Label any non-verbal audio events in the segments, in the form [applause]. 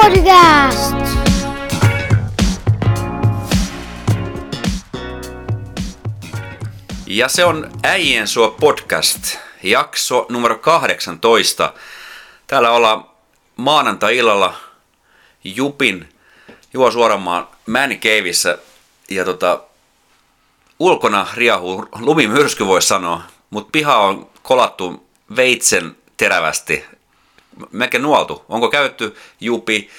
Podcast! Ja se on Äijien suo podcast, jakso numero 18. Täällä ollaan maanantai-illalla Jupin Juho Suoranmaan Man Caveissa. Ja tota, ulkona riahuu lumimyrsky voi sanoa, mutta piha on kolattu veitsen terävästi. Melkein nuoltu. Onko käytetty Jupi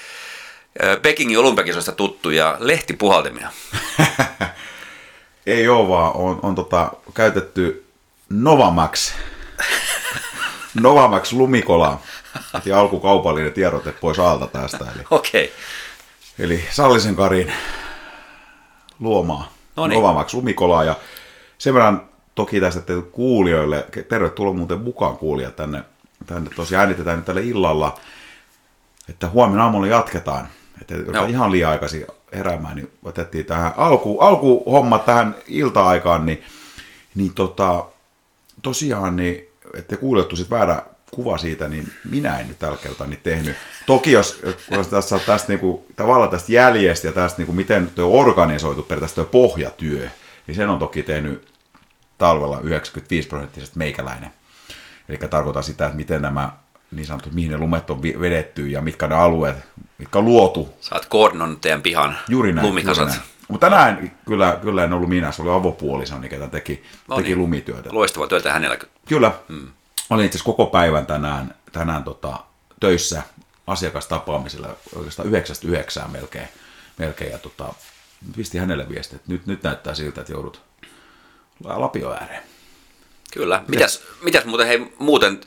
Pekingin olympiakisoista tuttuja lehtipuhaltimia? [laughs] Ei ole vaan, on, on tota, käytetty Novamax. [laughs] Novamax lumikola. Ja alkukaupallinen tiedote pois alta tästä. Eli, Okei. Okay. eli Sallisen Karin luomaa No niin. Novamax lumikolaa. Ja sen verran toki tästä kuulijoille, tervetuloa muuten mukaan kuulijat tänne, tänne tosiaan äänitetään nyt tälle illalla, että huomenna aamulla jatketaan. Että on ihan liian aikaisin heräämään, niin otettiin tähän alku, alkuhomma tähän ilta-aikaan, niin, niin tota, tosiaan, niin, että kuulettu sitten väärä kuva siitä, niin minä en nyt tällä kertaa niin tehnyt. Toki jos, jos tässä on tästä niinku, tavallaan tästä jäljestä ja tästä niinku, miten tuo organisoitu periaatteessa tuo pohjatyö, niin sen on toki tehnyt talvella 95 prosenttisesti meikäläinen. Eli tarkoittaa sitä, että miten nämä niin sanotut, mihin ne lumet on vedetty ja mitkä ne alueet, mitkä on luotu Sä oot koordinoinut teidän pihan Juuri näin. lumikasat. Juuri näin. Mutta tänään kyllä, kyllä en ollut minä, se oli avopuolisoni, ketä teki, No teki niin. lumityötä. Loistavaa työtä hänellä. Kyllä. Hmm. Olin itse asiassa koko päivän tänään, tänään tota, töissä asiakastapaamisella oikeastaan yhdeksästä yhdeksään melkein. melkein ja tota, pistin hänelle viesti, että nyt, nyt näyttää siltä, että joudut lapio ääreen. Kyllä. Mitäs, mitäs muuten, hei, muuten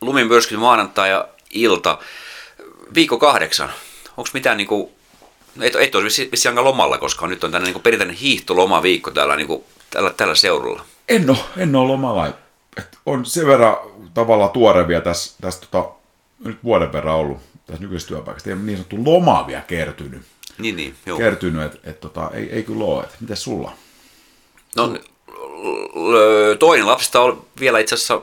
lumimyrsky maanantai ja ilta, viikko kahdeksan. Onko mitään niinku, et, et olisi vissi, vissi aika lomalla, koska nyt on tämmöinen niinku perinteinen hiihtolomaviikko täällä, niinku, tällä, tällä seudulla. En ole, en ole lomalla. Et on sen verran tavallaan tuore vielä tässä, tässä tota, nyt vuoden verran ollut tässä nykyisessä työpaikassa. Ei ole niin sanottu lomaa vielä kertynyt. Niin, niin, joo. kertynyt, että et, tota, ei, ei kyllä ole. Et, mites sulla? No, toinen lapsista on vielä itse asiassa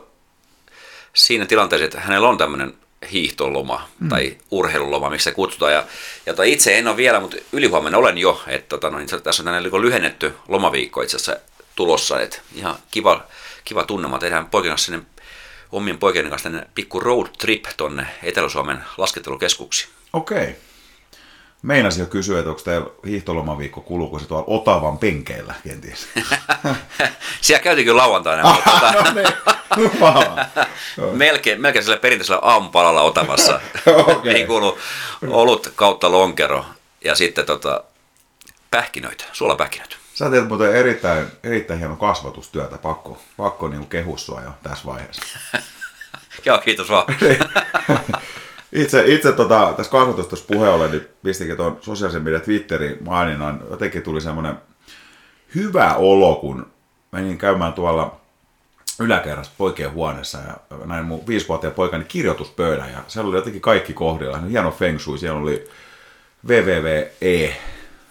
siinä tilanteessa, että hänellä on tämmöinen hiihtoloma mm. tai urheiluloma, miksi se kutsutaan. Ja, ja tota, itse en ole vielä, mutta ylihuomenna olen jo. Että, tota, no, niin tässä on niinku lyhennetty lomaviikko itse asiassa tulossa. Että ihan kiva, kiva tunnelma. Tehdään poikien kanssa sinne, omien poikien kanssa tänne pikku road trip tonne Etelä-Suomen laskettelukeskuksiin. Okei. Meinasin jo kysyä, että onko teillä hiihtolomaviikko kuluuko se tuolla Otavan penkeillä kenties? [laughs] Siellä käytiin kyllä lauantaina, mutta tota, no niin, [laughs] melkein, melkein sillä perinteisellä aamupalalla otamassa. [laughs] Okei. Niin kuuluu olut kautta lonkero ja sitten tota, pähkinöitä, suolapähkinöitä. Sä teet muuten erittäin, erittäin hieno kasvatustyötä, pakko, pakko niin kehua sua jo tässä vaiheessa. Joo, kiitos vaan. Itse, itse tota, tässä kasvatustossa puheen ollen, niin pistikin tuon sosiaalisen median Twitterin maininnan, jotenkin tuli semmoinen hyvä olo, kun menin käymään tuolla yläkerrassa poikien huoneessa ja näin mun viisivuotiaan poikani kirjoituspöydän ja siellä oli jotenkin kaikki kohdilla. Hieno feng shui, siellä oli WWE,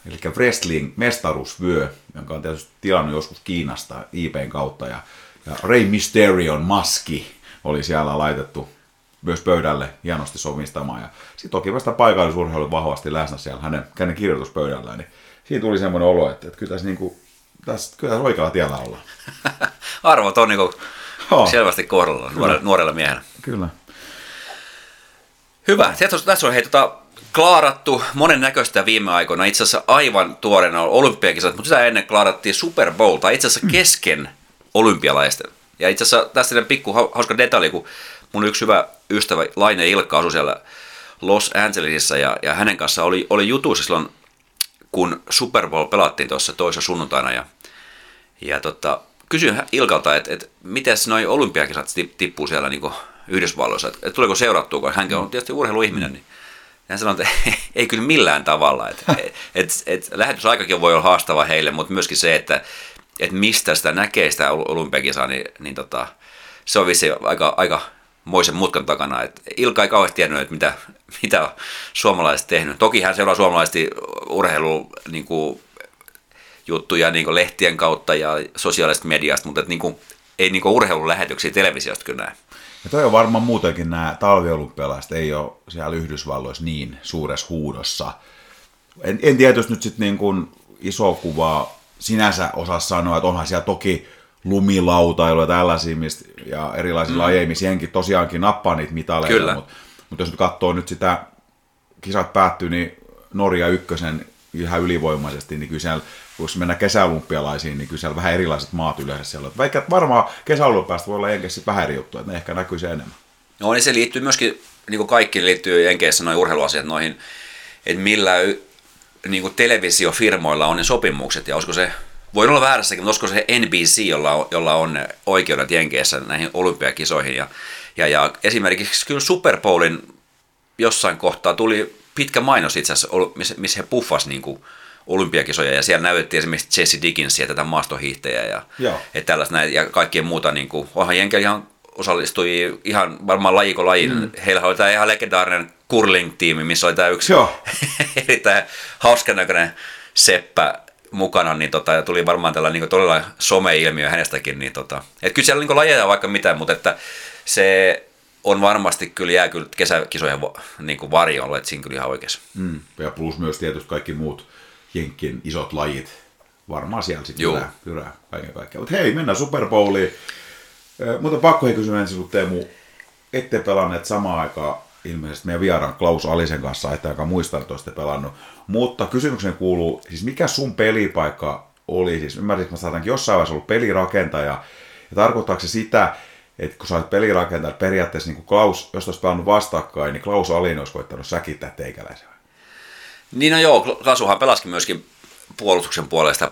eli Wrestling mestaruusvyö, jonka on tietysti tilannut joskus Kiinasta IPn kautta. Ja, ja Rey Mysterion maski oli siellä laitettu myös pöydälle hienosti sovistamaan. Ja sitten toki vasta paikallisurheilu oli vahvasti läsnä siellä hänen, hänen kirjoituspöydällään, niin siinä tuli semmoinen olo, että, että kyllä tässä, niin kuin, tässä, kyllä tässä oikealla tiellä ollaan. [laughs] Arvot on Joo. selvästi kohdalla nuorella, nuorella miehellä. Kyllä. Hyvä. Tässä on, tässä on hei, tota, klaarattu monen näköistä viime aikoina. Itse asiassa aivan tuoreena on olympiakisat, mutta sitä ennen klaarattiin Super Bowl, tai itse asiassa kesken olympialaisten. Ja itse asiassa tästä pikku hau- hauska detalji, kun mun yksi hyvä ystävä Laine Ilkka asui siellä Los Angelesissa, ja, ja hänen kanssa oli, oli jutuissa silloin, kun Super Bowl pelattiin tuossa toisessa sunnuntaina, ja, ja tota, kysyin Ilkalta, että et, miten noi olympiakisat tip- tippuu siellä niin Yhdysvalloissa, että et, tuleeko seurattua, kun hänkin on tietysti urheiluihminen, niin hän sanoi, että [laughs] ei kyllä millään tavalla. Että [laughs] et, et, et, lähetysaikakin voi olla haastava heille, mutta myöskin se, että et mistä sitä näkee sitä ol- olympiakisaa, niin, niin tota, se on vissi aika, aika moisen mutkan takana. Et Ilka ei kauheasti tiennyt, että mitä, mitä suomalaiset tehnyt. Toki hän seuraa suomalaisesti urheilu niin kuin, juttuja niin kuin lehtien kautta ja sosiaalisesta mediasta, mutta et, niin kuin, ei niinku urheilulähetyksiä televisiosta kyllä näe. Ja toi on varmaan muutenkin nämä talviolympialaiset ei ole siellä Yhdysvalloissa niin suuressa huudossa. En, en tietysti nyt sitten niin kuin iso kuvaa sinänsä osaa sanoa, että onhan siellä toki lumilautailu ja tällaisia, mistä, ja erilaisia mm. lajeja, missä jenkin tosiaankin nappaa niitä mitaleita, mutta, mutta jos nyt katsoo nyt sitä, kisat päättyy, niin Norja ykkösen ihan ylivoimaisesti, niin kyllä siellä, jos mennään kesäolympialaisiin, niin kyllä siellä vähän erilaiset maat yleensä siellä. Vaikka varmaan kesäolympiasta voi olla Jenkeissä vähän eri juttu, että ne ehkä näkyy se enemmän. No niin se liittyy myöskin, niin kuin kaikki liittyy Jenkeissä noin urheiluasiat noihin, että millä niin kuin televisiofirmoilla on ne sopimukset, ja olisiko se, voi olla väärässäkin, mutta olisiko se NBC, jolla on, jolla on oikeudet Jenkeissä näihin olympiakisoihin, ja, ja, ja esimerkiksi kyllä Super Bowlin jossain kohtaa tuli pitkä mainos itse asiassa, missä, he puffas niin kuin olympiakisoja ja siellä näytettiin esimerkiksi Jesse Dickinsia, tätä maastohiihtäjää ja, ja tällaista näin, ja kaikkien muuta. Niin kuin, onhan Jenkel ihan osallistui ihan varmaan lajiko lajiin. Mm. Heillä oli tämä ihan legendaarinen curling-tiimi, missä oli tämä yksi Joo. [laughs] erittäin hauskan näköinen seppä mukana, niin tota, ja tuli varmaan tällainen niin todella some-ilmiö hänestäkin. Niin tota, et kyllä siellä niin lajeja vaikka mitään, mutta että se on varmasti kyllä jää kyllä kesäkisojen niin kuin varjoon, että siinä kyllä ihan oikeassa. Mm. Ja plus myös tietysti kaikki muut Jenkin isot lajit. Varmaan siellä sitten jyrää, jyrää kaiken kaikkiaan. Mutta hei, mennään Super Bowliin. Mutta pakko kysyä ensin sinut Teemu, ette pelanneet samaan aikaan ilmeisesti meidän vieraan Klaus Alisen kanssa, että aika muistaa, että olisitte pelannut. Mutta kysymyksen kuuluu, siis mikä sun pelipaikka oli? Siis ymmärsit, että mä jossain vaiheessa ollut pelirakentaja. Ja tarkoittaako se sitä, että kun sä olet pelirakentaja, periaatteessa niin kuin Klaus, jos olisi pelannut vastakkain, niin Klaus Alin olisi koittanut säkittää teikäläisen. Niin no joo, Klasuhan pelasikin myöskin puolustuksen puolesta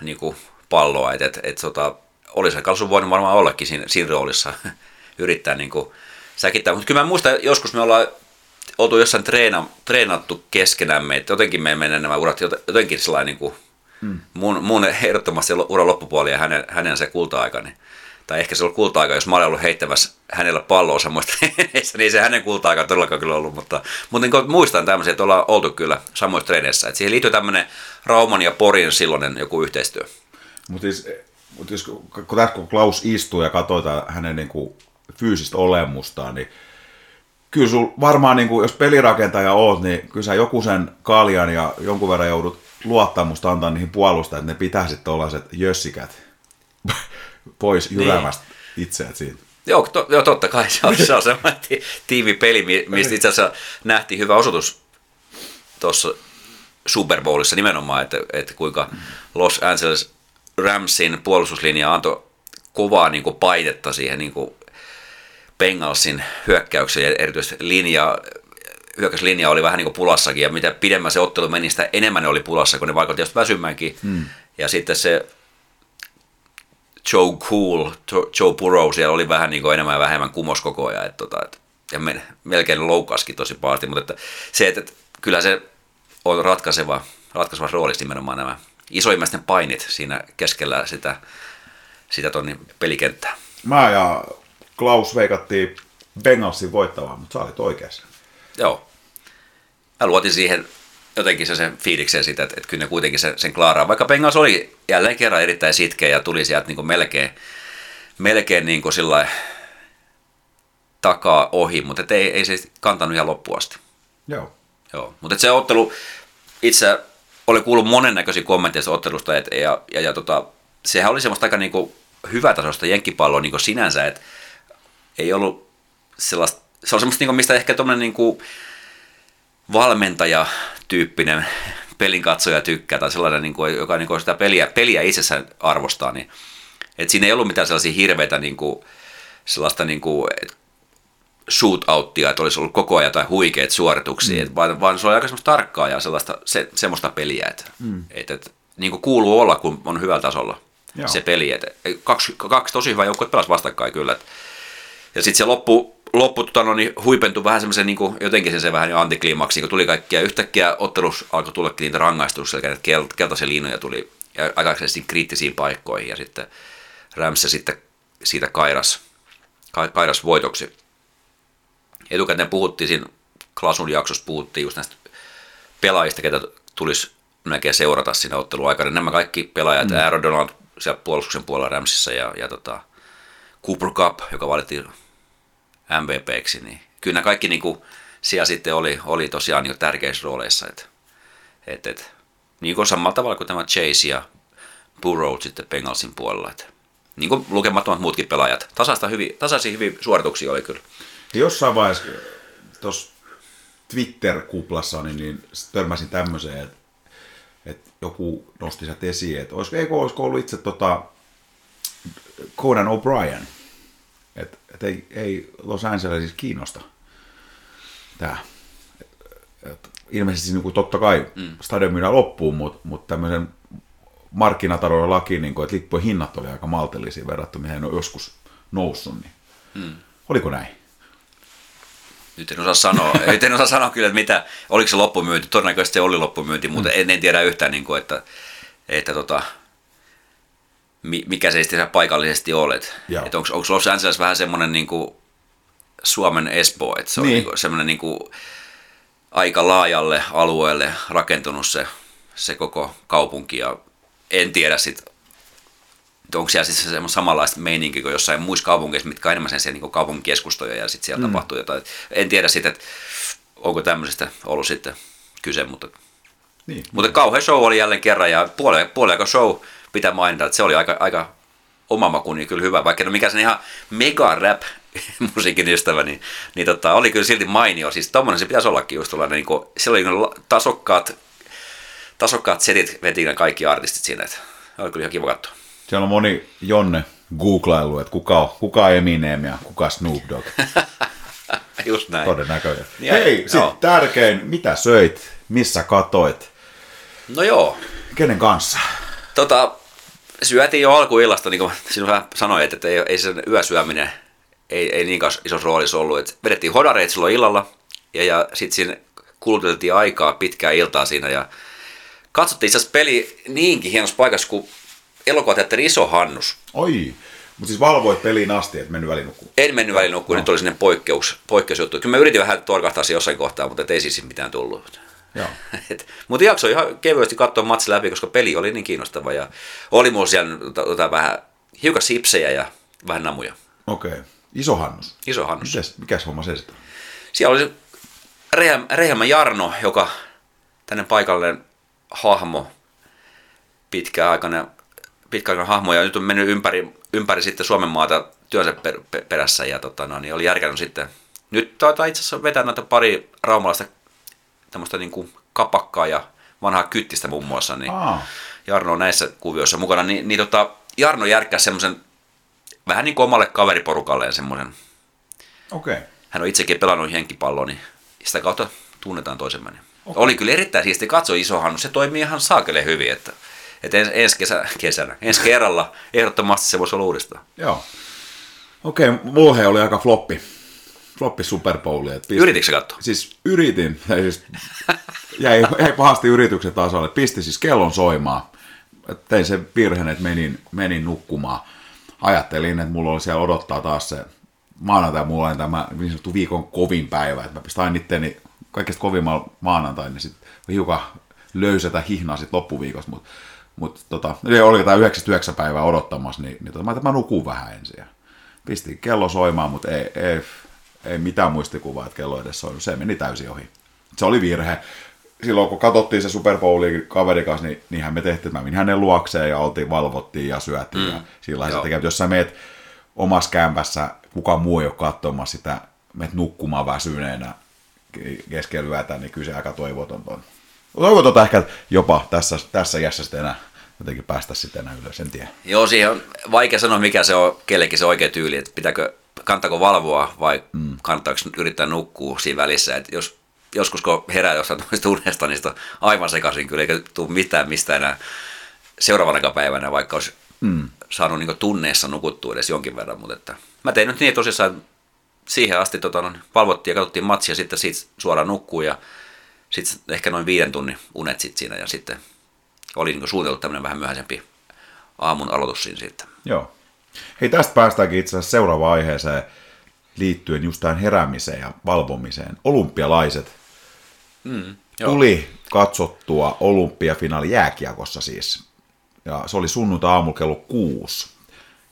niin kuin palloa, että et, et, tota, olisi Klasu voinut varmaan ollakin siinä, siinä roolissa [laughs] yrittää niin kuin, säkittää. Mutta kyllä mä muistan, joskus me ollaan oltu jossain treena, treenattu keskenämme, että jotenkin me menee nämä urat jotenkin sellainen niin kuin, mm. mun, mun ehdottomasti uran loppupuoli ja hänen, hänen se kulta-aika, niin tai ehkä se oli kulta-aika, jos mä olen ollut heittämässä hänellä palloa samoista [laughs] niin se hänen kulta-aika todellakaan kyllä ollut, mutta, mutta niin muistan tämmöisiä, että ollaan oltu kyllä samoissa treeneissä, että siihen liittyy tämmöinen Rauman ja Porin silloinen joku yhteistyö. Mutta siis, mut jos, kun kun Klaus istuu ja katsoo hänen niin kuin fyysistä olemustaan, niin kyllä sul varmaan, niin kuin, jos pelirakentaja oot, niin kyllä sä joku sen kaljan ja jonkun verran joudut luottamusta antaa niihin puolustajille, että ne pitää sitten tuollaiset jössikät [laughs] pois niin. jyräämästä niin. itseät siitä. Joo, to, joo, totta kai se on, se on semmoinen tiivipeli, mistä itse asiassa nähtiin hyvä osoitus tuossa Super Bowlissa nimenomaan, että, että kuinka Los Angeles Ramsin puolustuslinja antoi kovaa niin kuin painetta siihen niin kuin Bengalsin hyökkäykseen ja erityisesti linja, hyökkäyslinja oli vähän niin kuin pulassakin ja mitä pidemmän se ottelu meni, sitä enemmän ne oli pulassa, kun ne vaikutti just väsymäänkin. Hmm. Ja sitten se Joe Cool, Joe Burrow, siellä oli vähän niin kuin enemmän ja vähemmän kumos koko ajan. Että, tota, että, ja me, melkein loukaskin tosi pahasti, mutta että se, että, että kyllä se on ratkaiseva, ratkaiseva roolissa nimenomaan nämä isoimmaisten painit siinä keskellä sitä, sitä tonni pelikenttää. Mä ja Klaus veikattiin Bengalsin voittavaa, mutta sä olit oikeassa. Joo. Mä luotin siihen jotenkin se sen fiilikseen siitä, että, että kyllä ne kuitenkin sen, sen klaaraa. Vaikka Bengals oli jälleen kerran erittäin sitkeä ja tuli sieltä niin kuin melkein, melkein niin kuin sillä takaa ohi, mutta ei, ei se kantanut ihan loppuun asti. Joo. Joo. Mutta se ottelu, itse oli kuullut monennäköisiä kommentteja ottelusta, et, ja, ja, ja tota, sehän oli semmoista aika niin kuin hyvätasoista jenkkipalloa niin kuin sinänsä, että ei ollut sellaista, se on semmoista, niin kuin, mistä ehkä tuommoinen niin valmentaja-tyyppinen pelin katsoja tykkää, tai sellainen, niin kuin, joka niin kuin sitä peliä, peliä itsessään arvostaa, niin et siinä ei ollut mitään sellaisia hirveitä niin kuin, sellaista niin kuin, shootouttia, että olisi ollut koko ajan jotain huikeat suorituksia, mm. vaan, vaan se oli aika semmoista tarkkaa ja sellaista, se, semmoista peliä, että, mm. että, että niin kuin kuuluu olla, kun on hyvällä tasolla Joo. se peli. Että kaksi, kaksi tosi hyvää joukkuetta pelasi vastakkain kyllä. Että, ja sitten se loppu, loppu tota, no, niin huipentui vähän semmoisen niin kuin, jotenkin se, se vähän jo antikliimaksi, kun tuli kaikkia, yhtäkkiä ottelus alkoi tulla niitä rangaistuksia, eli kelt, keltaisia liinoja tuli ja aikaisesti kriittisiin paikkoihin ja sitten Rams sitten siitä kairas, kairas voitoksi. Etukäteen puhuttiin siinä Klasun jaksossa puhuttiin just näistä pelaajista, ketä tulisi melkein seurata siinä ottelun aikana. Nämä kaikki pelaajat, mm. Aaron Donald siellä puolustuksen puolella Ramsissa ja, ja tota, Cooper Cup, joka valittiin MVPksi, niin kyllä nämä kaikki niin kuin, siellä sitten oli, oli tosiaan niin tärkeissä rooleissa. Et, et, et, niin kuin samalla tavalla kuin tämä Chase ja Burrow sitten Bengalsin puolella. Et, niin kuin lukemattomat muutkin pelaajat. Tasaista hyvin, tasaisia hyviä suorituksia oli kyllä. Jossain vaiheessa tuossa Twitter-kuplassa niin, niin törmäsin tämmöiseen, että, että joku nosti sieltä esiin, että olisiko, eikö olisiko ollut itse tota Conan O'Brien, että, ei, ei Los Angelesissa kiinnosta tämä. Ilmeisesti niin kuin totta kai mm. stadion myydään loppuun, mutta, mutta tämmöisen markkinatalouden laki, niin kuin, että lippujen hinnat oli aika maltillisia verrattuna, mihin ne on joskus noussut. Niin. Mm. Oliko näin? Nyt en osaa sanoa, [laughs] nyt en osaa sanoa kyllä, että mitä, oliko se loppumyynti, todennäköisesti se oli loppumyynti, mutta mm. en, en tiedä yhtään, niin kuin, että, että tota, mikä se sitten paikallisesti olet. Että onko, Los Angeles vähän semmoinen niin kuin Suomen Espoo, että se on niin. Niin kuin, semmoinen niin kuin aika laajalle alueelle rakentunut se, se koko kaupunki ja en tiedä sitten, onko siellä siis semmoista samanlaista meininkiä kuin jossain muissa kaupungeissa, mitkä on enemmän sen niin kaupunkikeskustoja ja sitten siellä mm. tapahtuu jotain. En tiedä sitten, että onko tämmöisestä ollut sitten kyse, mutta, niin. mutta kauhean show oli jälleen kerran ja puolen show pitää mainita, että se oli aika, aika oma maku, niin kyllä hyvä, vaikka no mikä se ihan mega rap [laughs] musiikin ystävä, niin, niin tota, oli kyllä silti mainio. Siis tommonen se pitäisi ollakin just tuollainen, niin kuin, siellä oli niin tasokkaat, tasokkaat setit veti kaikki artistit siinä, että oli kyllä ihan kiva katsoa. Siellä on moni Jonne googlailu, että kuka on, kuka on Eminem ja kuka Snoop Dogg. [laughs] Just näin. Todennäköisesti. Ja, Hei, sitten tärkein, mitä söit, missä katoit? No joo. Kenen kanssa? Tota, syötiin jo alkuillasta, niin kuin sinun sanoit, että ei, ei sen yösyöminen ei, ei niin isossa roolissa ollut. Et vedettiin hodareet silloin illalla ja, ja sitten siinä kuluteltiin aikaa pitkää iltaa siinä ja katsottiin itse asiassa peli niinkin hienossa paikassa kuin elokuvateatteri Iso Hannus. Oi, mutta siis valvoit peliin asti, et mennyt välinukkuun? En mennyt välinukkuun, no. nyt oli sinne poikkeus, poikkeusjuttu. Kyllä mä yritin vähän torkahtaa se jossain kohtaa, mutta ei siis mitään tullut. [laughs] mutta jakso ihan kevyesti katsoa matsi läpi, koska peli oli niin kiinnostava ja oli mulla siellä tota, vähän hiukan sipsejä ja vähän namuja. Okei. Okay. Iso Hannus. Iso Hannus. Mites, mikäs homma se sitten Siellä oli se Rehemä Jarno, joka tänne paikalle hahmo, pitkäaikainen, pitkäaikainen hahmo, ja nyt on mennyt ympäri, ympäri sitten Suomen maata työnsä per, per, perässä, ja tota, no, niin oli järkännyt sitten, nyt taitaa itse asiassa vetää näitä pari raumalaista tämmöistä niin kuin kapakkaa ja vanhaa kyttistä muun muassa, niin Aa. Jarno on näissä kuvioissa mukana, niin, niin tota, Jarno järkkää semmoisen vähän niin kuin omalle kaveriporukalleen semmoinen. Okei. Okay. Hän on itsekin pelannut henkipalloa, niin sitä kautta tunnetaan toisemme. Okay. Oli kyllä erittäin siisti katsoa isohan, se toimii ihan saakelle hyvin, että, että ens, ensi kesä, kesänä, ensi kerralla ehdottomasti se voisi olla uudestaan. Joo. Okei, okay, oli aika floppi, floppi Super Bowl. Yrititkö se katsoa? Siis yritin, [laughs] siis jäi, jäi pahasti yrityksen tasolle, pisti siis kellon soimaan. Tein sen virheen, että menin, menin nukkumaan ajattelin, että mulla oli siellä odottaa taas se maanantai, mulla oli tämä niin sanottu viikon kovin päivä, että mä pistän itteni kaikista kovimmalla maanantai, niin sitten hiukan löysätä hihnaa sitten loppuviikosta, mutta mut, tota, oli jotain 99 päivää odottamassa, niin, niin tota, mä, mä nukun vähän ensin. Ja pistin kello soimaan, mutta ei, ei, ei mitään muistikuvaa, että kello edes soinut. Se meni täysin ohi. Se oli virhe silloin kun katsottiin se Super Bowli kaverin kanssa, niin niinhän me tehtiin, että mä menin hänen luokseen ja oltiin, valvottiin ja syötiin. Mm. Ja sillä lailla jos sä meet omassa kämpässä, kukaan muu ei ole katsomassa sitä, meet nukkumaan väsyneenä keskellä yötä, niin kyllä se aika toivotonta on. Toivotonta ehkä jopa tässä, tässä iässä sitten enää jotenkin päästä sitten enää ylös, en tiedä. Joo, siihen on vaikea sanoa, mikä se on kellekin se oikea tyyli, että pitääkö, kannattaako valvoa vai mm. kannattaako yrittää nukkua siinä välissä, että jos joskus kun herää jossain tuollaisesta unesta, niin sitä aivan sekaisin kyllä, eikä tule mitään mistä enää seuraavana päivänä, vaikka olisi mm. saanut niin tunneessa nukuttua edes jonkin verran. Mutta että, mä tein nyt niin tosissaan, siihen asti tota, no, valvottiin ja katsottiin matsia, sitten siitä suoraan nukkuu ja sitten ehkä noin viiden tunnin unet sit siinä ja sitten oli niin suunniteltu tämmöinen vähän myöhäisempi aamun aloitus siinä sitten. Joo. Hei, tästä päästäänkin itse asiassa seuraavaan aiheeseen liittyen just tähän heräämiseen ja valvomiseen. Olympialaiset Mm, tuli katsottua olympiafinaali jääkiekossa siis. Ja se oli sunnuntai aamu kello kuusi.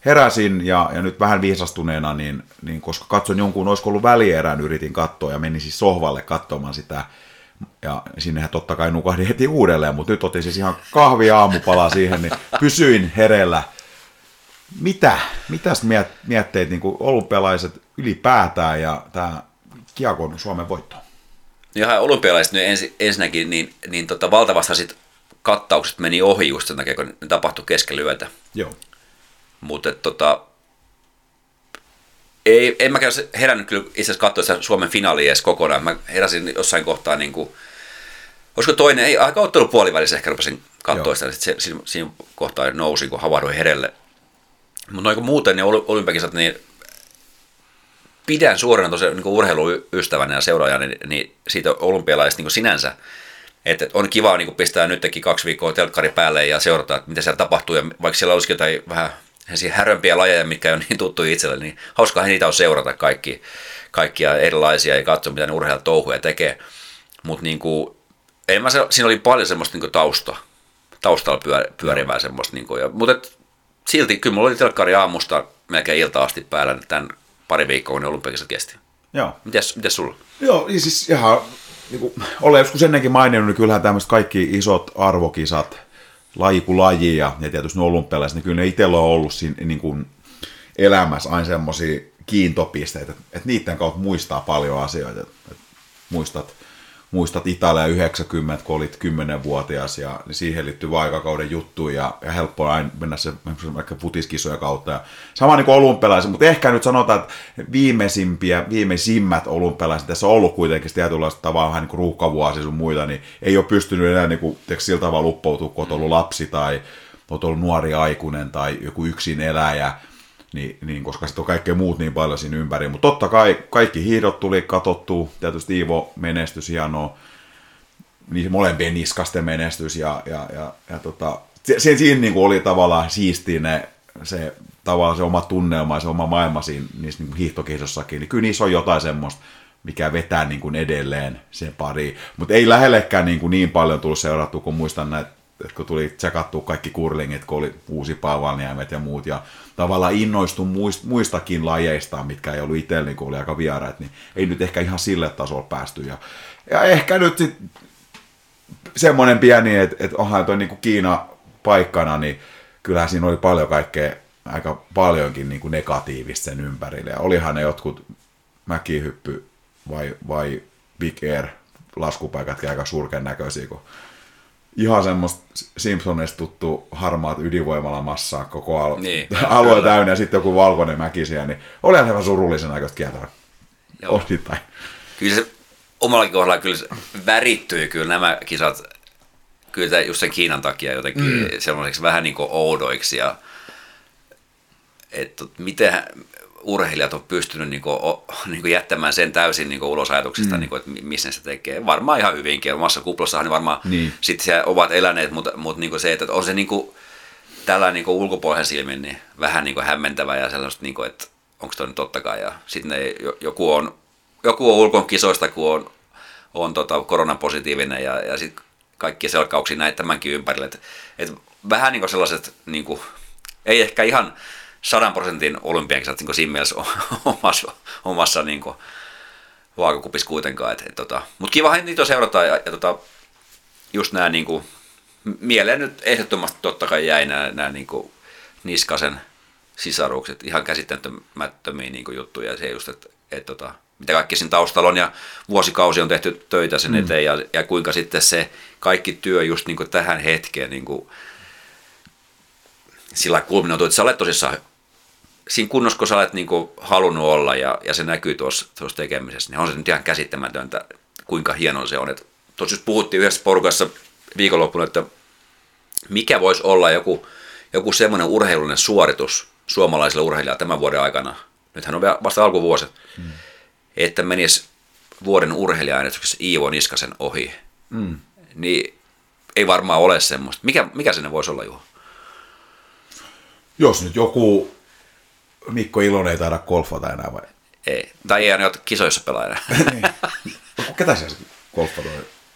heräsin ja, ja nyt vähän viisastuneena, niin, niin koska katson jonkun, olisiko ollut välierän, yritin katsoa ja menin siis sohvalle katsomaan sitä. Ja sinnehän totta kai nukahdin heti uudelleen, mutta nyt otin siis ihan kahvi aamupala siihen, niin pysyin herellä. Mitä? Mitäs miet, mietteet niin olympialaiset ylipäätään ja tämä Kiakon Suomen voitto? Ihan olympialaiset nyt ens, ensinnäkin, niin, niin tota, valtavasti sit kattaukset meni ohi just sen takia, kun ne tapahtui keskellä yötä. Joo. Mutta tota, ei, en mäkään herännyt kyllä itse asiassa katsoa sitä Suomen finaalia edes kokonaan. Mä heräsin jossain kohtaa, niin kuin, olisiko toinen, ei aika ottelu puolivälissä ehkä rupesin katsoa sitä, että se, siinä, siinä kohtaa nousin, kun havahduin herelle. Mutta noin muuten niin olympiakisat, niin pidän suorana tosiaan niin urheiluystävänä ja seuraajana niin, niin siitä olympialaisista niin sinänsä, että on kiva niin pistää nytkin kaksi viikkoa telkkari päälle ja seurata, että mitä siellä tapahtuu. Ja vaikka siellä olisikin jotain vähän härömpiä lajeja, mitkä ei ole [laughs] niin tuttu itselle, niin hauskaa niitä on seurata kaikki, kaikkia erilaisia ja katsoa, mitä ne urheilijat touhuja tekee. Mutta niin kuin, en mä se, siinä oli paljon semmoista niin tausta, taustalla pyör, pyörivää semmoista. Niin kuin, ja, mutta et, silti kyllä mulla oli telkkari aamusta melkein ilta asti päällä tämän pari viikkoa, kun ne olympiakisat kesti. Joo. Mites, mites sulla? Joo, niin siis ihan, niin kuin, olen joskus ennenkin maininnut, niin kyllähän tämmöiset kaikki isot arvokisat, laji kuin laji ja, ja tietysti ne olympialaiset, niin kyllä ne itsellä on ollut siinä niin kuin elämässä aina semmoisia kiintopisteitä, että, että niiden kautta muistaa paljon asioita. Että, että muistat muistat Italia 90, kun olit 10-vuotias ja niin siihen liittyy aikakauden juttu ja, ja helppo aina mennä se vaikka futiskisoja kautta. Ja sama niin kuin olympialaiset, mutta ehkä nyt sanotaan, että viimeisimpiä, viimeisimmät olympialaiset, tässä on ollut kuitenkin tietynlaista tavalla vähän niin ruuhkavuosia sun muita, niin ei ole pystynyt enää niin kuin, teikö, sillä tavalla luppoutua, kun olet ollut lapsi tai olet ollut nuori aikuinen tai joku yksin eläjä niin, niin, koska sitten on kaikkea muut niin paljon siinä ympäri. Mutta totta kai kaikki hiidot tuli katottu, tietysti Iivo menestys hienoa, niin molempien niskasten menestys ja, ja, ja, ja tota, se, siinä niin kuin oli tavallaan siistiä ne, se, tavallaan se oma tunnelma ja se oma maailma siinä niissä niin hiihtokisossakin, niin kyllä niissä on jotain semmoista, mikä vetää niin kuin edelleen sen pari. Mutta ei lähellekään niin, kuin niin paljon tullut seurattua, kun muistan näitä että kun tuli tsekattua kaikki kurlingit, kun oli uusi Paavalniemet ja muut, ja tavallaan innoistui muistakin lajeista, mitkä ei ollut itsellä, niin oli aika vieraat, niin ei nyt ehkä ihan sille tasolle päästy. Ja, ja ehkä nyt sit semmoinen pieni, että, että onhan toi niin Kiina paikkana, niin kyllähän siinä oli paljon kaikkea, aika paljonkin niin kuin negatiivista sen ympärille. Ja olihan ne jotkut mäkihyppy vai, vai Big Air laskupaikatkin aika surken näköisiä, kun ihan semmoista Simpsonista tuttu harmaat ydinvoimala massaa koko al- niin, [laughs] alue kyllä. täynnä ja sitten joku valkoinen mäki siellä, niin oli ihan surullisen aikoista kieltävä. Osittain. Kyllä se omallakin kohdalla kyllä se värittyi kyllä nämä kisat kyllä just sen Kiinan takia jotenkin mm. sellaiseksi vähän niin kuin oudoiksi ja että miten, urheilijat on pystynyt niin kuin, niin kuin jättämään sen täysin niin kuin ulos ajatuksista, mm. niin kuin, että missä se tekee. Varmaan ihan hyvinkin. Omassa kuplassahan ne varmaan niin. sitten siellä ovat eläneet, mutta, mutta niin kuin se, että on se niin kuin, tällä niin kuin ulkopuolisen silmin niin vähän niin kuin hämmentävä ja sellaista, niin kuin, että onko toi nyt tottakaan. Ja sitten joku on, joku on ulkon kisoista, kun on, on tota, koronapositiivinen ja, ja sitten kaikki selkauksia näitä tämänkin ympärille. Et, et vähän niin kuin sellaiset, niin kuin, ei ehkä ihan sadan prosentin olympiakisat niin siinä mielessä omassa, omassa niin kuin, vaakakupissa kuitenkaan. Et, et, tota, Mutta kivahan niitä seurata ja, ja tota, just nämä niin kuin, mieleen nyt ehdottomasti totta kai jäi nämä, nämä niin kuin, Niskasen sisarukset, ihan käsittämättömiä niin kuin, juttuja. Se just, että et, tota, mitä kaikki siinä taustalla on ja vuosikausi on tehty töitä sen mm. eteen ja, ja kuinka sitten se kaikki työ just niin kuin tähän hetkeen niin kuin, sillä kulminoitu, että sä olet tosissaan siinä kunnossa, kun sä olet niin kuin halunnut olla ja, ja se näkyy tuossa, tuossa tekemisessä, niin on se nyt ihan käsittämätöntä, kuinka hieno se on. Tuossa just puhuttiin yhdessä porukassa viikonloppuna, että mikä voisi olla joku, joku semmoinen urheilullinen suoritus suomalaisille urheilijoille tämän vuoden aikana, nythän on vasta alkuvuosi, mm. että menisi vuoden urheilija Iivo Niskasen ohi, mm. niin ei varmaan ole semmoista. Mikä, mikä sinne voisi olla, Juho? Jos nyt joku Mikko Ilonen ei taida golfata enää vai? Ei, tai ei aina kisoissa pelaa enää. [laughs] niin. Ketä se golfata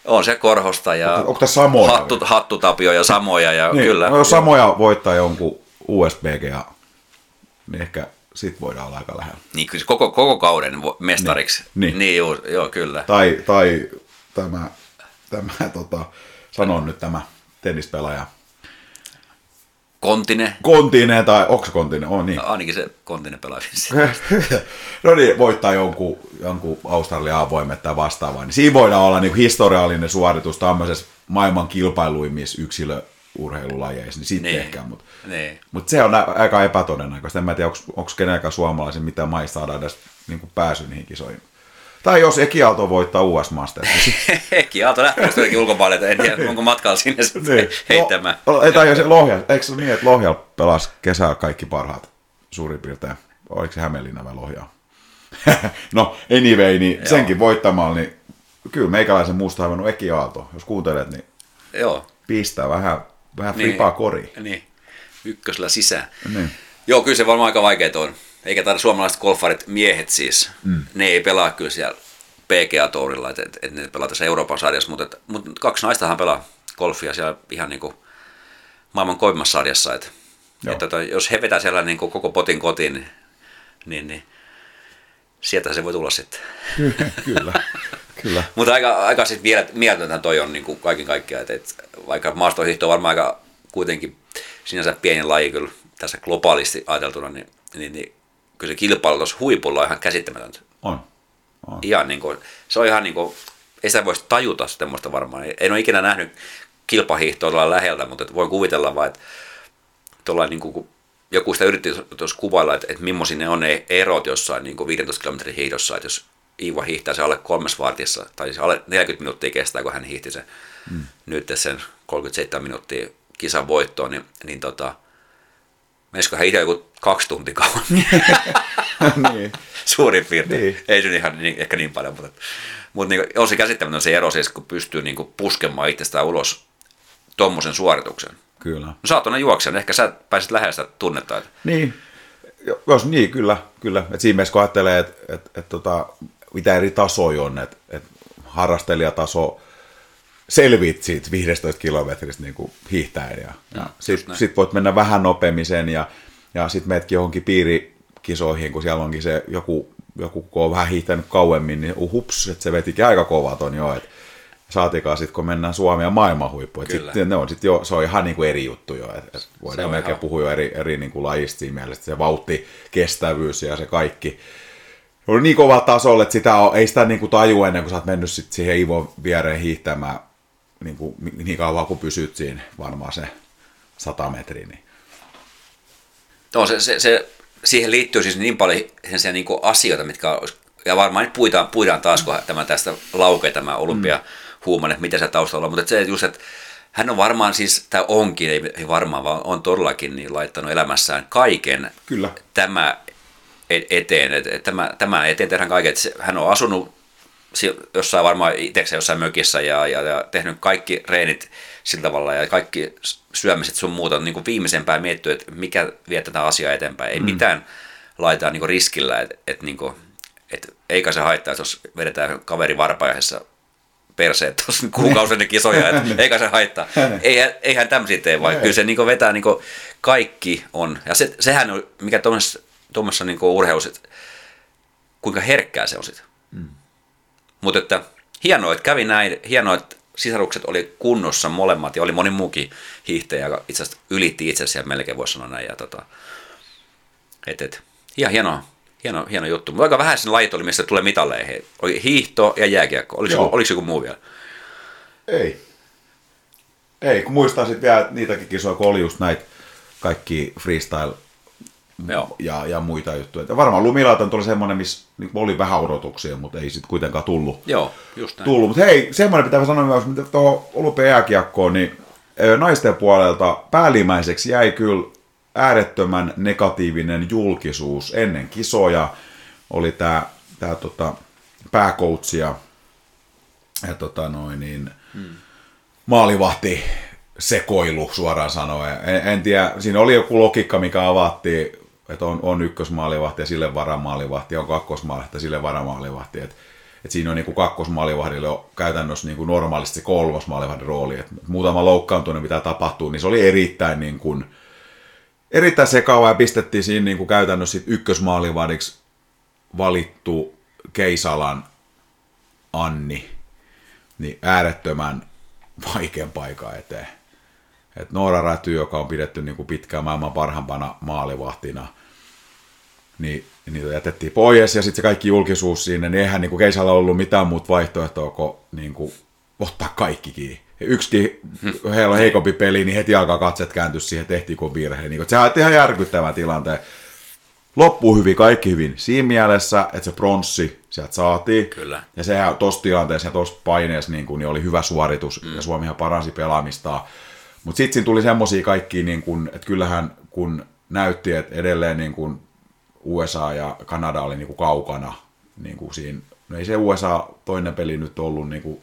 on se Korhosta ja onko, onko Samoja hattu, Hattutapio ja Samoja. Ja niin, kyllä. No, jos Samoja voittaa jonkun USBG ja niin ehkä sit voidaan olla aika lähellä. Niin kyllä koko, koko kauden mestariksi. Niin. Niin, niin joo, joo, kyllä. Tai, tai tämä, tämä tota, sanon nyt tämä tennispelaaja, Kontine. Kontinen tai onko se Kontinen? On niin. Ainakin se Kontine pelaa [laughs] no niin, voittaa jonkun, jonkun Australian avoimet tai vastaavaa. Niin siinä voidaan olla niin historiallinen suoritus tämmöisessä maailman kilpailuimmissa yksilöurheilulajeissa, niin sitten Niin. ehkä. Mutta niin. mut se on aika epätodennäköistä. En mä tiedä, onko kenenkään suomalaisen mitä maista saada edes niin pääsy niihin kisoihin. Tai jos Eki Aalto voittaa US Masters, niin [laughs] Aalto lähtee jotenkin ulkopuolelle, että en tiedä, onko matkalla sinne sitten niin. [laughs] heittämään. Ei, tai se Lohja, eikö se niin, että Lohja pelasi kesällä kaikki parhaat suurin piirtein? Oliko se Hämeenlinna vai Lohja? [laughs] no, anyway, niin Joo. senkin voittamalla, niin kyllä meikäläisen muusta haivannut Eki Aalto. Jos kuuntelet, niin Joo. pistää vähän, vähän Niin. flipaa koriin. Niin. Ykkösellä sisään. Niin. Joo, kyllä se varmaan aika vaikeaa on. Eikä taida suomalaiset golfarit, miehet siis, mm. ne ei pelaa kyllä siellä PGA-tourilla, että et, et ne pelaa tässä Euroopan sarjassa, mutta, et, mutta kaksi naistahan pelaa golfia siellä ihan niin kuin maailman koimmassa sarjassa. Et, Joo. et, tota, jos he vetää siellä niin kuin koko potin kotiin, niin, niin, niin sieltä se voi tulla sitten. kyllä, kyllä. [laughs] Mutta aika, aika sitten vielä toi on niin kuin kaiken kaikkiaan, että, että vaikka maastohiihto on varmaan aika kuitenkin sinänsä pieni laji kyllä tässä globaalisti ajateltuna, niin, niin, niin kyllä se kilpailu tuossa huipulla on ihan käsittämätöntä. On. on. Ihan niin kuin, se on ihan niin kuin, ei sitä voisi tajuta semmoista varmaan. En ole ikinä nähnyt kilpahiihtoa tuolla läheltä, mutta voin kuvitella vaan, että tuolla niin kuin, joku sitä yritti tuossa kuvailla, että, että millaisia ne on ne erot jossain niin kuin 15 kilometrin hiihdossa, että jos Iiva hiihtää se alle kolmes vartissa, tai siis alle 40 minuuttia kestää, kun hän hiihti sen mm. nyt sen 37 minuuttia kisan voittoon, niin, niin tota, menisikö hän itse joku kaksi tuntia kauan [laughs] niin. suurin piirtein. Niin. Ei se ihan niin, ehkä niin paljon, mutta, mutta niin, on se käsittämätön se ero siis, kun pystyy niin kuin puskemaan itsestään ulos tuommoisen suorituksen. Kyllä. No sä oot niin ehkä sä pääsit lähellä sitä tunnetta. Että, Niin, Jo- jos niin, kyllä, kyllä. Et siinä mielessä kun ajattelee, että et, et, tota, mitä eri tasoja on, että et harrastelijataso selviit siitä 15 kilometristä niin kuin hiihtäen ja, ja sitten sit voit mennä vähän nopeammin sen ja, ja sitten meetkin johonkin piirikisoihin, kun siellä onkin se joku, joku kun on vähän hiihtänyt kauemmin, niin hups, että se vetikin aika kova ton jo, että saatikaan sitten, kun mennään Suomen ja maailman huippuun. Kyllä. Sitten ne on sit jo, se on ihan niin kuin eri juttu jo, että et voidaan melkein ihan- puhua jo eri, eri niin kuin lajista siinä mielessä, se vauhti, kestävyys ja se kaikki. On niin kova tasolla, että sitä on, ei sitä niin kuin taju ennen kuin sä oot mennyt sit siihen Ivon viereen hiihtämään niin, kuin, niin kauan kuin pysyt siinä varmaan se 100 metriä. Niin. No, se, se, se, siihen liittyy siis niin paljon sellaisia niin kuin asioita, mitkä on, ja varmaan nyt puidaan, puidaan taas, kun tämä tästä laukee tämä olympia huuman, että mitä se taustalla on, mutta se just, että hän on varmaan siis, tai onkin, ei, varmaan, vaan on todellakin niin laittanut elämässään kaiken Kyllä. tämä e- eteen, että et tämä, tämä eteen tehdään kaiken, että se, hän on asunut jossain varmaan itsekseen jossain mökissä ja, ja, ja tehnyt kaikki reenit sillä tavalla ja kaikki syömiset sun muuta on niin kuin viimeisempään miettinyt, että mikä vie tätä asiaa eteenpäin. Ei mm. mitään laittaa niin kuin riskillä, että et, niin kuin, et, eikä se haittaa, jos vedetään kaveri varpajaisessa perseet tuossa [laughs] kuukausien kisoja, että [laughs] eikä se haittaa. Eihän, eihän tämmöisiä tee, vaan kyllä se niin vetää niin kaikki on. Ja se, sehän on, mikä tuommoisessa, niin urheilussa, että kuinka herkkää se on sitten. Mm. Mutta että hienoa, että kävi näin, hienoa, että sisarukset oli kunnossa molemmat ja oli moni muukin hiihtäjä, joka itse asiassa ylitti itse asiassa melkein voisi sanoa näin. Ja tota, et, et, ihan hieno, hieno, hieno juttu. Mutta aika vähän sen lajit oli, mistä tulee mitalleihin. Oli hiihto ja jääkiekko. Oliko, joku, oliko joku muu vielä? Ei. Ei, kun muistaa sitten vielä niitäkin kisoja, kun oli just näitä kaikki freestyle Joo. ja, ja muita juttuja. Ja varmaan lumilautan tuli semmoinen, missä niin oli vähän odotuksia, mutta ei sitten kuitenkaan tullut. Joo, just näin. tullut. Mutta hei, semmoinen pitää sanoa myös, mitä tuohon olympiajääkiekkoon, niin naisten puolelta päällimmäiseksi jäi kyllä äärettömän negatiivinen julkisuus ennen kisoja. Oli tämä tää, tota, pääkoutsi ja, ja tota, noin, niin, hmm. maalivahti sekoilu suoraan sanoen. En, en tiedä, siinä oli joku logiikka, mikä avattiin, että on, on ykkösmaalivahti ja sille varamaalivahti, on kakkosmaalivahti ja sille varamaalivahti. Et, et siinä on niin kuin kakkosmaalivahdille on käytännössä niin kuin normaalisti se kolmas maalivahdin rooli. Et muutama loukkaantuminen, mitä tapahtuu, niin se oli erittäin niin kuin, erittäin sekaavaa ja pistettiin siinä niin kuin käytännössä sit ykkösmaalivadiksi valittu Keisalan Anni niin äärettömän vaikean paikan eteen. Et Noora Räty, joka on pidetty niin kuin pitkään maailman parhaimpana maalivahtina, niin niitä jätettiin pois ja sitten se kaikki julkisuus siinä, niin eihän niin kuin Keisalla ollut mitään muuta vaihtoehtoa kuin, niin kuin ottaa kaikki kiinni. Yksikin heillä on heikompi peli, niin heti alkaa katset kääntyä siihen, tehtiinkö virhe. Niin, sehän on ihan järkyttävä tilanteen. Loppuu hyvin, kaikki hyvin. Siinä mielessä, että se pronssi sieltä saatiin. Kyllä. Ja sehän tuossa tilanteessa ja tuossa paineessa niin kuin, niin oli hyvä suoritus mm. ja Suomihan paransi pelaamistaan. Mutta sitten siinä tuli semmoisia kaikki, niin kuin, että kyllähän kun näytti, että edelleen niin kuin USA ja Kanada oli niin kuin kaukana niin kuin siinä. No ei se USA toinen peli nyt ollut, niin kuin,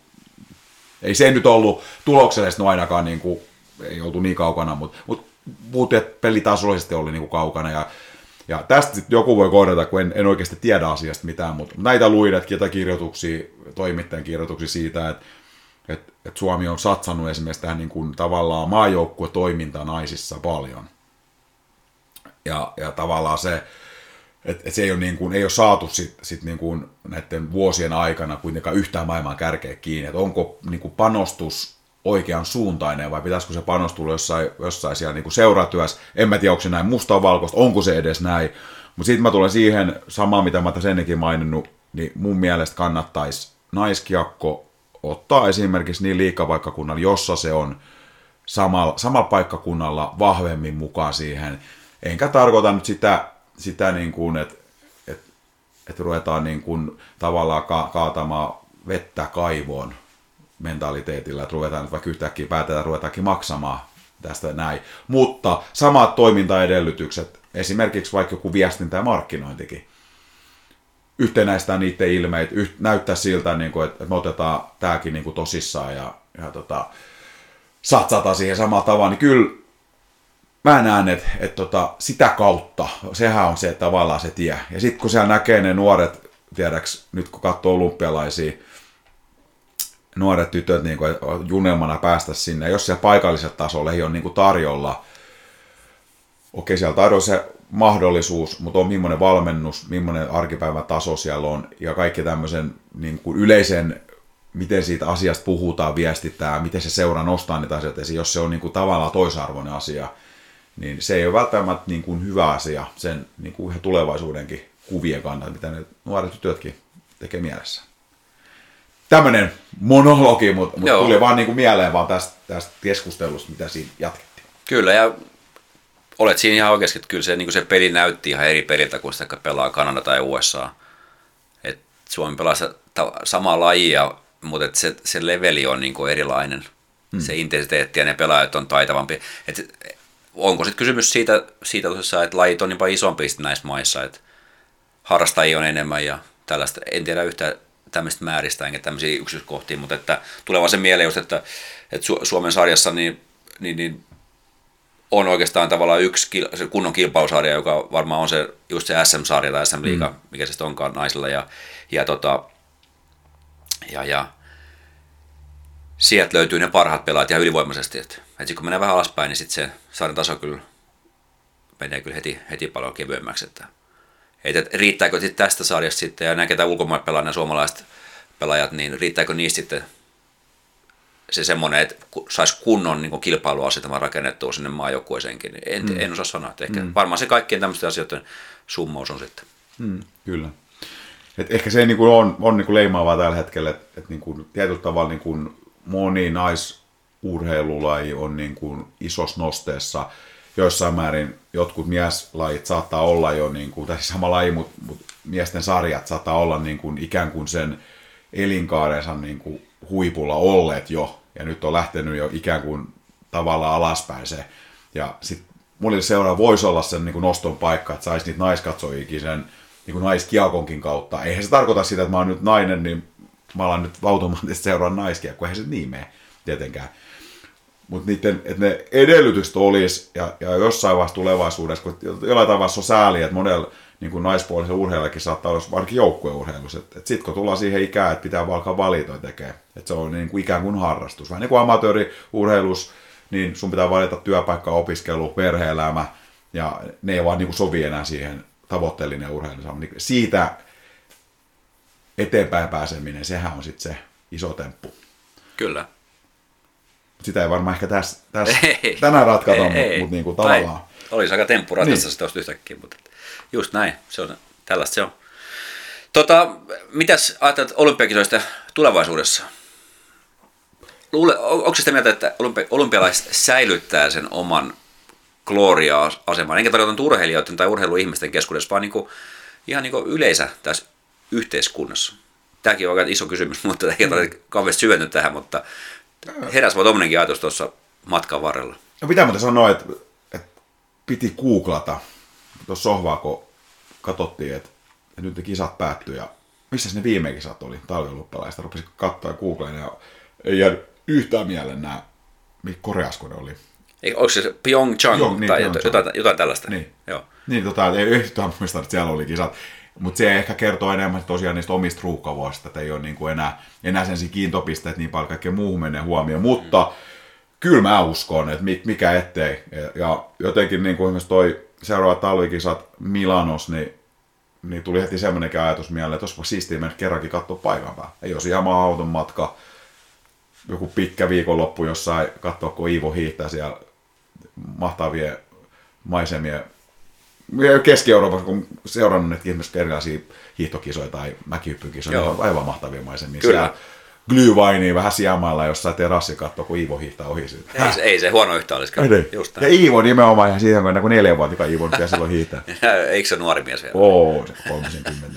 ei se nyt ollut tuloksellisesti no ainakaan, niin kuin, ei oltu niin kaukana, mutta, mutta puhuttiin, että peli tasollisesti oli niin kaukana ja ja tästä sitten joku voi korjata, kun en, en oikeasti tiedä asiasta mitään, mutta näitä luin, että kirjoituksia, toimittajan kirjoituksia siitä, että, että, että Suomi on satsannut esimerkiksi tähän niin kuin tavallaan maajoukkuetoimintaan naisissa paljon. Ja, ja tavallaan se, että, että se ei ole, niin kuin, ei ole saatu sit, sit niin kuin näiden vuosien aikana kuitenkaan yhtään maailman kärkeä kiinni, että onko niin kuin panostus oikean suuntainen vai pitäisikö se panostua jossain, jossain siellä niin seuratyössä. En mä tiedä, onko se näin musta valkoista, onko se edes näin. Mutta sitten mä tulen siihen samaan, mitä mä tässä ennenkin maininnut, niin mun mielestä kannattaisi naiskiakko ottaa esimerkiksi niin liikavaikkakunnalla, jossa se on samalla, samalla paikkakunnalla vahvemmin mukaan siihen. Enkä tarkoita nyt sitä, sitä niin kuin, että että että ruvetaan niin kuin tavallaan ka- kaatamaan vettä kaivoon, mentaliteetillä, että ruvetaan vaikka yhtäkkiä päätetään, ruvetaankin maksamaan tästä näin. Mutta samat toimintaedellytykset, esimerkiksi vaikka joku viestintä ja markkinointikin, yhtenäistää niiden ilmeitä, yht, näyttää siltä, niin kuin, että me otetaan tämäkin niin kuin tosissaan ja, ja tota, satsataan siihen samalla tavalla, niin kyllä mä näen, että, että tota, sitä kautta, sehän on se tavallaan se tie. Ja sitten kun siellä näkee ne nuoret, tiedäks, nyt kun katsoo olympialaisia, nuoret tytöt niin kuin, junelmana päästä sinne. Jos siellä paikallisella tasolla ei ole niin kuin tarjolla, okei siellä tarjolla se mahdollisuus, mutta on millainen valmennus, millainen arkipäivän taso siellä on ja kaikki tämmöisen niin kuin yleisen, miten siitä asiasta puhutaan, viestitään, miten se seura nostaa niitä asioita esiin, jos se on niin kuin tavallaan toisarvoinen asia, niin se ei ole välttämättä niin kuin hyvä asia sen niin kuin tulevaisuudenkin kuvien kannalta, mitä ne nuoret tytötkin tekee mielessä. Tämmöinen monologi, mutta mut tuli vaan niinku mieleen vaan tästä, tästä keskustelusta, mitä siinä jatkettiin. Kyllä, ja olet siinä ihan oikeasti, että kyllä se, niin se peli näytti ihan eri peliltä kuin sitä pelaa Kanada tai USA. Et Suomi pelaa samaa lajia, mutta et se, se leveli on niin erilainen. Hmm. Se intensiteetti ja ne pelaajat on taitavampi. Et onko sitten kysymys siitä, siitä tosissaan, että lajit on niin paljon isompi näissä maissa, että harrastajia on enemmän ja tällaista. En tiedä yhtään tämmöistä määristä enkä tämmöisiä yksityiskohtia, mutta että tulee vaan se mieleen just, että, että Suomen sarjassa niin, niin, niin on oikeastaan tavallaan yksi kunnon kilpausarja, joka varmaan on se, just se SM-sarja tai SM-liiga, mm. mikä se onkaan naisilla. Ja, ja, tota, ja, ja sieltä löytyy ne parhaat pelaajat ihan ylivoimaisesti. Että, että kun menee vähän alaspäin, niin sitten se sarjan taso kyllä menee kyllä heti, heti paljon kevyemmäksi. Että, että riittääkö sitten tästä sarjasta sitten, ja nämä ketä ulkomailla pelaa, nämä suomalaiset pelaajat, niin riittääkö niistä sitten se semmoinen, että saisi kunnon niin kilpailuasetelma rakennettua sinne maajoukkueeseenkin. En, mm. en osaa sanoa, että ehkä mm. varmaan se kaikkien tämmöisten asioiden summaus on sitten. Mm, kyllä. Et ehkä se niin kuin on, on niin kuin leimaavaa tällä hetkellä, että, että niin kuin tietyllä tavalla niin kuin moni naisurheilulaji on niin kuin isossa nosteessa – joissain määrin jotkut mieslajit saattaa olla jo, niin kuin, tai sama laji, mutta, mutta miesten sarjat saattaa olla niin kuin, ikään kuin sen elinkaarensa niin kuin, huipulla olleet jo, ja nyt on lähtenyt jo ikään kuin tavallaan alaspäin se. Ja sitten monille seuraa voisi olla sen niin kuin noston paikka, että saisi niitä naiskatsojikin sen niin kuin naiskiakonkin kautta. Eihän se tarkoita sitä, että mä oon nyt nainen, niin mä alan nyt automaattisesti seuraa naiskia, kun eihän se niin mene tietenkään mutta niiden, että ne edellytykset olisi, ja, ja jossain vaiheessa tulevaisuudessa, kun jollain tavalla on sääli, että monella niin kuin naispuolisen urheilijakin saattaa olla varsinkin joukkueurheilussa, että, että sitten kun tullaan siihen ikään, että pitää alkaa valita tekemään, että se on niin kuin ikään kuin harrastus, vähän niin kuin amatööriurheilus, niin sun pitää valita työpaikka, opiskelu, perhe-elämä, ja ne ei vaan niin kuin sovi enää siihen tavoitteellinen urheilun niin siitä eteenpäin pääseminen, sehän on sitten se iso temppu. Kyllä. Sitä ei varmaan ehkä tässä, tässä ei, tänään ratkata, mutta mut niin kuin tavallaan. Olisi aika temppu ratkaista niin. yhtäkkiä, mutta just näin, se on, tällaista se on. Tota, mitäs ajattelet olympiakisoista tulevaisuudessa? Luule, onko sitä mieltä, että olympialaiset säilyttää sen oman gloria-aseman? Enkä tarkoita urheilijoiden tai urheiluihmisten keskuudessa, vaan niin kuin, ihan niin kuin yleisä tässä yhteiskunnassa. Tämäkin on aika iso kysymys, [laughs] mutta ei tarvitse kauheasti syventyä tähän, mutta heräsi vaan tuommoinenkin ajatus tuossa matkan varrella. No pitää muuten sanoa, että, että piti googlata tuossa sohvaa, kun katsottiin, että, että nyt ne kisat päättyi ja missä ne viime kisat oli, talvioluppalaista, rupesin katsoa ja googleen ja ei jäänyt yhtään mieleen nämä, Koreasko ne oli. Ei, onko se Pyeongchang Joo, niin, tai Pyeongchang. Jotain, jotain, tällaista? Niin. Joo. Niin, tota, ei yhtään muista, että siellä oli kisat. Mutta se ehkä kertoo enemmän tosiaan niistä omista ruuhkavuosista, että ei ole niin kuin enää, enää sen kiintopisteet niin paljon kaikkea muuhun menee huomioon. Mutta mm. kyllä mä uskon, että mikä ettei. Ja jotenkin niin kuin esimerkiksi toi seuraava talvikisat Milanos, niin, niin tuli heti semmoinenkin ajatus mieleen, että olisipa siistiä mennä kerrankin katsoa paikan päällä. Ei olisi ihan auton matka, joku pitkä viikonloppu jossain katsoa, kun Iivo hiihtää siellä mahtavia maisemia Keski-Euroopassa, kun seurannut näitä ihmiset erilaisia hiihtokisoja tai mäkihyppykisoja, ne on aivan mahtavia maisemia. Kyllä. Siellä glühweini vähän sijamailla jossain terassi katsoa, kun Iivo hiihtää ohi siitä. Ei, se, ei se huono yhtä olisi. Just ja Iivo nimenomaan ihan siihen, kun neljä vuotta Iivo nyt silloin hiihtää. [laughs] Eikö se nuori mies vielä? Oo, se 30.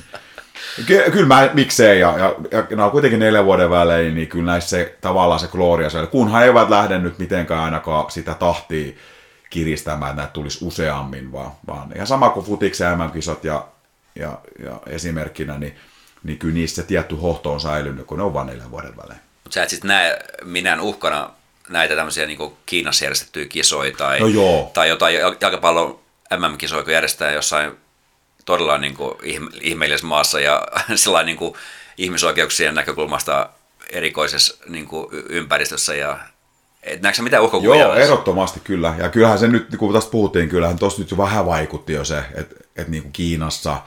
Ky- kyllä mä, miksei, ja, ja, ja nämä on kuitenkin neljän vuoden välein, niin kyllä näissä se, tavallaan se gloria, se, kunhan eivät lähde nyt mitenkään ainakaan sitä tahtia kiristämään, että näitä tulisi useammin, vaan, vaan ihan sama kuin futiksen MM-kisat ja, ja, ja esimerkkinä, niin, niin kyllä niissä se tietty hohto on säilynyt, kun ne on vain neljän vuoden välein. Mutta sä et sitten näe minään uhkana näitä tämmöisiä niin Kiinassa järjestettyjä kisoja tai, no joo. tai jotain jalkapallon MM-kisoja, kun järjestetään jossain todella niin kuin ihmeellisessä maassa ja [laughs] sellainen niin kuin ihmisoikeuksien näkökulmasta erikoisessa niin kuin ympäristössä ja et näetkö mitään uhkakuvia? Joo, ehdottomasti kyllä. Ja kyllähän se nyt, kun tästä puhuttiin, kyllähän tuossa nyt jo vähän vaikutti jo se, että, että niin kuin Kiinassa,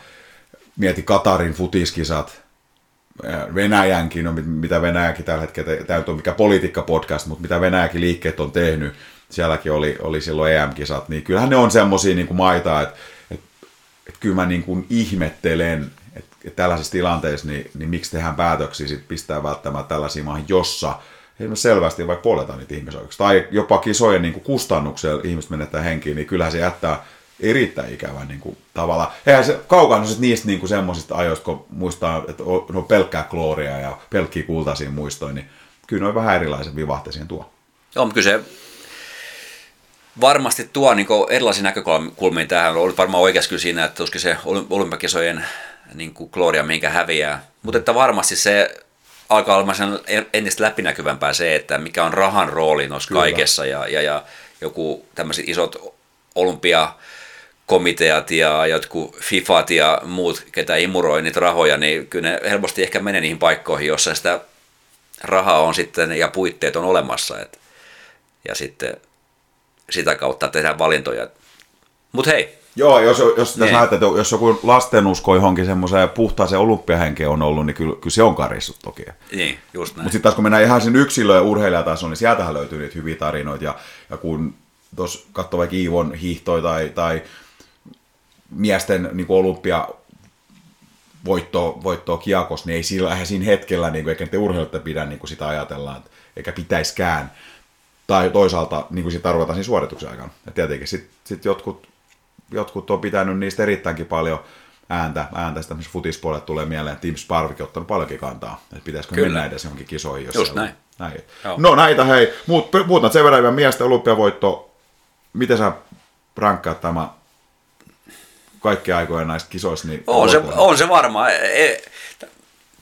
mieti Katarin futiskisat, Venäjänkin, no mitä Venäjäkin tällä hetkellä, tämä on mikä politiikka-podcast, mutta mitä Venäjäkin liikkeet on tehnyt, sielläkin oli, oli silloin EM-kisat, niin kyllähän ne on semmoisia niin maita, että, että, että kyllä mä niin kuin ihmettelen, että, että tällaisissa tilanteissa, niin, niin miksi tehdään päätöksiä sit pistää välttämättä tällaisiin maihin, jossa esimerkiksi selvästi vaikka poljetaan niitä ihmisoikeuksia, tai jopa kisojen niin kustannuksella ihmiset menettää henkiin, niin kyllähän se jättää erittäin ikävän niin kuin, tavalla. Eihän se kaukana niistä niin kuin semmoisista ajoista, kun muistaa, että on pelkkää klooria ja pelkkiä kultaisia muistoja, niin kyllä ne on vähän erilaisen vivahteisiin tuo. Joo, mutta kyllä se varmasti tuo niin erilaisia näkökulmia tähän. On varmaan oikeassa kyllä siinä, että tuskin se olympiakisojen niin kuin gloria, minkä häviää. Mutta että varmasti se alkaa olla sen entistä läpinäkyvämpää se, että mikä on rahan rooli noissa Kyllä. kaikessa ja, ja, ja joku tämmöiset isot olympiakomiteat ja jotkut FIFAt ja muut, ketä imuroi niitä rahoja, niin kyllä ne helposti ehkä menee niihin paikkoihin, jossa sitä rahaa on sitten ja puitteet on olemassa. Et, ja sitten sitä kautta tehdään valintoja. Mutta hei, Joo, jos, jos niin. näet, että jos joku lastenusko johonkin semmoiseen puhtaaseen olympiahenkeen on ollut, niin kyllä, kyllä se on karissut toki. Niin, just näin. Mutta sitten taas kun mennään ihan sen yksilö- ja urheilijatasoon, niin sieltähän löytyy niitä hyviä tarinoita. Ja, ja kun tuossa katsoo vaikka Iivon hiihtoja tai, tai miesten niin olympia voittoa, voittoa kiakos, niin ei sillä, eihän siinä hetkellä, niin kuin, eikä te urheilijoita pidä niin kuin sitä ajatellaan, eikä pitäiskään. Tai toisaalta niin kuin sitä arvotaan siinä suorituksen aikana. Ja tietenkin sitten sit jotkut jotkut on pitänyt niistä erittäinkin paljon ääntä, ääntä sitä, missä futispuolelle tulee mieleen, että Tim Sparvikin on ottanut paljonkin kantaa, että pitäisikö Kyllä. mennä edes johonkin kisoihin. Jos Just näin. näin. No näitä hei, muut, puhutaan sen verran miesten olympiavoitto, miten sä rankkaat tämä kaikki aikojen näistä kisoista? Niin on, se, on se varmaan. E, e,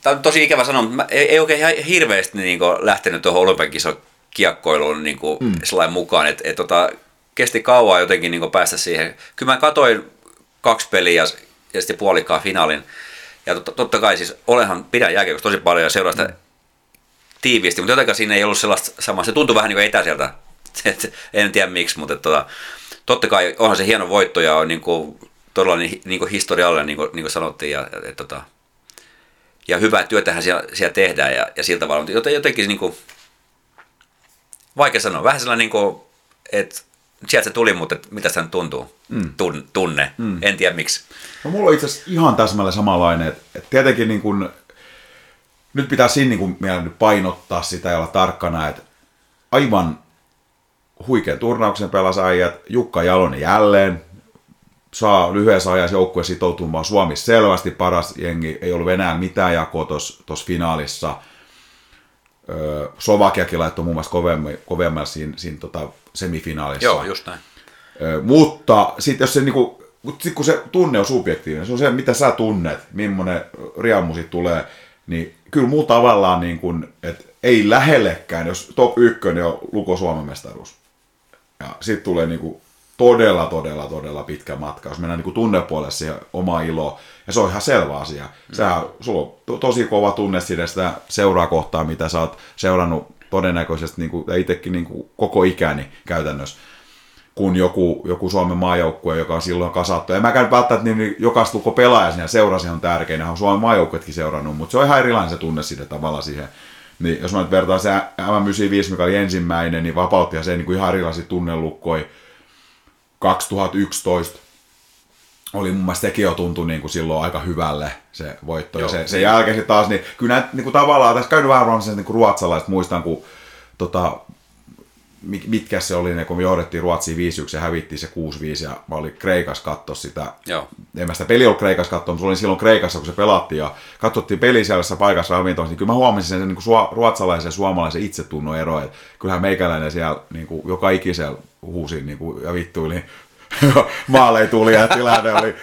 tämä on tosi ikävä sanoa, mutta ei, ei oikein ihan hirveästi niin lähtenyt tuohon olympiakisoon kiekkoiluun niin kuin mm. sellainen mukaan, että et, tota, kesti kauan jotenkin niin päästä siihen. Kyllä mä katoin kaksi peliä ja sitten puolikkaan finaalin. Ja totta, totta kai siis olenhan, pidän jääkiekosta tosi paljon ja seuraa sitä mm. tiiviisti, mutta jotenkin siinä ei ollut sellaista samaa. Se tuntui vähän niin kuin etäiseltä [laughs] Et, en tiedä miksi, mutta tota, totta kai onhan se hieno voitto ja on niin kuin, todella niin, niin kuin historiallinen, niin kuin, niin kuin sanottiin. Ja, et, tota, ja hyvää työtähän siellä, siellä tehdään ja, ja siltä tavalla, mutta jotenkin niin kuin, vaikea sanoa, vähän sellainen, niin kuin, että sieltä se tuli, mutta mitä se tuntuu, mm. Tun, tunne, mm. en tiedä miksi. No mulla on itse asiassa ihan täsmälleen samanlainen, että, että tietenkin niin kuin, nyt pitää siinä niin kuin, nyt painottaa sitä ja olla tarkkana, että aivan huikean turnauksen pelasaajat, Jukka Jalonen jälleen, saa lyhyessä ajassa joukkue sitoutumaan Suomi selvästi paras jengi, ei ollut Venäjällä mitään jakoa tuossa finaalissa. Öö, Slovakiakin laittoi muun muassa kovemmalle siinä, siinä tota semifinaalissa. Joo, just näin. Öö, mutta sitten jos se niinku, sit kun se tunne on subjektiivinen, se on se, mitä sä tunnet, millainen riamu tulee, niin kyllä mulla tavallaan, niin kuin, että ei lähellekään, jos top ykkönen on Luko Suomen mestaruus. Ja sitten tulee niin kuin todella, todella, todella pitkä matka, jos mennään niin tunnepuolelle siihen oma ilo. Ja se on ihan selvä asia. Mm. Sähän, sulla on to, tosi kova tunne sitä seuraa kohtaa, mitä sä oot seurannut todennäköisesti niin kuin, ja itsekin niin kuin koko ikäni käytännössä kuin joku, joku Suomen maajoukkue, joka on silloin kasattu. En mäkään välttämättä niin jokaista luko pelaaja siinä seurasi on tärkein, on Suomen maajoukkuetkin seurannut, mutta se on ihan erilainen se tunne siitä tavalla siihen. Niin jos mä nyt vertaan se M95, mikä oli ensimmäinen, niin vapautti se niin kuin ihan erilaisia tunnelukkoja 2011 oli mun mielestä sekin jo tuntui niin kuin silloin aika hyvälle se voitto. Joo. Ja se, sen jälkeen taas, niin kyllä niin kuin tavallaan, tässä käynyt vähän niin kuin ruotsalaiset, muistan kun tota, mitkä se oli ne, kun me johdettiin Ruotsiin 5-1 ja hävittiin se 6-5 ja mä olin Kreikas katsoa sitä. Joo. En mä sitä peli ollut Kreikas katsoa, mutta olin silloin Kreikassa, kun se pelattiin ja katsottiin peli siellä paikassa ravintoissa, niin kyllä mä huomasin sen niin kuin ruotsalaisen ja suomalaisen itsetunnon ero, että kyllähän meikäläinen siellä niin kuin, joka ikisellä huusi niin kuin, ja vittuili maaleja tuli ja tilanne oli 5-1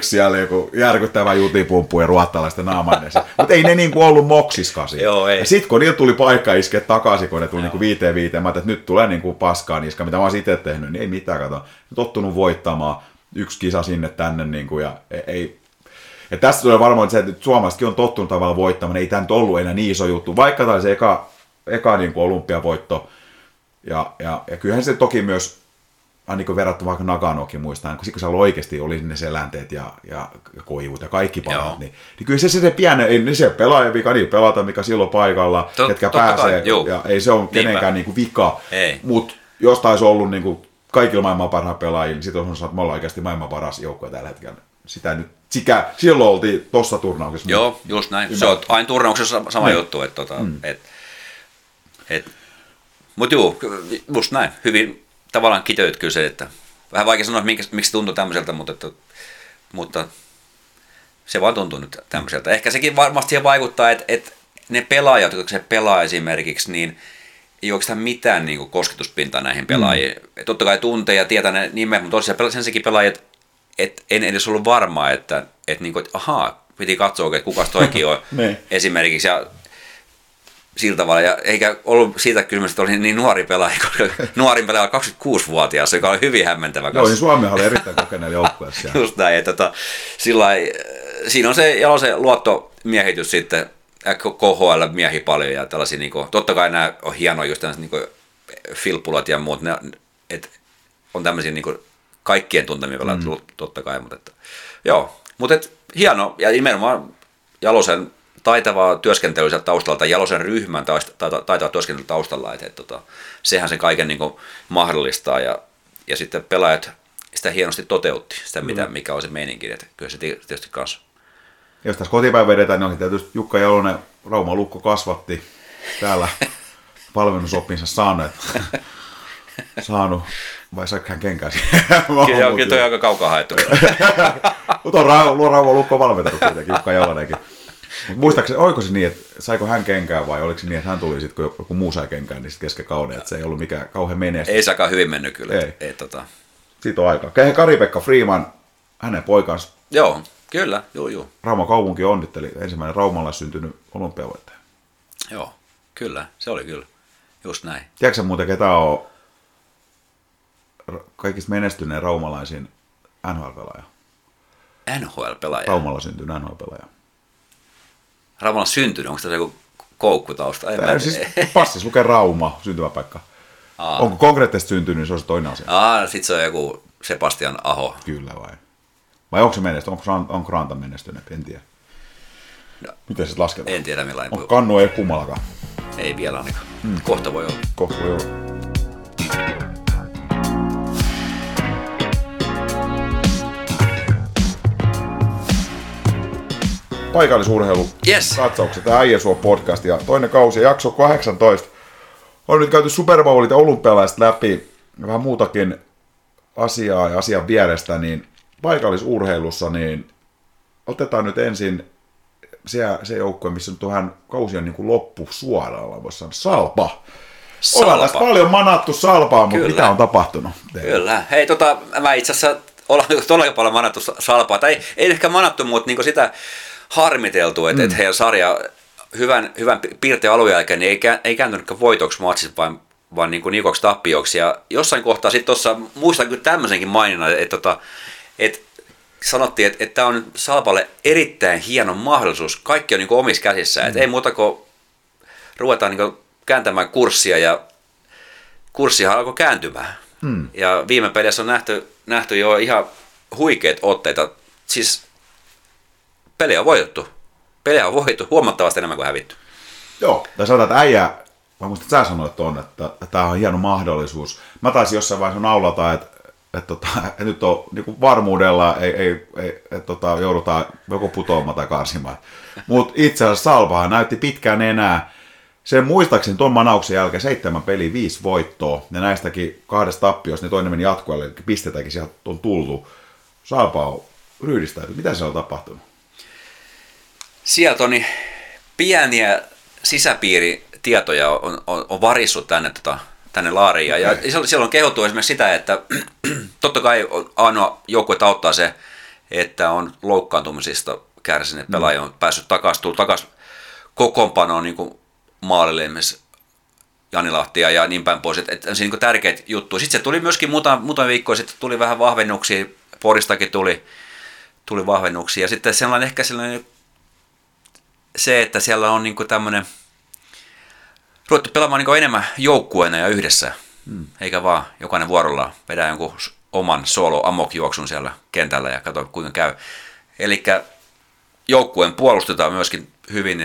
siellä joku järkyttävä jutipumppu ja ruottalaisten naamainen. Mutta ei ne niinku ollut moksiskasi. Joo, ei. Ja sitten kun niillä tuli paikka iskeä takaisin, kun ne tuli niinku viiteen viiteen, mä että nyt tulee niinku paskaa niska, mitä mä oon itse tehnyt, niin ei mitään, kato. Tottunut voittamaan yksi kisa sinne tänne niinku, ja ei, ja tässä tulee varmaan se, että suomalaisetkin on tottunut tavallaan voittamaan, ei tämä nyt ollut enää niin iso juttu, vaikka tämä se eka, eka niin kuin olympiavoitto. Ja, ja, ja kyllähän se toki myös niin verrattuna vaikka Naganokin muistan, kun, kun siellä oikeasti oli ne selänteet ja, ja, koivut ja kaikki palat, niin, niin, kyllä se se pieni, ei ne se pelaaja vika, niin pelata, mikä silloin paikalla, Tot, ketkä pääsee, kai, ja ei se ole kenenkään niin kuin vika, mutta jos taisi ollut niin kuin kaikilla maailman parhaat pelaajia, niin sitten on sanonut, että me ollaan oikeasti maailman paras joukkue tällä hetkellä. Sitä nyt, sikä, silloin oltiin tuossa turnauksessa. Joo, just näin. Se on aina turnauksessa sama niin. juttu, että tota, mm. et, et, mutta juu, just näin, hyvin tavallaan kiteyt kyllä se, että vähän vaikea sanoa, miksi, miksi tuntuu tämmöiseltä, mutta, että, mutta se vaan tuntuu nyt tämmöiseltä. Ehkä sekin varmasti siihen vaikuttaa, että, että ne pelaajat, jotka se pelaa esimerkiksi, niin ei oikeastaan mitään niin kuin, kosketuspintaa näihin pelaajiin. Mm. Totta kai tuntee ja tietää ne nimet, mutta tosiaan sen sekin pelaajat, että en edes ollut varmaa, että, että, niin kuin, että ahaa, piti katsoa, että kuka toikin on [laughs] niin. esimerkiksi. Ja sillä tavalla. Ja eikä ollut siitä kysymys, että oli niin nuori pelaaja, [laughs] koska nuorin pelaaja 26-vuotias, joka oli hyvin hämmentävä. Joo, niin Suomi oli erittäin kokeneen joukkueessa. [laughs] Just näin, että tota, sillä siinä on se se luottomiehitys sitten, KHL miehi paljon ja tällaisia, niin kuin, totta kai nämä on hienoja just niin kuin, filppulat ja muut, ne, et, on tämmöisiä niin kuin, kaikkien tuntemia pelaajia, mm. totta kai, mutta että, joo, mutta et, hieno ja nimenomaan Jalosen taitavaa työskentelyä sieltä taustalta, Jalosen ryhmän taitavaa työskentelyä taustalla, että, että, että sehän sen kaiken niin kuin mahdollistaa ja, ja sitten pelaajat sitä hienosti toteutti, sitä mitä, mm. mikä on se meininki, että kyllä se tietysti kanssa. Jos tässä kotipäin vedetään, niin on tietysti Jukka Jalonen, Rauma Lukko kasvatti täällä [laughs] valmennusoppinsa saanut, [laughs] saanut vai saiko hän kenkään Kyllä, kyllä toi aika kaukaa haettu. [laughs] Mutta on Rauma Lukko valmentanut kuitenkin, Jukka Jalonenkin. Muistaakseni, oliko se niin, että saiko hän kenkään vai oliko se niin, että hän tuli sitten, kun joku muu sai kenkään, niin sitten kesken kauden, että se ei ollut mikään kauhean menestys. Ei saakaan hyvin mennyt kyllä. Ei. ei tota... Siitä on aika. Kari-Pekka Freeman, hänen poikansa. Joo, kyllä, joo, joo. Rauma kaupunki onnitteli, ensimmäinen Raumalla syntynyt olympiavoittaja. Joo, kyllä, se oli kyllä, just näin. Tiedätkö muuten, ketä on kaikista menestyneen raumalaisiin NHL-pelaaja? NHL-pelaaja? Raumalla syntynyt NHL-pelaaja. Raumalla syntynyt, onko tässä joku koukku tausta? En siis passissa lukee Rauma, syntymäpaikka. Aa. Onko konkreettisesti syntynyt, niin se on se toinen asia. Aa, sit se on joku Sebastian Aho. Kyllä vai? Vai onko se menestynyt? Onko, onko Ranta menestynyt? En tiedä. No. Miten se lasketaan? En tiedä millainen. Onko kannu ei kummallakaan? Ei vielä ainakaan. Hmm. Kohta voi olla. Kohta voi olla. Paikallisurheilu Yes. katsaukset, tämä Äijäsuo podcast ja toinen kausi, jakso 18. On nyt käyty Super Bowlit ja olympialaiset läpi ja vähän muutakin asiaa ja asian vierestä, niin paikallisurheilussa niin otetaan nyt ensin se, se joukko, missä nyt on vähän kausi on niin kuin loppu suoralla, voisi sanoa, Salpa. Ollaan tässä Salpa. paljon manattu Salpaa, mutta Kyllä. mitä on tapahtunut? teille? Kyllä. Hei, tota, mä itse asiassa ollaan [laughs] todella paljon manattu salpaa. Tai ei ehkä manattu, mutta niin sitä harmiteltu, että mm. et heidän sarja hyvän, hyvän piirteen alun jälkeen niin ei, kä- ei kääntynytkään voitoksi matsissa, vaan, vaan niin kuin nikoksi tappioksi. Ja jossain kohtaa sitten tuossa, muistan kyllä tämmöisenkin maininnan, että, että, että sanottiin, että, että tämä on Salpalle erittäin hieno mahdollisuus. Kaikki on niin kuin omissa käsissä. Mm. Että ei muuta kuin ruvetaan niin kuin kääntämään kurssia ja kurssihan alkoi kääntymään. Hmm. Ja viime pelissä on nähty, nähty jo ihan huikeat otteita. Siis pelejä on voitettu. Pelejä on voitettu huomattavasti enemmän kuin hävitty. Joo, tai sanotaan, että äijä, mä muistan, että sä sanoit ton, että, tämä on hieno mahdollisuus. Mä taisin jossain vaiheessa naulata, että, että, tota, että nyt on niin varmuudella, ei, ei, ei että tota, joudutaan joko putoamaan tai karsimaan. Mutta itse asiassa Salpahan näytti pitkään enää. Sen muistaakseni tuon manauksen jälkeen seitsemän peliä, viisi voittoa, ja näistäkin kahdesta tappiosta, niin toinen meni jatkoille, eli pistetäkin sieltä on tullut. Salpa on ryhdistäytynyt. Mitä siellä on tapahtunut? Sieltä on niin pieniä sisäpiiritietoja on, on, on varissut tänne, tota, tänne laariin. Ja, ja siellä- on kehuttu esimerkiksi sitä, että [clears throat] totta kai on ainoa joukkue auttaa se, että on loukkaantumisista kärsineet pelaajia on päässyt takaisin, tullut takaisin kokoonpanoon niin kuin maalille esimerkiksi Jani Lahtia ja niin päin pois. Että, että se niin tärkeitä juttuja. Sitten se tuli myöskin muutama, muutama viikko sitten tuli vähän vahvennuksia, Poristakin tuli, tuli vahvennuksia. Ja sitten sellainen ehkä sellainen se, että siellä on niinku tämmöinen, ruvettu pelaamaan niinku enemmän joukkueena ja yhdessä, hmm. eikä vaan jokainen vuorollaan vedää jonkun oman solo amokjuoksun siellä kentällä ja katso kuinka käy. Eli joukkueen puolustetaan myöskin hyvin,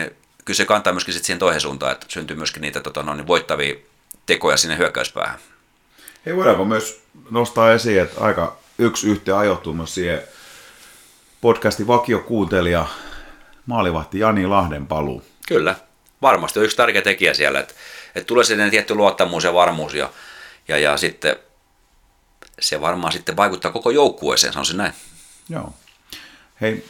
kyllä se kantaa myöskin sit siihen toiseen suuntaan, että syntyy myöskin niitä tota, no, niin voittavia tekoja sinne hyökkäyspäähän. Hei, voidaanko myös nostaa esiin, että aika yksi yhteen ajoittuu myös siihen podcastin vakiokuuntelija maalivahti Jani Lahden paluu. Kyllä, varmasti on yksi tärkeä tekijä siellä, että, että tulee sinne tietty luottamus ja varmuus ja, ja, ja sitten se varmaan sitten vaikuttaa koko joukkueeseen, sanoisin näin. Joo. Hei,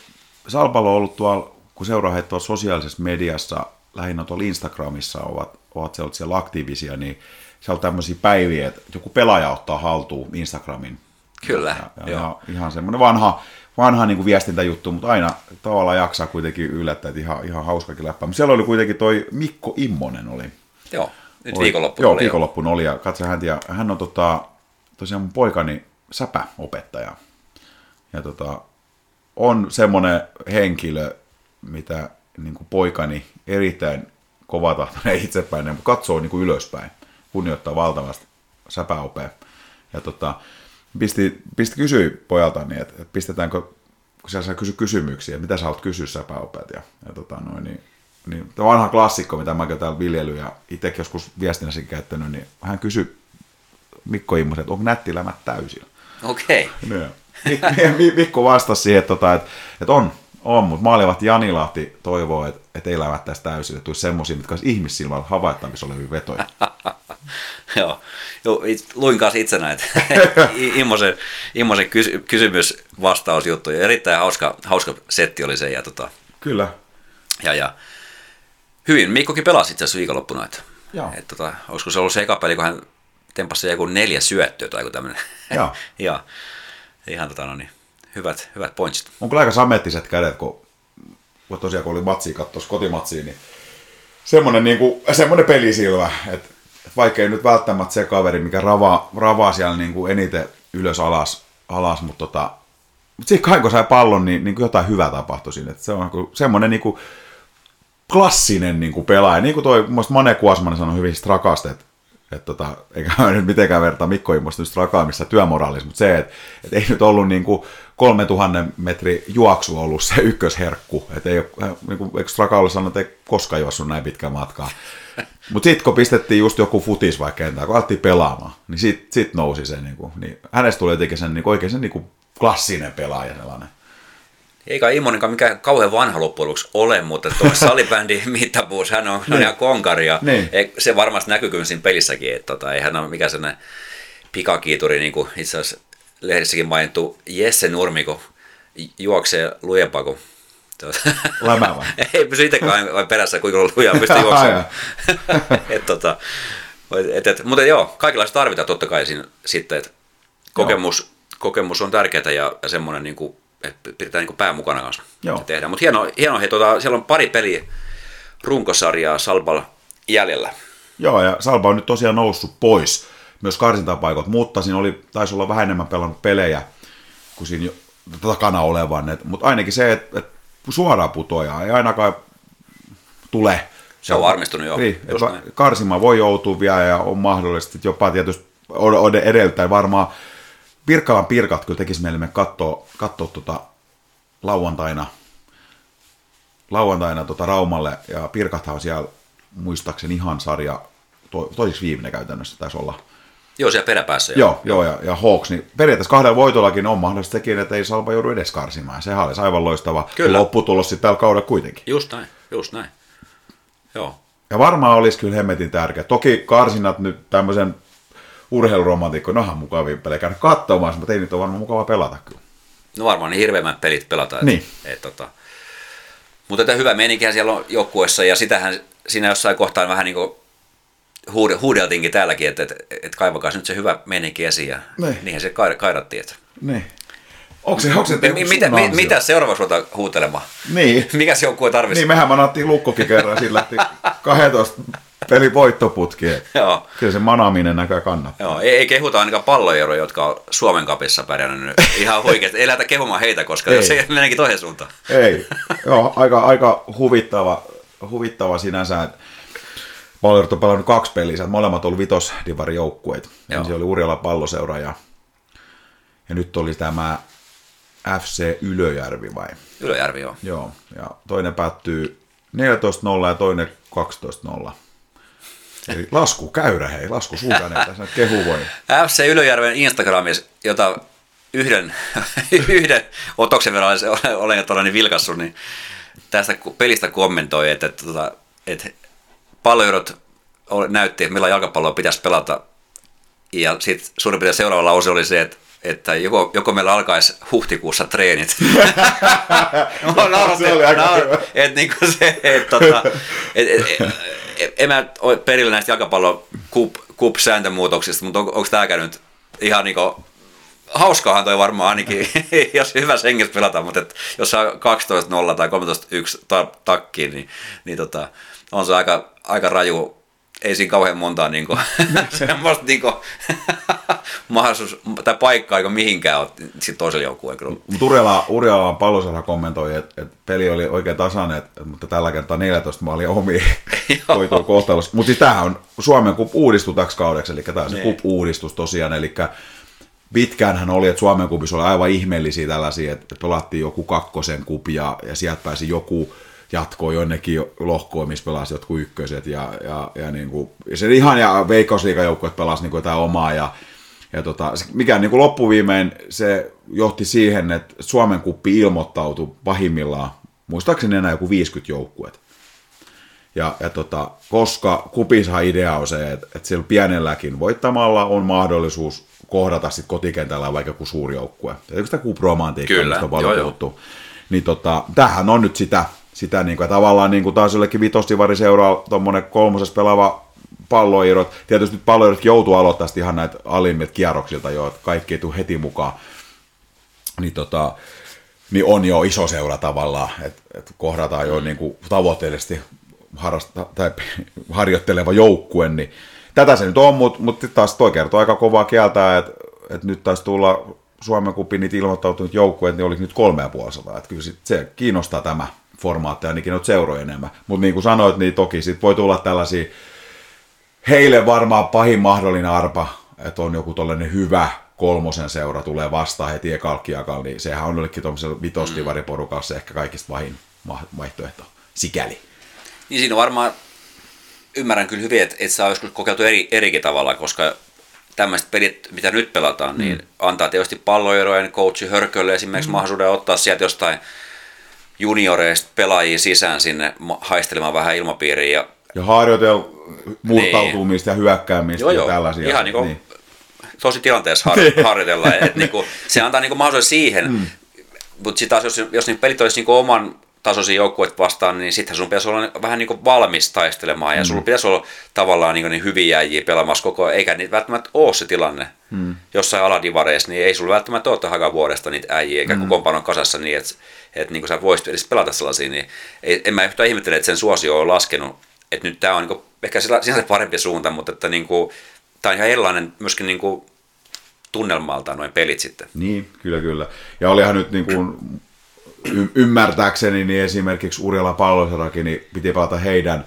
Salpalo on ollut tuolla, kun seuraa heitä tuolla sosiaalisessa mediassa, lähinnä tuolla Instagramissa ovat, ovat siellä, siellä aktiivisia, niin siellä on tämmöisiä päiviä, että joku pelaaja ottaa haltuun Instagramin. Kyllä, Ja, ja joo. ihan semmoinen vanha, vanha niin kuin viestintäjuttu, mutta aina tavallaan jaksaa kuitenkin yllättää, että ihan, ihan hauskakin läppä. Mutta siellä oli kuitenkin toi Mikko Immonen oli. Joo, nyt oli, viikonloppuna Joo, oli viikonloppuna oli ja katsoin häntä ja hän on tota, tosiaan mun poikani säpäopettaja. Ja tota, on semmoinen henkilö, mitä niin kuin poikani erittäin kovatahtoinen [laughs] itsepäinen, mutta katsoo niin kuin ylöspäin, kunnioittaa valtavasti säpäopea. Ja tota, pisti, pisti kysyi pojaltani, että, että pistetäänkö, kun siellä saa kysyä kysymyksiä, mitä sä haluat kysyä säpäopeet. Ja, ja tota, noin, niin, niin, tämä vanha klassikko, mitä mä täällä viljely ja itsekin joskus viestinnässäkin käyttänyt, niin hän kysyi Mikko Immosen, että onko nättilämät täysillä. Okei. Mik- Mi- Mikko vastasi siihen, että, tota, että, että on, on, mutta maalivahti Jani Lahti toivoo, että, että ei lävättäisi täysillä, että tulisi semmoisia, mitkä olisi ihmissilmällä havaittavissa olevia vetoja. [laughs] joo. joo it, luin kanssa itse näitä [laughs] Immosen, Immosen kysy, kysymys-vastausjuttu. Ja erittäin hauska, hauska setti oli se. Ja, tota, Kyllä. ja, ja hyvin Mikkokin pelasi itse asiassa viikonloppuna. Että, Joo. et, tota, olisiko se ollut se eka peli, kun hän tempasi joku neljä syöttöä tai joku tämmöinen. Joo. [laughs] ja ihan tota, no niin, hyvät, hyvät pointsit. On kyllä aika samettiset kädet, kun, kun tosiaan kun oli matsia katsossa kotimatsiin, niin semmoinen, niin kuin, semmoinen pelisilmä, että, vaikka ei nyt välttämättä se kaveri, mikä ravaa, ravaa siellä niin kuin eniten ylös alas, alas mutta tota, mutta siinä kai kun sai pallon, niin, niin kuin jotain hyvää tapahtui siinä. Että se on semmoinen niin kuin klassinen niin kuin pelaaja. Niin kuin toi, Mane Kuosmanen sanoi hyvin Strakasta, että, että tota, eikä mä [laughs] nyt mitenkään vertaa Mikko Immosta rakaamissa työmoraalissa, mutta se, että, että ei nyt ollut niin kuin 3000 metri juoksu ollut se [laughs] ykkösherkku, että ei ole, niin kuin, eikö Strakalle sanoa, että ei koskaan juossut näin pitkä matkaa. [laughs] Mutta sitten kun pistettiin just joku futis vaikka kentään, kun alettiin pelaamaan, niin sitten sit nousi se, niin, kuin, niin hänestä tuli jotenkin sen, niin kuin, oikein sen niin kuin klassinen pelaaja sellainen. Eikä Immonenkaan mikään kauhean vanha loppujen lopuksi ole, mutta tuo [laughs] salibändi mittapuus, hän on, niin. ihan konkari ja niin. se varmasti näkyy kyllä siinä pelissäkin, että tota, ei hän ole mikään sellainen pikakiituri, niin kuin itse asiassa lehdissäkin mainittu Jesse Nurmiko juoksee lujempaa kuin [laughs] Lämä vai? [laughs] ei pysy itsekään perässä, kuinka lujaa pystyy juoksemaan. et, tota, et, et, mutta joo, kaikenlaista tarvitaan totta kai siinä, sitten, että kokemus, kokemus on tärkeää ja, ja semmoinen niin kuin, pidetään niin pää mukana kanssa Joo. tehdään. Mutta hieno, hieno hei, tota, siellä on pari peliä runkosarjaa Salbal jäljellä. Joo, ja Salba on nyt tosiaan noussut pois myös karsintapaikot, mutta siinä oli, taisi olla vähän enemmän pelannut pelejä kuin siinä takana olevan. mutta ainakin se, että et suoraan putoja ei ainakaan tule. Se on varmistunut jo. Niin, karsima voi joutua vielä ja on mahdollisesti jopa tietysti edellyttäen varmaan Pirkkalan Pirkat kyllä tekisi meille katsoa, katsoa tota lauantaina, lauantaina tota Raumalle, ja Pirkathan on siellä muistaakseni ihan sarja, to, toisiksi viimeinen käytännössä taisi olla. Joo, siellä peräpäässä. Joo, joo, ja, ja Hawks, niin periaatteessa kahdella voitollakin on mahdollista sekin, että ei Salpa joudu edes karsimaan. Sehän olisi aivan loistava kyllä. lopputulos sitten tällä kaudella kuitenkin. Just näin, just näin. Joo. Ja varmaan olisi kyllä hemmetin tärkeä. Toki karsinat nyt tämmöisen urheiluromantikko, no onhan mukavia pelejä käydä katsomaan, mutta ei nyt ole varmaan mukava pelata kyllä. No varmaan niin hirveämmät pelit pelata. Niin. Et, tota. Mutta että hyvä meininkihän siellä on joukkueessa ja sitähän siinä jossain kohtaan vähän niin kuin huudeltiinkin täälläkin, että, että, että kaivakaa nyt se hyvä meininki esiin ja niin. niinhän se kairattiin. Että. Niin. Onko se, onko se mitä, mi, mitä seuraavaksi ruvetaan huutelemaan? Niin. [laughs] Mikäs joukkue tarvitsisi? Niin, mehän manattiin lukkokin kerran, sillä lähti [laughs] 12 peli voittoputki. [laughs] Joo. Kyllä se manaaminen näkää kannattaa. Joo, ei, ei kehuta ainakaan pallojeroja, jotka on Suomen kapissa pärjännyt ihan oikeasti. Ei lähdetä kehumaan heitä, koska ei. se meneekin toiseen suuntaan. Ei. Joo, aika, aika huvittava, huvittava sinänsä. Pallojerot on pelannut kaksi peliä, molemmat oli vitosdivari joukkueet. Ensin oli Urjala palloseura ja, ja nyt oli tämä FC Ylöjärvi vai? Ylöjärvi, joo. Joo, ja toinen päättyy 14-0 ja toinen 12-0. Eli lasku käyrä, hei, lasku suhdanne tässä kehu voi. FC Ylöjärven Instagramissa, jota yhden, [laughs] yhden otoksen verran olen, olen todella vilkassut, niin tästä pelistä kommentoi, että, että, että, että palloerot näytti, että millä jalkapalloa pitäisi pelata. Ja sitten suurin piirtein seuraava lause oli se, että että joko, joko meillä alkaisi huhtikuussa treenit. [laughs] no, no, se oli aika no, et, niin se, et, tota, et, et, et, en mä ole perillä näistä jalkapallon kup, sääntömuutoksista, mutta on, onko tämä käynyt ihan niin kuin, hauskaahan toi varmaan ainakin, [laughs] jos hyvä hengessä pelata, mutta et, jos saa 12-0 tai 13-1 ta- takkiin, niin, niin tota, on se aika, aika raju ei siinä kauhean montaa niin kuin, [laughs] semmoista niin kuin, [laughs] mahdollisuus tai paikkaa eikä mihinkään ole sitten toisella joukkueella. Urjala, Urjala pallosella kommentoi, että, että, peli oli oikein tasainen, että, mutta tällä kertaa 14 maalia omi [laughs] koituu kohtalossa. Mutta siis tämähän on Suomen kup uudistus täksi kaudeksi, eli tämä on se kup uudistus tosiaan, eli pitkäänhän oli, että Suomen kupissa oli aivan ihmeellisiä tällaisia, että pelattiin joku kakkosen kupia ja sieltä pääsi joku jatkoa jonnekin lohkoon, missä pelasi jotkut ykköset ja, ja, ja, niin kuin, ja se ihan ja veikkausliikajoukkueet pelasi niin jotain omaa ja, ja tota, mikä niin kuin loppuviimein se johti siihen, että Suomen kuppi ilmoittautui pahimmillaan, muistaakseni enää joku 50 joukkuet. Ja, ja tota, koska kupissa idea on se, että, että sillä pienelläkin voittamalla on mahdollisuus kohdata sit kotikentällä vaikka joku suuri joukkue. Eikö sitä kupromantiikkaa, mistä on paljon joo, puhuttu. Niin tota, tämähän on nyt sitä, sitä niin kuin, tavallaan niin kuin taas jollekin vitosdivari seuraa tuommoinen kolmosessa pelaava palloirot. Tietysti nyt palloirot joutuu aloittaa ihan näitä alimmit kierroksilta jo, että kaikki ei tule heti mukaan. Niin, tota, niin on jo iso seura tavallaan, että, että kohdataan jo niin kuin tavoitteellisesti harrasta, tai [laughs] harjoitteleva joukkue, niin tätä se nyt on, mutta, mutta taas toi kertoo aika kovaa kieltä, että, että nyt taisi tulla Suomen kupin niitä ilmoittautunut joukkueet, niin olisi nyt kolme ja puoli sataa. Että kyllä sit se kiinnostaa tämä formaatti ainakin noita seuroja enemmän. Mutta niin kuin sanoit, niin toki sit voi tulla tällaisia heille varmaan pahin mahdollinen arpa, että on joku tollainen hyvä kolmosen seura tulee vastaan heti ekalkkiakalla, niin sehän on jollekin tuollaisella vitosdivariporukassa ehkä kaikista vahin vaihtoehto, sikäli. Niin siinä on varmaan, ymmärrän kyllä hyvin, että, että on joskus kokeiltu eri, erikin tavalla, koska tämmöiset pelit, mitä nyt pelataan, niin mm. antaa tietysti palloerojen coachi Hörkölle esimerkiksi mm. mahdollisuuden ottaa sieltä jostain junioreista pelaajia sisään sinne haistelemaan vähän ilmapiiriä. Ja, ja harjoitella murtautumista niin. ja hyökkäämistä joo, ja joo. tällaisia. Ihan niin kuin niin. tosi tilanteessa har- [laughs] harjoitella. että [laughs] niin kuin, se antaa niin kuin mahdollisuuden siihen, mm. mutta sitten taas jos, jos niin pelit olisi niin kuin oman tasoisia joukkueet vastaan, niin sittenhän sun pitäisi olla vähän niin kuin valmis taistelemaan, ja mm. sulla pitäisi olla tavallaan niin, niin hyviä jäjiä pelaamassa koko ajan, eikä niitä välttämättä ole se tilanne. Mm. Jossain aladivareissa, niin ei sulla välttämättä ole tähän vuodesta niitä äijiä, eikä mm. kokoonpanon kasassa niin, että, että niin sä voisit edes pelata sellaisia, niin ei, en mä yhtään ihmettele, että sen suosio on laskenut, että nyt tämä on niin kuin, ehkä sinänsä parempi suunta, mutta että niin kuin, tämä on ihan erilainen myöskin niin kuin, tunnelmalta noin pelit sitten. Niin, kyllä, kyllä. Ja olihan nyt niin kuin y- ymmärtääkseni niin esimerkiksi Urjala Pallosarakin niin piti pelata heidän,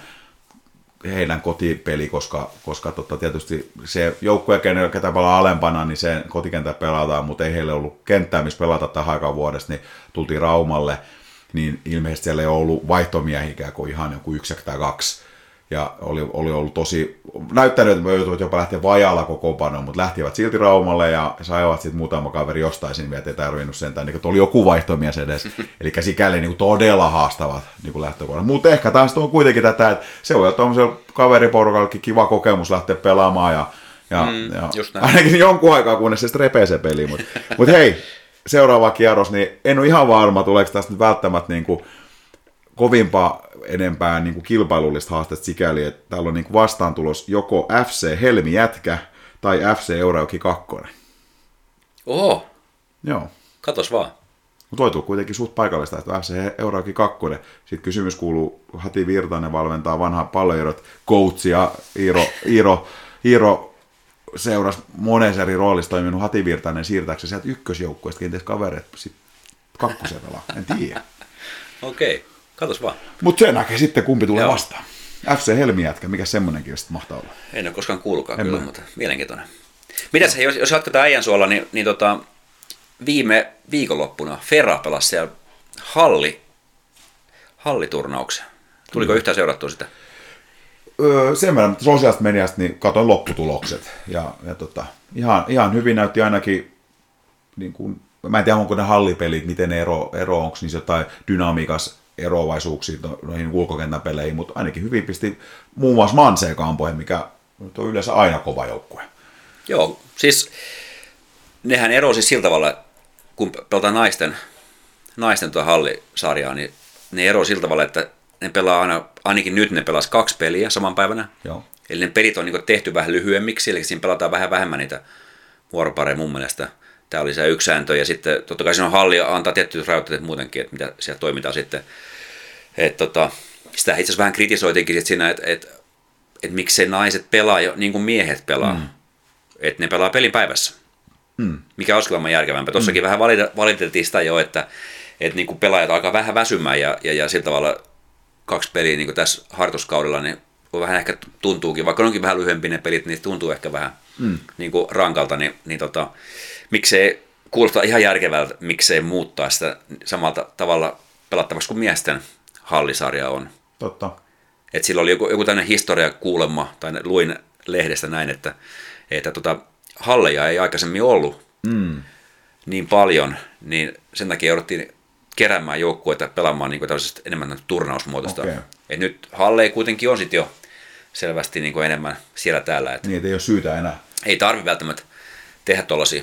heidän kotipeli, koska, koska totta, tietysti se joukkue, ketä pelaa alempana, niin se kotikentä pelataan, mutta ei heille ollut kenttää, missä pelata tähän aikaan vuodesta, niin tultiin Raumalle, niin ilmeisesti siellä ei ollut vaihtomiehiä kuin ihan joku yksi tai kaksi ja oli, oli ollut tosi, näyttänyt, että joutuivat jopa lähteä vajalla kokoonpanoon, mutta lähtivät silti Raumalle ja saivat sitten muutama kaveri jostain sinne, että ei tarvinnut sentään, niin oli joku vaihtomies edes, [laughs] eli sikäli niin todella haastavat niin lähtökohdat. Mutta ehkä taas on kuitenkin tätä, että se voi olla tuollaisella kaveriporukallakin kiva kokemus lähteä pelaamaan ja, ja, mm, ja ainakin jonkun aikaa, kunnes se repee se peli. Mutta mut hei, [laughs] seuraava kierros, niin en ole ihan varma, tuleeko tästä nyt välttämättä niin kuin kovimpaa enempää niin kuin kilpailullista haastetta sikäli, että täällä on niin kuin vastaantulos joko FC Helmi Jätkä tai FC Eurauki 2. Oho. Joo. Katos vaan. Mutta voi tulla kuitenkin suht paikallista, että FC Eurauki 2. Sitten kysymys kuuluu, Hati Virtanen valmentaa vanha palloerot, ja Iiro, Iiro, Iiro seurasi monessa eri roolissa toiminut Hati Virtanen siirtääkseen sieltä ykkösjoukkueesta kenties kavereet sitten kakkosen en tiedä. [laughs] Okei. Okay. Katos vaan. Mutta se näkee sitten, kumpi tulee Joo. vastaan. FC Helmi-jätkä, mikä semmoinenkin sitten mahtaa olla? En ole koskaan kuullutkaan en kyllä, mä. mutta mielenkiintoinen. Mitäs, jos, jos jatketaan äijän suolla, niin, niin tota, viime viikonloppuna Ferra pelasi siellä halli, halliturnauksen. Tuliko mm. yhtään seurattua sitä? Öö, sen verran sosiaalista mediasta niin katsoin lopputulokset. Ja, ja tota, ihan, ihan hyvin näytti ainakin, niin kuin, mä en tiedä onko ne hallipelit, miten ero, ero onko niissä jotain dynamiikas eroavaisuuksia noihin ulkokentän peleihin, mutta ainakin hyvin pisti muun muassa Manseen kampoihin, mikä on yleensä aina kova joukkue. Joo, siis nehän erosi sillä tavalla, kun pelataan naisten, naisten tuo hallisarjaa, niin ne ero sillä tavalla, että ne pelaa aina, ainakin nyt ne pelas kaksi peliä saman päivänä. Joo. Eli ne pelit on niin tehty vähän lyhyemmiksi, eli siinä pelataan vähän vähemmän niitä vuoropareja mun mielestä. Tämä oli se yksi sääntö, ja sitten totta kai siinä on halli antaa tiettyjä rajoitteet muutenkin, että mitä siellä toimitaan sitten. Et tota, sitä itse asiassa vähän kritisoitinkin sit siinä, että et, et miksei naiset pelaa jo niin kuin miehet pelaa. Mm. Että ne pelaa pelin päivässä. Mm. Mikä olisi kyllä järkevämpää. Tuossakin mm. vähän valiteltiin sitä jo, että et niin kuin pelaajat alkaa vähän väsymään ja, ja, ja sillä tavalla kaksi peliä niin kuin tässä harjoituskaudella, niin vähän ehkä tuntuukin, vaikka onkin vähän lyhyempi ne pelit, niin tuntuu ehkä vähän mm. niin kuin rankalta, niin, niin tota, miksei kuulostaa ihan järkevältä, miksei muuttaa sitä samalta tavalla pelattavaksi kuin miesten hallisarja on. Totta. Et sillä oli joku, joku tämmöinen historia kuulemma, tai luin lehdestä näin, että, että tota, halleja ei aikaisemmin ollut mm. niin paljon, niin sen takia jouduttiin keräämään joukkueita pelaamaan niin enemmän turnausmuotoista. Okay. Et nyt halleja kuitenkin on sitten jo selvästi niin kuin enemmän siellä täällä. Et niin, ei ole syytä enää. Ei tarvi välttämättä tehdä tuollaisia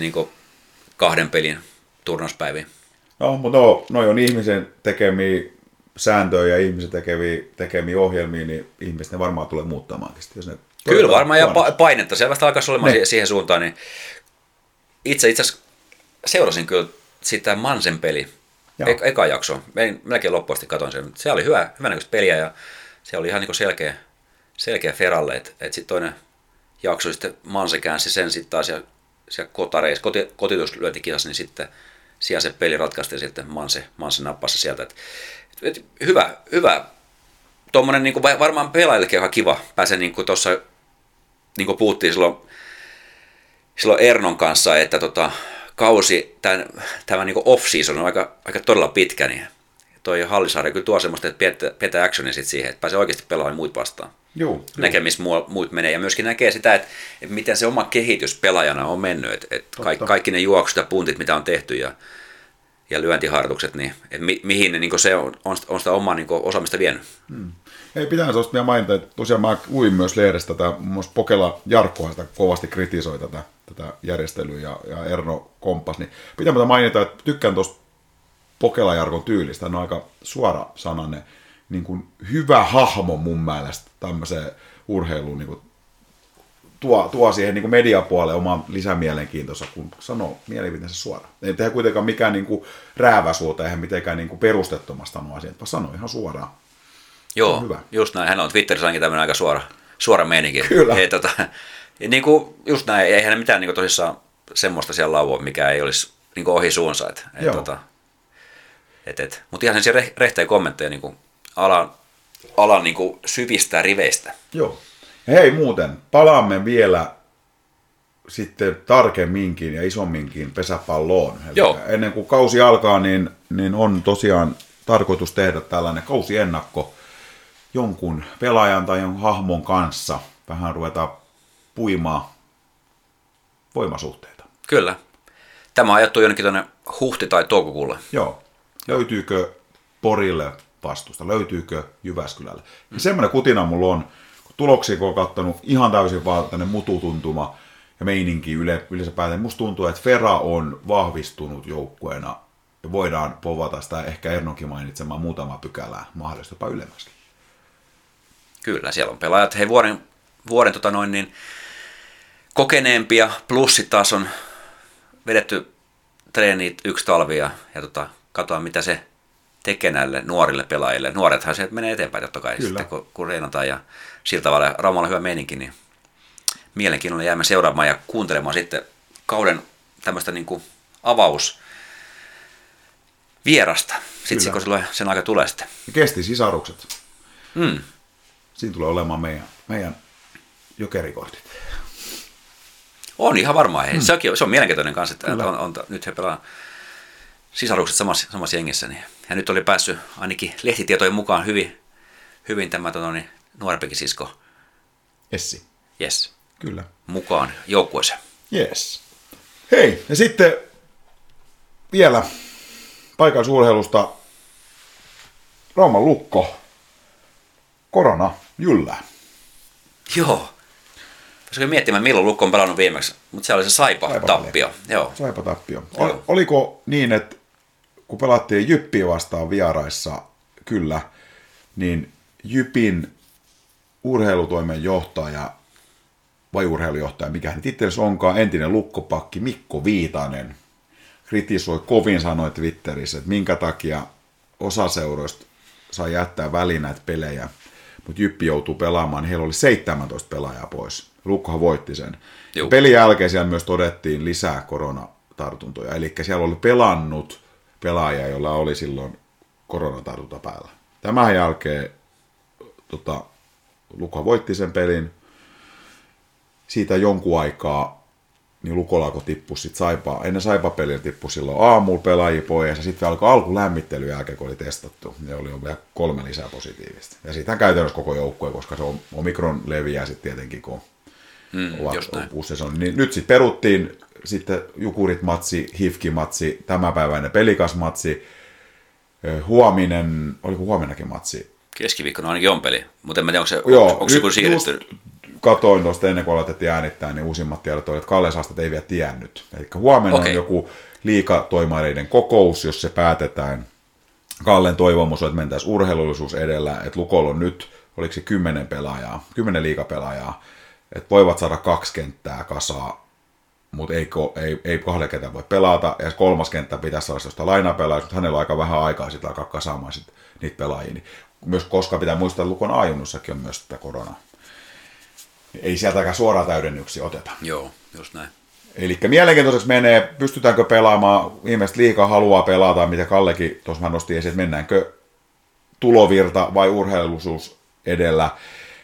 niin kahden pelin turnauspäiviä. No, mutta no, noi on ihmisen tekemiä sääntöjä ja ihmisen tekemiä, tekemiä ohjelmia, niin ihmiset ne varmaan tulee muuttamaankin. Jos ne Kyllä varmaan, ja painetta selvästi alkaisi olemaan ne. siihen suuntaan. Niin itse itse asiassa seurasin kyllä sitä Mansen peli, e- eka jakso. Melkein loppuun asti katsoin sen. Se oli hyvä, hyvänäköistä peliä ja se oli ihan niin selkeä, selkeä Feralle. Että et sitten toinen jakso sitten Manse käänsi sen sitten taas ja siellä kotareissa, koti, kotituslyöntikisassa, niin sitten – siellä se peli ratkaistiin sitten Manse, Manse nappasi sieltä. Et, et, hyvä, hyvä tuommoinen niin varmaan pelaajillekin ihan kiva pääsee niin kuin tuossa, niin kuin puhuttiin silloin, silloin Ernon kanssa, että tota, kausi, tämän, tämä niin off-season on aika, aika todella pitkä, niin toi Hallisaari kyllä tuo semmoista, että pidetään, pidetään actionia sit siihen, että pääsee oikeasti pelaamaan muut vastaan. Joo, näkee, missä muut menee. Ja myöskin näkee sitä, että, että miten se oma kehitys pelaajana on mennyt. Että, että kaikki, kaikki ne juoksut ja puntit, mitä on tehty ja, ja lyöntiharjoitukset, niin että mi, mihin ne, niin se on, on, on sitä omaa niin osaamista vienyt. Hmm. Ei pitää tuosta vielä mainita, että tosiaan mä luin myös lehdestä tätä, muun muassa Pokela Jarkkoa sitä kovasti kritisoi tätä, tätä järjestelyä ja, ja Erno Kompas, niin pitää mainita, että tykkään tuosta Pokela Jarkon tyylistä, on aika suora sananen niin kuin hyvä hahmo mun mielestä tämmöiseen urheiluun niin kuin tuo, tuo siihen niin mediapuolelle oman lisämielenkiintonsa, kun sanoo mielipiteensä suoraan. Ei tehdä kuitenkaan mikään niin kuin rääväsuota, eihän mitenkään niin kuin perustettomasta nuo asiat, vaan sanoo ihan suoraan. Joo, hyvä. just näin. Hän on Twitterissä ainakin tämmöinen aika suora, suora meininki. Kyllä. Ei, tota, niin kuin, just näin, eihän mitään niin kuin tosissaan semmoista siellä laua, mikä ei olisi niin kuin ohi suunsa. Et, et, tota, et, et. Mutta ihan sen rehteen kommentteja niin kuin alan, alan niin kuin syvistä riveistä. Joo. Hei muuten, palaamme vielä sitten tarkemminkin ja isomminkin pesäpalloon. Eli Joo. Ennen kuin kausi alkaa, niin, niin on tosiaan tarkoitus tehdä tällainen kausiennakko jonkun pelaajan tai jonkun hahmon kanssa. Vähän ruveta puimaan voimasuhteita. Kyllä. Tämä on ajattu jonnekin tuonne huhti- tai toukokuulle. Joo. Löytyykö Porille vastusta, löytyykö Jyväskylälle. Ja semmoinen kutina mulla on, kun tuloksia kun on kattonut ihan täysin vaan tänne mututuntuma ja meininki yle, yleensä päätän, musta tuntuu, että Fera on vahvistunut joukkueena ja voidaan povata sitä ehkä Ernonkin mainitsemaan muutama pykälää, mahdollisesti jopa ylemmäskin. Kyllä, siellä on pelaajat, hei vuoden, vuoden tota noin, niin kokeneempia, plussitaas on vedetty treenit yksi talvi ja, ja tota, katsoa mitä se tekee näille nuorille pelaajille. Nuorethan sieltä menee eteenpäin totta kai Kyllä. sitten, kun, kun reenataan ja sillä tavalla Raumalla hyvä meininki, niin mielenkiinnolla jäämme seuraamaan ja kuuntelemaan sitten kauden tämmöistä niin kuin avaus vierasta, sitten kun silloin sen aika tulee sitten. Kesti sisarukset. Mm. Siinä tulee olemaan meidän, meidän jokerikordit. On ihan varmaan. Mm. Se, on, se on mielenkiintoinen kanssa, että on, on, nyt he pelaa sisarukset samassa, samassa jengissä. Niin. Ja nyt oli päässyt ainakin lehtitietojen mukaan hyvin, hyvin tämä tota, niin, nuorempikin sisko. Essi. Yes. Kyllä. Mukaan joukkueeseen. Yes. Hei, ja sitten vielä paikallisurheilusta Rauman lukko. Korona jyllää. Joo. Pitäisikö miettimään, milloin Lukko on pelannut viimeksi, mutta se oli se Saipa-tappio. Joo. Saipa-tappio. Ol, oliko niin, että kun pelattiin Jyppiä vastaan vieraissa, kyllä, niin Jypin urheilutoimen johtaja vai urheilujohtaja, mikä hän itse onkaan, entinen lukkopakki Mikko Viitanen, kritisoi kovin sanoi Twitterissä, että minkä takia osa seuroista saa jättää väliin näitä pelejä, mutta Jyppi joutuu pelaamaan, niin heillä oli 17 pelaajaa pois. Lukkohan voitti sen. Pelin jälkeen siellä myös todettiin lisää koronatartuntoja, eli siellä oli pelannut pelaajia, jolla oli silloin koronatartunta päällä. Tämän jälkeen tota, Luko voitti sen pelin. Siitä jonkun aikaa niin Lukolako tippui sitten Saipa, ennen Saipa-peliä tippui silloin aamulla pelaajia pois, ja sitten alkoi alku lämmittely jälkeen, kun oli testattu, ja oli vielä kolme lisää positiivista. Ja siitähän käytännössä koko joukkue, koska se on omikron leviää sitten tietenkin, kun mm, ovat Niin nyt sitten peruttiin sitten Jukurit-matsi, Hifki-matsi, tämänpäiväinen Pelikas-matsi, huominen, oliko huomennakin matsi? Keskiviikkona ainakin on peli, mutta en tiedä, onko se, Joo, onko se siirretty? Katoin tuosta ennen kuin aloitettiin äänittää, niin uusimmat tiedot olivat, että Kalle Saastat ei vielä tiennyt. Eli huomenna okay. on joku liikatoimareiden kokous, jos se päätetään. Kallen toivomus on, että mentäisiin urheilullisuus edellä, että Lukolla on nyt, oliko se kymmenen pelaajaa, kymmenen liikapelaajaa, että voivat saada kaksi kenttää kasaa, mutta ei, ei, ei kahdella kenttää voi pelata, ja kolmas kenttä pitäisi saada sitä lainapelaajaa, mutta hänellä on aika vähän aikaa sitten alkaa kasaamaan sit niitä pelaajia. Niin myös koska pitää muistaa, että Lukon ajunnussakin on myös tätä koronaa ei sieltäkään suoraan täydennyksiä oteta. Joo, just näin. Eli mielenkiintoiseksi menee, pystytäänkö pelaamaan, ihmiset liikaa haluaa pelata, mitä Kallekin tuossa nosti esiin, että mennäänkö tulovirta vai urheilullisuus edellä,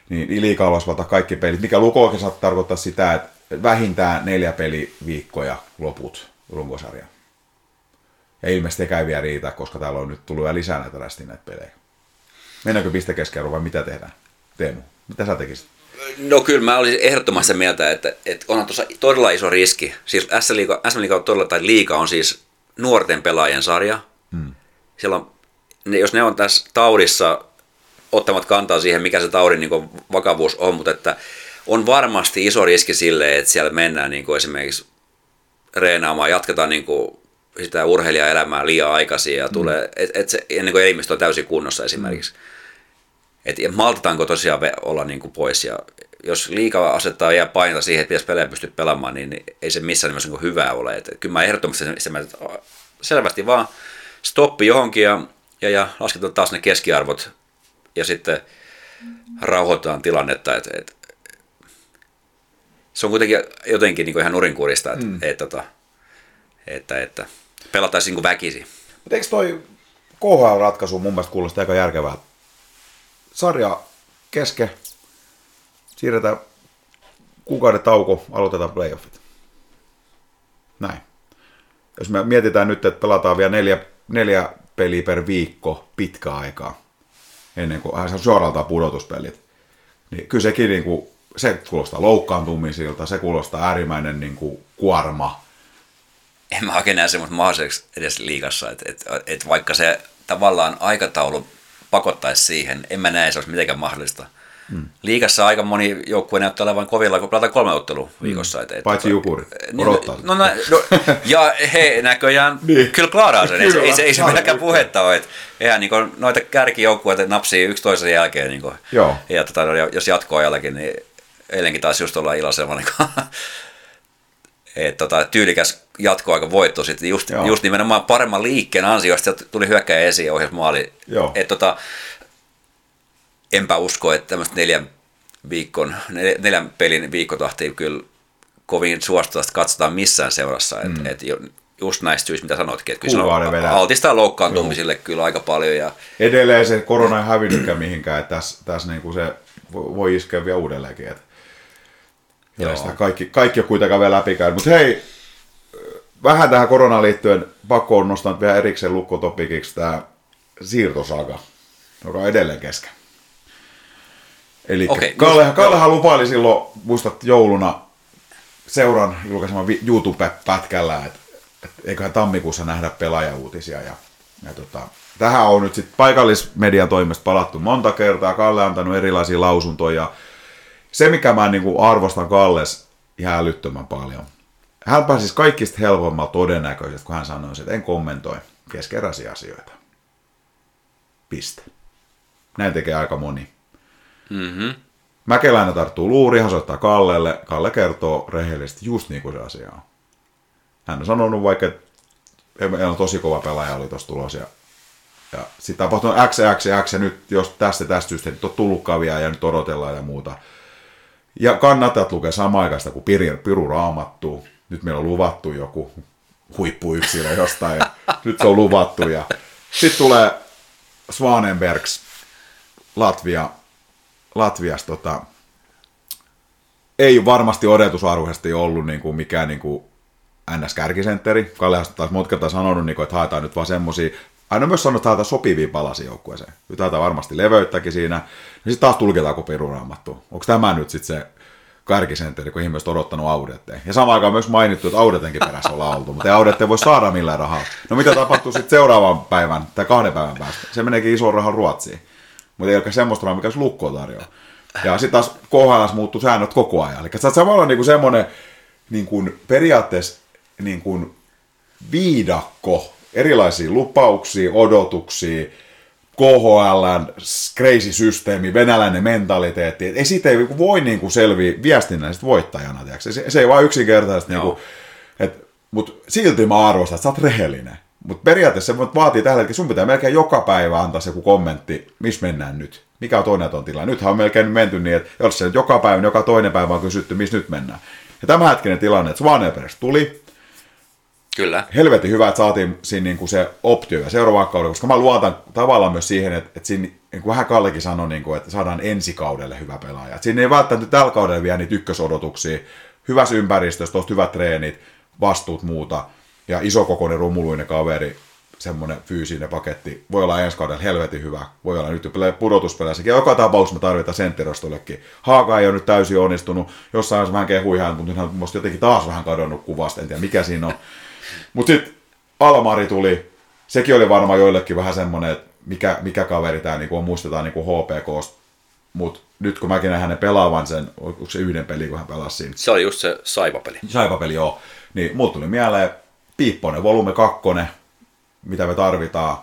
niin liikaa haluaisi valtaa kaikki pelit, mikä luku oikein saattaa tarkoittaa sitä, että vähintään neljä peliviikkoja loput runkosarja. Ja ilmeisesti ei vielä riitä, koska täällä on nyt tullut vielä lisää näitä näitä pelejä. Mennäänkö pistekeskiarvo vai mitä tehdään? Teemu, mitä sä tekisit? No kyllä mä olisin ehdottomasti mieltä, että, että onhan tuossa todella iso riski. Siis S-liiga, S-liiga on todella, tai liiga on siis nuorten pelaajien sarja. Hmm. Siellä on, ne, jos ne on tässä taudissa ottamat kantaa siihen, mikä se taudin niin vakavuus on, mutta että on varmasti iso riski sille, että siellä mennään niin kuin esimerkiksi reenaamaan, jatketaan niin kuin sitä urheilijaelämää liian aikaisin ja tulee, mm. että et se ennen kuin elimistö on täysin kunnossa esimerkiksi. Mm. Että maltetaanko tosiaan olla niin kuin pois ja jos liikaa asettaa ja painota siihen, että pitäisi pelejä pysty pelaamaan, niin ei se missään nimessä niin hyvää ole. Et kyllä mä ehdottomasti sen, että selvästi vaan stoppi johonkin ja, ja, ja lasketaan taas ne keskiarvot ja sitten rauhoitetaan tilannetta. Et, et, se on kuitenkin jotenkin niin kuin ihan nurinkurista, että, mm. et, tota, että, että pelattaisiin niin väkisin. Mutta eikö toi KHL-ratkaisu mun mielestä kuulostaa aika järkevää? Sarja keske, siirretään kuukauden tauko, aloitetaan playoffit. Näin. Jos me mietitään nyt, että pelataan vielä neljä, neljä peliä per viikko pitkä aikaa, ennen kuin hän suoraltaan pudotuspelit, niin kyllä sekin niin kuin, se kuulostaa loukkaantumisilta, se kuulostaa äärimmäinen niin kuin, kuorma. En mä oikein näe semmoista mahdolliseksi edes liikassa, että, että, että vaikka se tavallaan aikataulu pakottaisi siihen, en mä näe, se olisi mitenkään mahdollista – Mm. Liikassa aika moni joukkue näyttää olevan kovilla, kun pelataan kolme ottelua mm. viikossa. Et, et, Paitsi Jukuri, niin, odottaa. No, no, no, ja he näköjään [laughs] niin. kyllä klaaraa sen, ei, ei, se, ei se vieläkään puhetta ole. Et, eihän niin kuin, noita kärkijoukkueita napsii yksi toisen jälkeen. Niin kuin, Joo. Ja tota, jos jatkoajallakin, niin eilenkin taisi just olla iloisella niin et, tota, tyylikäs jatkoaika voitto sitten just, just nimenomaan paremman liikkeen ansiosta tuli hyökkäjä esiin ja ohjasi maali. Et, tota, enpä usko, että tämmöistä neljän, viikon, neljän pelin viikkotahti kyllä kovin suositusta katsotaan missään seurassa. Mm. Et, et just näistä syistä, mitä sanoitkin, että kyllä se on altistaa loukkaantumisille Joo. kyllä aika paljon. Ja... Edelleen se korona ei hävinnytkään mihinkään, että tässä, tässä niin kuin se voi iskeä vielä uudelleenkin. Että sitä kaikki, kaikki on kuitenkaan vielä läpikäynyt. Mutta hei, vähän tähän koronaan liittyen pakko on nostaa vielä erikseen lukkotopikiksi tämä siirtosaga, joka on edelleen kesken. Eli okay, Kalle, Kallehan lupaili silloin, muistat jouluna, seuran julkaiseman YouTube-pätkällä, että et eiköhän tammikuussa nähdä pelaajauutisia. Ja, ja tota, tähän on nyt sitten paikallismedian toimesta palattu monta kertaa. Kalle on antanut erilaisia lausuntoja. Se, mikä mä niin kuin arvostan Kalles ihan älyttömän paljon. Hän pääsisi kaikista helpommalla todennäköisesti, kun hän sanoi, että en kommentoi keskeräisiä asioita. Piste. Näin tekee aika moni. Mm-hmm. Mäkeläinen tarttuu luuri, hän soittaa Kallelle. Kalle kertoo rehellisesti just niin kuin se asia on. Hän on sanonut vaikka, että on tosi kova pelaaja oli tuossa tulos ja, ja sitten tapahtuu X, X, X ja nyt jos tästä tästä syystä nyt on tullutkaan vielä ja nyt odotellaan ja muuta. Ja kannattajat lukee samaan aikaan kuin Piru, Piru raamattu. Nyt meillä on luvattu joku huippuyksilö jostain ja nyt se on luvattu. Ja sitten tulee Swanenbergs Latvia Latviasta tota, ei varmasti odotusarvoisesti ollut niin kuin mikään niin kuin NS-kärkisentteri. Kallehan taas monta kertaa sanonut, niin kuin, että haetaan nyt vaan semmoisia, aina myös sanonut, että sopivia palasia joukkueeseen. Haetaan varmasti leveyttäkin siinä. Ja sitten taas tulkitaan kuin peruraamattu. Onko tämä nyt sitten se kärkisentteri, kun ihmiset odottanut Audetteen. Ja samaan aikaan myös mainittu, että Audetenkin perässä ollaan oltu, mutta ei Audette voi saada millään rahaa. No mitä tapahtuu sitten seuraavan päivän tai kahden päivän päästä? Se meneekin iso raha Ruotsiin mutta ei ole semmoista rahaa, mikä lukko tarjoaa. Ja sitten taas KHL muuttuu säännöt koko ajan. Eli sä oot samalla niin kuin semmoinen niin kuin periaatteessa niin kuin viidakko erilaisia lupauksia, odotuksia, KHLn crazy systeemi, venäläinen mentaliteetti. ei siitä ei voi niin kuin selviä viestinnällisesti voittajana. Se, se, ei vaan yksinkertaisesti, niin kuin, mutta silti mä arvostan, että sä oot rehellinen. Mutta periaatteessa se vaatii tällä hetkellä, sun pitää melkein joka päivä antaa se joku kommentti, missä mennään nyt. Mikä on toinen ton tilanne. Nythän on melkein menty niin, että jos se joka päivä, joka toinen päivä on kysytty, missä nyt mennään. Ja tämä hetkinen tilanne, että Svaneperistä tuli, Kyllä. Helvetin hyvä, että saatiin siinä niin kuin se optio ja seuraavan kauden, koska mä luotan tavallaan myös siihen, että, että siinä, niin kuin vähän Kallekin sanoi, niin kuin, että saadaan ensi kaudelle hyvä pelaaja. Että siinä ei välttämättä tällä kaudella vielä niitä ykkösodotuksia, hyvässä ympäristössä, tuosta hyvät treenit, vastuut muuta ja isokokoinen rumuluinen kaveri, semmoinen fyysinen paketti. Voi olla ensi kaudella helvetin hyvä. Voi olla nyt pudotuspeleissä. Joka tapauksessa me tarvitaan sentterostollekin. Haaka ei ole nyt täysin onnistunut. Jossain on vähän kehui mutta hän on jotenkin taas vähän kadonnut kuvasta. En tiedä mikä siinä on. Mutta sitten Almari tuli. Sekin oli varmaan joillekin vähän semmoinen, että mikä, mikä kaveri tämä niin on, muistetaan niin HPK. Mutta nyt kun mäkin näen hänen pelaavan sen, onko se yhden peli, kun hän pelasi siinä. Se oli just se Saipa-peli. Saipa-peli, joo. Niin mulla tuli mieleen Piipponen, volume 2, mitä me tarvitaan.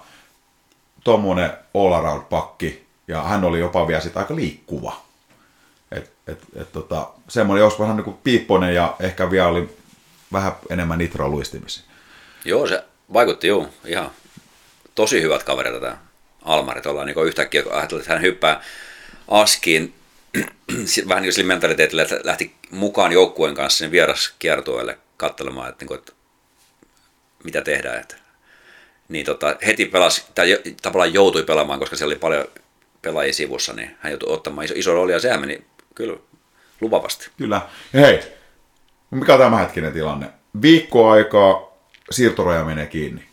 Tuommoinen all around pakki, ja hän oli jopa vielä sitä aika liikkuva. Et, et, et tota, semmoinen joskus vähän niin kuin Piipponen ja ehkä vielä oli vähän enemmän nitro luistimissa. Joo, se vaikutti juu, ihan tosi hyvät kaverit tätä Almarit. Ollaan niin yhtäkkiä ajatellut, että hän hyppää askiin [clears throat] vähän niin kuin mentaliteetillä, että lähti mukaan joukkueen kanssa sen vieraskiertueelle katselemaan, että, niin kuin, että mitä tehdään. Että niin tota, heti pelasi, tai tavallaan joutui pelaamaan, koska siellä oli paljon pelaajia sivussa, niin hän joutui ottamaan iso, iso rooli, ja sehän meni kyllä lupavasti. Kyllä. Hei, mikä on tämänhetkinen tilanne? Viikko aikaa siirtoroja menee kiinni.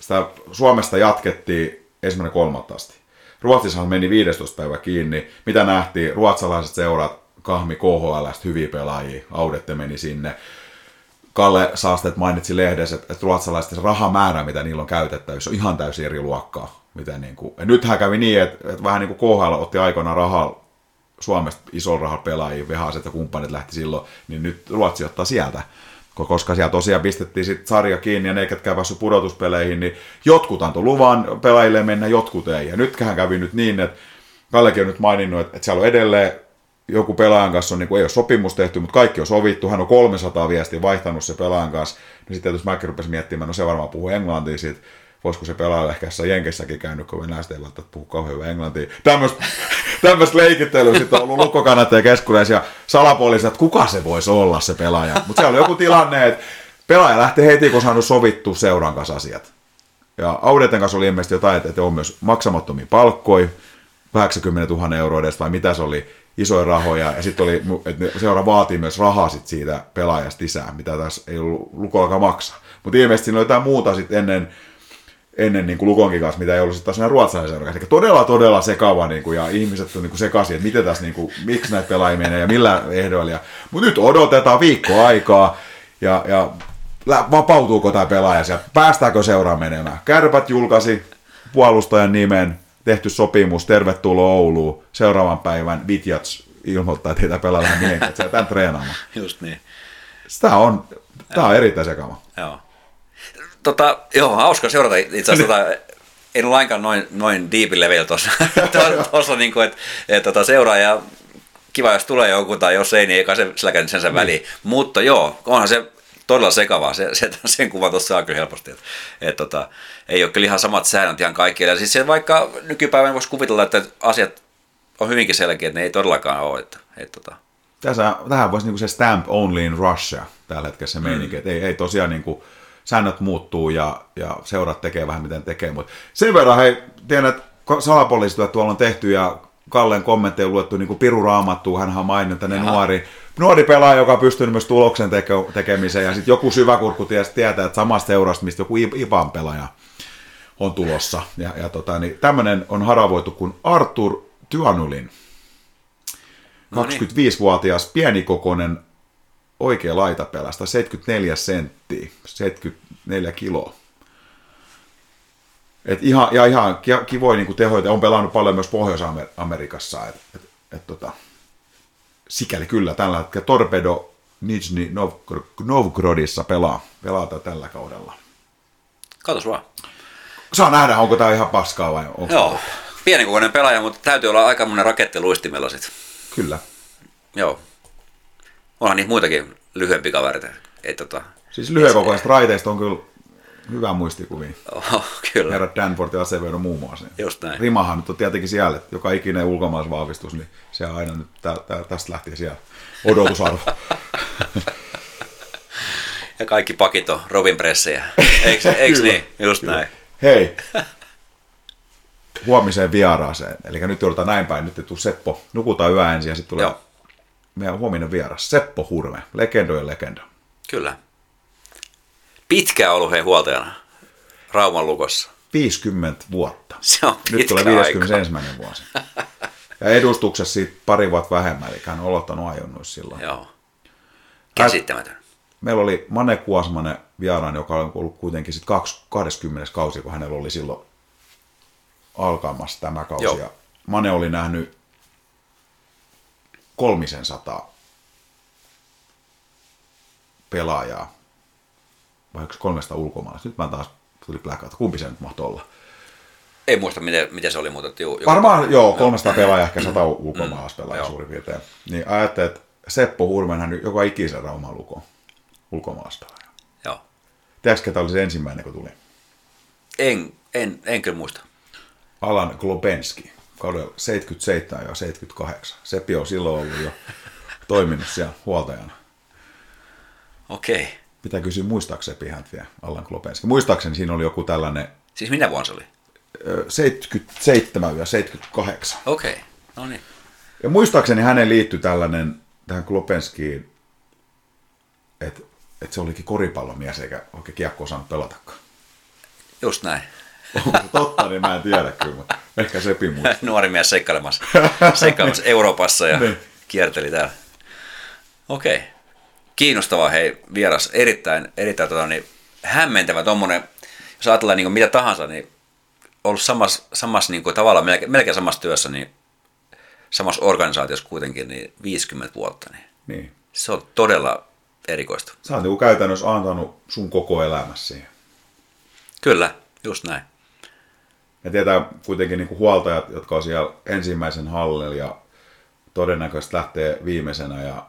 Sitä Suomesta jatkettiin ensimmäinen kolmatta asti. Ruotsissahan meni 15 päivä kiinni. Mitä nähtiin? Ruotsalaiset seurat kahmi KHL, hyviä pelaajia. Audette meni sinne. Kalle Saastet mainitsi lehdessä, että, ruotsalaisten rahamäärä, mitä niillä on käytettävissä, on ihan täysin eri luokkaa. Miten niin kuin, ja nythän kävi niin, että, että vähän niin kuin KHL otti aikoina rahaa Suomesta ison rahan pelaajia, Vehaset ja kumppanit lähti silloin, niin nyt Ruotsi ottaa sieltä. Koska siellä tosiaan pistettiin sit sarja kiinni ja ne, ketkä päässyt pudotuspeleihin, niin jotkut antoi luvan pelaajille mennä, jotkut ei. Ja nytkähän kävi nyt niin, että Kallekin on nyt maininnut, että, siellä on edelleen joku pelaajan kanssa on, niin kuin, ei ole sopimus tehty, mutta kaikki on sovittu, hän on 300 viestiä vaihtanut se pelaajan kanssa, niin sitten jos mäkin rupesin miettimään, no se varmaan puhuu englantia siitä, voisiko se pelaaja ehkä jossain Jenkessäkin käynyt, kun venäläiset ei välttämättä puhu kauhean hyvää englantia. Tämmöistä tämmöistä leikittelyä sitten on ollut lukkokannattajia keskuudessa ja salapoliisit, että kuka se voisi olla se pelaaja. Mutta siellä oli joku tilanne, että pelaaja lähti heti, kun saanut sovittu seuran kanssa asiat. Ja Audeten kanssa oli ilmeisesti jotain, että on myös maksamattomia palkkoja, 80 000 euroa edes, vai mitä se oli, isoja rahoja, ja sitten oli, että seura vaatii myös rahaa sit siitä pelaajasta lisää, mitä tässä ei ollut lukollakaan maksaa. Mutta ilmeisesti siinä oli jotain muuta sitten ennen, ennen niin kuin Lukonkin kanssa, mitä ei ollut sitten taas ruotsalaisen Eli todella, todella sekava, niin kuin, ja ihmiset on niin kuin sekaisin, että miten tässä, niin kuin, miksi näitä pelaajia menee ja millä ehdoilla. Mutta nyt odotetaan viikko aikaa, ja, ja vapautuuko tämä pelaaja sieltä, päästäänkö seuraan menemään. Kärpät julkaisi puolustajan nimen, tehty sopimus, tervetuloa Ouluun, seuraavan päivän Vitjats ilmoittaa, että heitä pelaa vähän miehen, että tämän treenaamaan. Just niin. Sitä on, tämä on erittäin sekava. Joo. Tota, joo, hauska seurata itse asiassa tota, en lainkaan noin, noin deepin level tuossa, [laughs] tuossa niin kuin, että, että tota, seuraa ja kiva, jos tulee joku tai jos ei, niin eikä se silläkään sen niin. väliin. Mutta joo, onhan se todella sekavaa, se, se, sen kuvan tuossa saa kyllä helposti, että, että tota, ei ole kyllä ihan samat säännöt ihan kaikille. Ja siis se vaikka nykypäivänä voisi kuvitella, että asiat on hyvinkin selkeä, että ne ei todellakaan ole. Että, että, tota. Tässä, tähän voisi niin se stamp only in Russia tällä hetkellä se meininki, mm. että ei, ei tosiaan niin kuin, säännöt muuttuu ja, ja seurat tekee vähän miten tekee. Mutta sen verran, hei, tiedän, että salapoliisit tuolla on tehty ja Kallen kommentteja luettu niin kuin Piru Raamattu, hän on maininnut tänne nuori, nuori pelaaja, joka pystyy myös tuloksen teke- tekemiseen ja sitten joku syväkurkku tietää, että samasta seurasta, mistä joku IPAN pelaaja on tulossa. Ja, ja tota, niin tämmöinen on haravoitu kuin Artur Tyanulin, 25-vuotias pienikokoinen oikea laitapelästä, 74 senttiä, 74 kiloa. Et ihan, ja ihan kivoja niin tehoja, on pelannut paljon myös Pohjois-Amerikassa, et, et, et, tota, sikäli kyllä tällä hetkellä Torpedo Nizhny Novgorodissa pelaa, pelaa tällä kaudella. Katos vaan. Saa nähdä, onko tämä ihan paskaa vai onko Joo, pienikokoinen pelaaja, mutta täytyy olla aika monen raketti luistimella sitten. Kyllä. Joo. Onhan niitä muitakin lyhyempi kavereita. Ei, tota, siis lyhykokoisista raiteista on kyllä hyvä muistikuvi. Oh, kyllä. Herra Danford ja Acevedo muun muassa. Just näin. Rimahan nyt on tietenkin siellä, että joka ikinen ulkomaisvahvistus, niin se aina nyt tä, tä, tästä lähtien siellä odotusarvo. [laughs] Ja kaikki pakit on Robin pressejä. Eikö, [laughs] eikö niin? Just kyllä. näin. Hei, huomiseen vieraaseen. Eli nyt joudutaan näin päin. Nyt tuu Seppo, nukutaan yö ensin ja sitten tulee Joo. Meidän huominen vieras. Seppo Hurme, legendojen legenda. Kyllä. Pitkään ollut hei huoltajana Rauman lukossa. 50 vuotta. Se on Nyt pitkä tulee aika. 51. vuosi. Ja edustuksessa siitä pari vuotta vähemmän, eli hän on aloittanut ajonnoissa silloin. Joo. Käsittämätön. Meillä oli Mane Kuosmanen vieraan, joka on ollut kuitenkin sit 20. kausi, kun hänellä oli silloin alkamassa tämä kausi. Joo. Ja Mane oli nähnyt kolmisen sataa pelaajaa, vai onko se 300 ulkomaalaista? Nyt mä taas tuli blackout. Kumpi se nyt mahtoi olla? Ei muista, miten, miten se oli, mutta juu. Varmaan joo, 300 pelaajaa, ehkä 100 ulkomaalaispelaajaa joo. suurin piirtein. Niin ajattelin, että Seppo Hurmen hän joka ikisen Rauman lukon ulkomaalaispelaaja. Joo. Tiedätkö, ketä oli se ensimmäinen, kun tuli? En, en, en kyllä muista. Alan Globenski, kaudella 77 ja 78. Seppi on silloin ollut jo toiminut siellä huoltajana. Okei. Pitää kysyä, muistaako Seppi häntä vielä, Alan Globenski? Muistaakseni siinä oli joku tällainen Siis minä vuonna se oli? ö, 77 ja 78. Okei. No niin. Ja muistaakseni hänen liittyi tällainen tähän Klopenskiin, että, että se olikin koripallomies eikä oikein kiekko osannut pelatakaan. Just näin. Onko se totta, niin mä en tiedä kyllä, ehkä Sepi muistaa. [laughs] Nuori mies seikkailemassa, seikkailemassa Euroopassa ja Niin. kierteli täällä. Okei. Kiinnostavaa hei vieras. Erittäin, erittäin tota, niin, hämmentävä tuommoinen, jos ajatellaan niin mitä tahansa, niin ollut samassa, samassa niin kuin, tavallaan melkein, melkein samassa työssä, niin samassa organisaatiossa kuitenkin niin 50 vuotta. Niin Niin. se on todella erikoista. Sä oot niinku käytännössä antanut sun koko elämässä siihen. Kyllä, just näin. Ja tietää kuitenkin niinku huoltajat, jotka on siellä ensimmäisen hallilla ja todennäköisesti lähtee viimeisenä ja,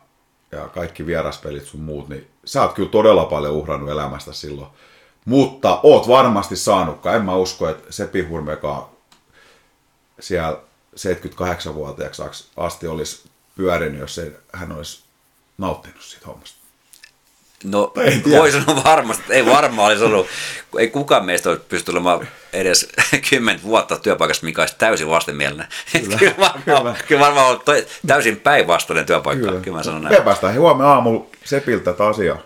ja kaikki vieraspelit sun muut, niin sä oot kyllä todella paljon uhrannut elämästä silloin. Mutta oot varmasti saanutkaan. En mä usko, että Sepi Hurmeka siellä 78-vuotiaaksi asti olisi pyörinyt, jos ei, hän olisi nauttinut siitä hommasta. No, [laughs] voi sanoa varmasti, että ei varmaan olisi ollut, ei kukaan meistä olisi pystynyt olemaan edes [laughs] 10 vuotta työpaikassa, mikä olisi täysin vastenmielinen. [laughs] Kyllä, kyllä, varmaan, kyllä. kyllä. varmaan ollut toi- täysin päinvastainen työpaikka, kyllä, kyllä mä sanon näin. Me päästään huomenna aamulla Sepiltä tätä asiaa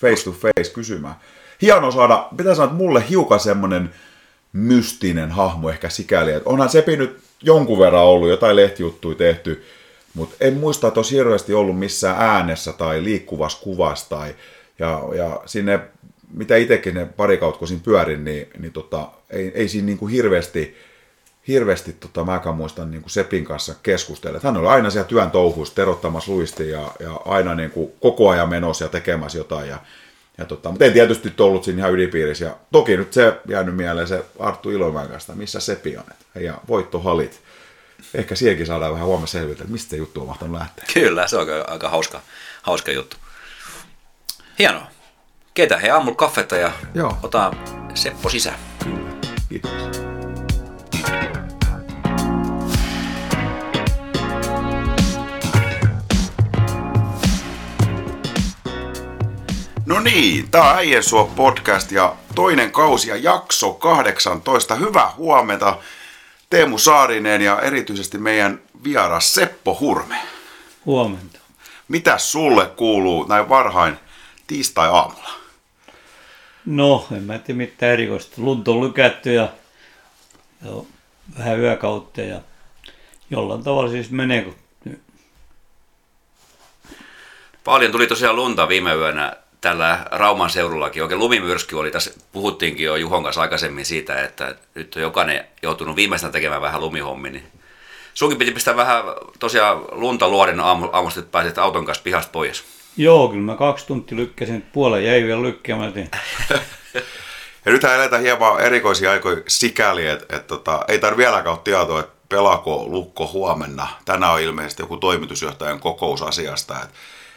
face to face kysymään. Hieno saada, pitää sanoa, että mulle hiukan semmoinen mystinen hahmo ehkä sikäli, että onhan Sepi nyt jonkun verran ollut, jotain lehtijuttuja tehty, mutta en muista, että olisi hirveästi ollut missään äänessä tai liikkuvassa kuvassa tai, ja, ja sinne, mitä itsekin ne pari kautta, kun siinä pyörin, niin, niin tota, ei, ei siinä niinku hirveästi, hirveästi tota, mäkään muistan niin kuin Sepin kanssa keskustella. Hän oli aina siellä työn touhuissa terottamassa luisti ja, ja aina niin kuin koko ajan menossa ja tekemässä jotain. Ja, ja tota, mutta ei tietysti ollut siinä ihan ylipiirissä. Ja toki nyt se jäänyt mieleen se Arttu Ilomäen kanssa, missä Sepi on. Et, ja voittohalit. Ehkä siihenkin saadaan vähän huomenna selvitä, että mistä se juttu on mahtanut lähteä. Kyllä, se on aika, aika hauska, hauska juttu. Hienoa. Keitä he aamulla kaffetta ja Joo. ota Seppo sisään. Kiitos. No niin, tämä on Äijän Suo podcast ja toinen kausi ja jakso 18. Hyvää huomenta Teemu Saarinen ja erityisesti meidän vieras Seppo Hurme. Huomenta. Mitä sulle kuuluu näin varhain tiistai-aamulla? No, en mä tiedä mitään erikoista. Lunta on lykätty ja, ja vähän yökautta ja jollain tavalla siis menee, kun Paljon tuli tosiaan lunta viime yönä tällä Rauman seudullakin. Oikein lumimyrsky oli tässä, puhuttiinkin jo Juhon kanssa aikaisemmin siitä, että nyt on jokainen joutunut viimeistään tekemään vähän lumihommi. Niin sunkin piti pistää vähän tosiaan lunta luoden aamu, aamusta, että pääsit auton kanssa pihasta pois. Joo, kyllä mä kaksi tuntia lykkäsin, puolen jäi vielä lykkäämään. [laughs] Ja nythän eletään hieman erikoisia aikoja sikäli, että, että tota, ei tarvitse vieläkään ole tietoa, että pelaako Lukko huomenna. Tänään on ilmeisesti joku toimitusjohtajan kokous asiasta. Että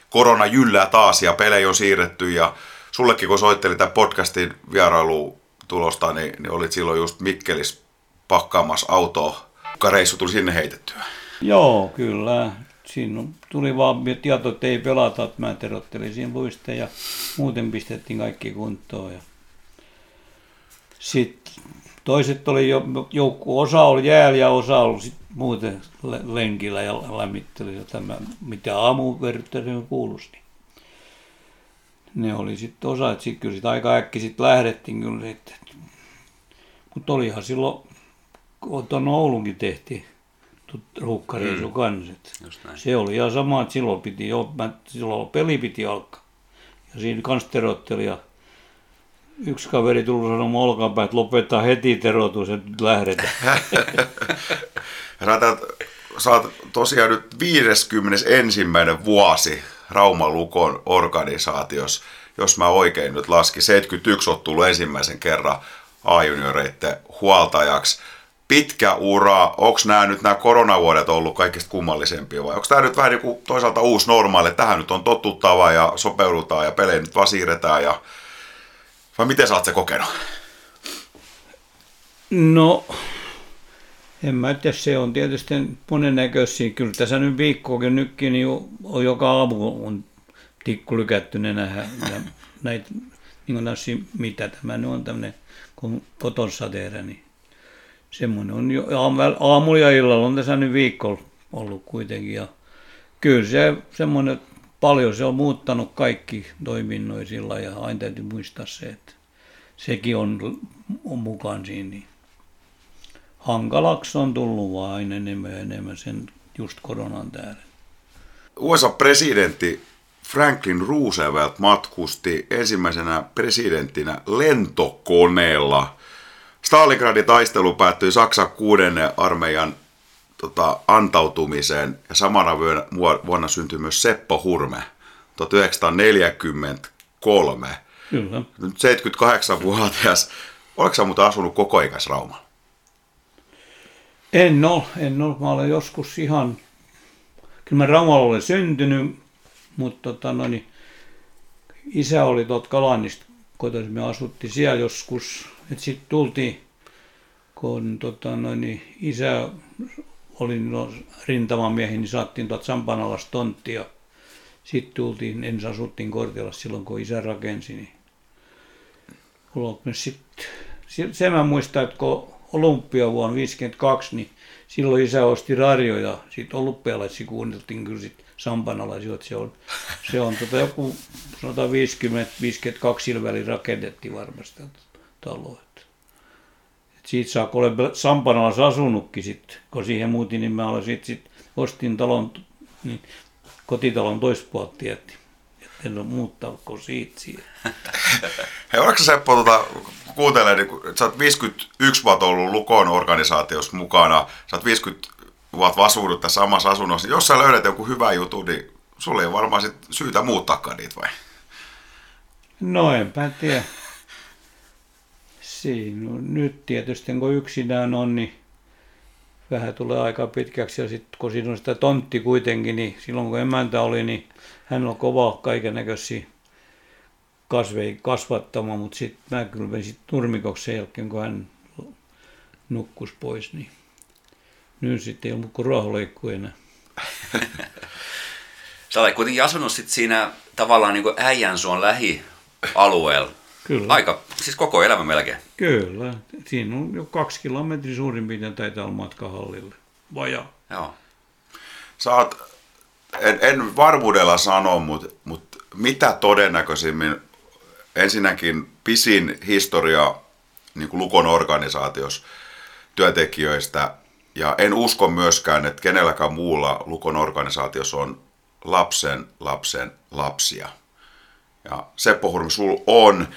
korona jyllää taas ja pelejä on siirretty ja sullekin kun soittelin tämän podcastin vierailu tulosta, niin, niin olit silloin just Mikkelis pakkaamassa autoa. Reissu tuli sinne heitettyä. Joo, kyllä. Siinä tuli vaan tieto, että ei pelata, että mä terottelin siinä luista ja muuten pistettiin kaikki kuntoon. Ja sitten toiset oli jo, joukku, osa oli jäällä ja osa oli sit muuten lenkillä ja lämmitteli tämä, mitä aamuverttelyn kuulosti. Ne oli sitten osa, että sitten kyllä sit aika äkki sitten lähdettiin kyllä sitten. Mutta olihan silloin, tuon Oulunkin tehtiin, ruuhkareisu mm. kanssa. Se oli ihan sama, että silloin piti jo, silloin peli piti alkaa. Ja siinä kanssa terotteli ja yksi kaveri tuli sanomaan olkaanpäin, että lopettaa heti terotus, että nyt lähdetään. [laughs] Ratat, sä oot tosiaan nyt 51. vuosi Rauman Lukon organisaatiossa, jos mä oikein nyt laskin. 71 on tullut ensimmäisen kerran A-junioreiden huoltajaksi pitkä ura, onko nämä nyt nämä koronavuodet ollut kaikista kummallisempia vai onko tämä nyt vähän niin kuin toisaalta uusi normaali, että tähän nyt on totuttava ja sopeudutaan ja pelejä nyt vaan siirretään ja vai miten sä oot se kokenut? No, en mä tiedä, se on tietysti monennäköisiä. Kyllä tässä nyt viikkoakin nytkin niin on joka aamu on tikku lykätty nenähän. Ja näitä, niin kuin mitä tämä nyt on tämmöinen, kotonsateera, niin semmoinen on jo aamulla ja illalla on tässä nyt viikolla ollut kuitenkin. Ja kyllä se semmoinen, paljon se on muuttanut kaikki toiminnoisilla ja aina täytyy muistaa se, että sekin on, on mukaan siinä. Niin hankalaksi on tullut vaan aina enemmän ja enemmän sen just koronan tähden. USA-presidentti Franklin Roosevelt matkusti ensimmäisenä presidenttinä lentokoneella – Stalingradin taistelu päättyi Saksan kuudennen armeijan tota, antautumiseen ja samana vuonna syntyi myös Seppo Hurme 1943. Kyllä. Nyt 78-vuotias. Oletko sinä muuten asunut koko ikäis Raumalla? En ole, en ole. Mä olen joskus ihan, kyllä mä Raumalla olen syntynyt, mutta tota, no, niin, isä oli tuot Kalannista kotoisin. Me asuttiin siellä joskus että sitten tultiin, kun tota, noin, niin isä oli no, rintamamiehi, niin saattiin tuolta Sampanalasta tonttia. Sitten tultiin, ensin asuttiin Kortilassa silloin, kun isä rakensi. Niin sitten, se mä muistan, että kun olympia vuonna 52, niin silloin isä osti radio ja sitten olympialaisia kuunneltiin kyllä sitten sampanalaisia, että se on, se on tota joku sanotaan 50-52 sillä välin rakennettiin varmasti talo. Että. Et siitä saa, kun olen Sampanalassa asunutkin sitten, kun siihen muutin, niin mä olen sit, sit ostin talon, niin kotitalon toispuolta tietti. Että en ole muuttaa kuin siitä siihen. [laughs] Hei, oletko Seppo, tuota, kuuntelee, niin, että sä oot 51 vuotta ollut Lukon organisaatiossa mukana, sä oot 50 vuotta asunut tässä samassa asunnossa. Jos sä löydät joku hyvä juttu, niin sulla ei varmaan sit syytä muuttaakaan niitä vai? No enpä tiedä. Siinä on. Nyt tietysti kun yksinään on, niin vähän tulee aika pitkäksi. Ja sitten kun siinä on sitä tontti kuitenkin, niin silloin kun emäntä oli, niin hän on kova kaiken näköisiä kasveja kasvattamaan, mutta sitten mä kyllä menin nurmikoksi sen jälkeen, kun hän nukkus pois, niin nyt sitten ei ollut kuin ruohonleikku enää. [laughs] Sä olet kuitenkin asunut sit siinä tavallaan niin kuin Äijänsuon lähialueella Kyllä. Aika, siis koko elämä melkein. Kyllä. Siinä on jo kaksi kilometriä suurin piirtein taitaa olla matka hallille. Vaja. Joo. Oot, en, en varmuudella sano, mutta, mutta mitä todennäköisimmin ensinnäkin pisin historia niin kuin Lukon organisaatiossa työntekijöistä, ja en usko myöskään, että kenelläkään muulla Lukon organisaatiossa on lapsen lapsen lapsia. Ja Seppo Hurmi, sul on.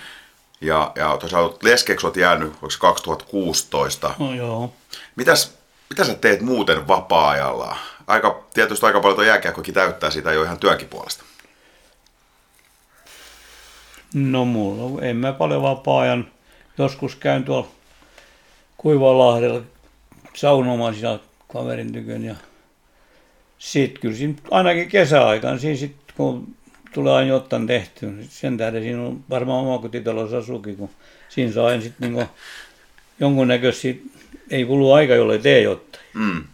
Ja, ja tosiaan leskeksi olet jäänyt, onko 2016? No joo. Mitäs, mitä sä teet muuten vapaa-ajalla? Aika, tietysti aika paljon tuo jääkiekkokin täyttää sitä jo ihan työnkin puolesta. No mulla en mä paljon vapaa-ajan. Joskus käyn tuolla Kuivalahdella saunomaan siellä kaverin tykön ja sitten kyllä siinä ainakin kesäaikaan, siinä sit, kun tulee aina jotain tehty. Sen tähden siinä on varmaan omakotitalossa asukin, kun siinä saa aina sitten niinku jonkunnäköisiä, ei kulu aika, jolle tee jotain. Mm.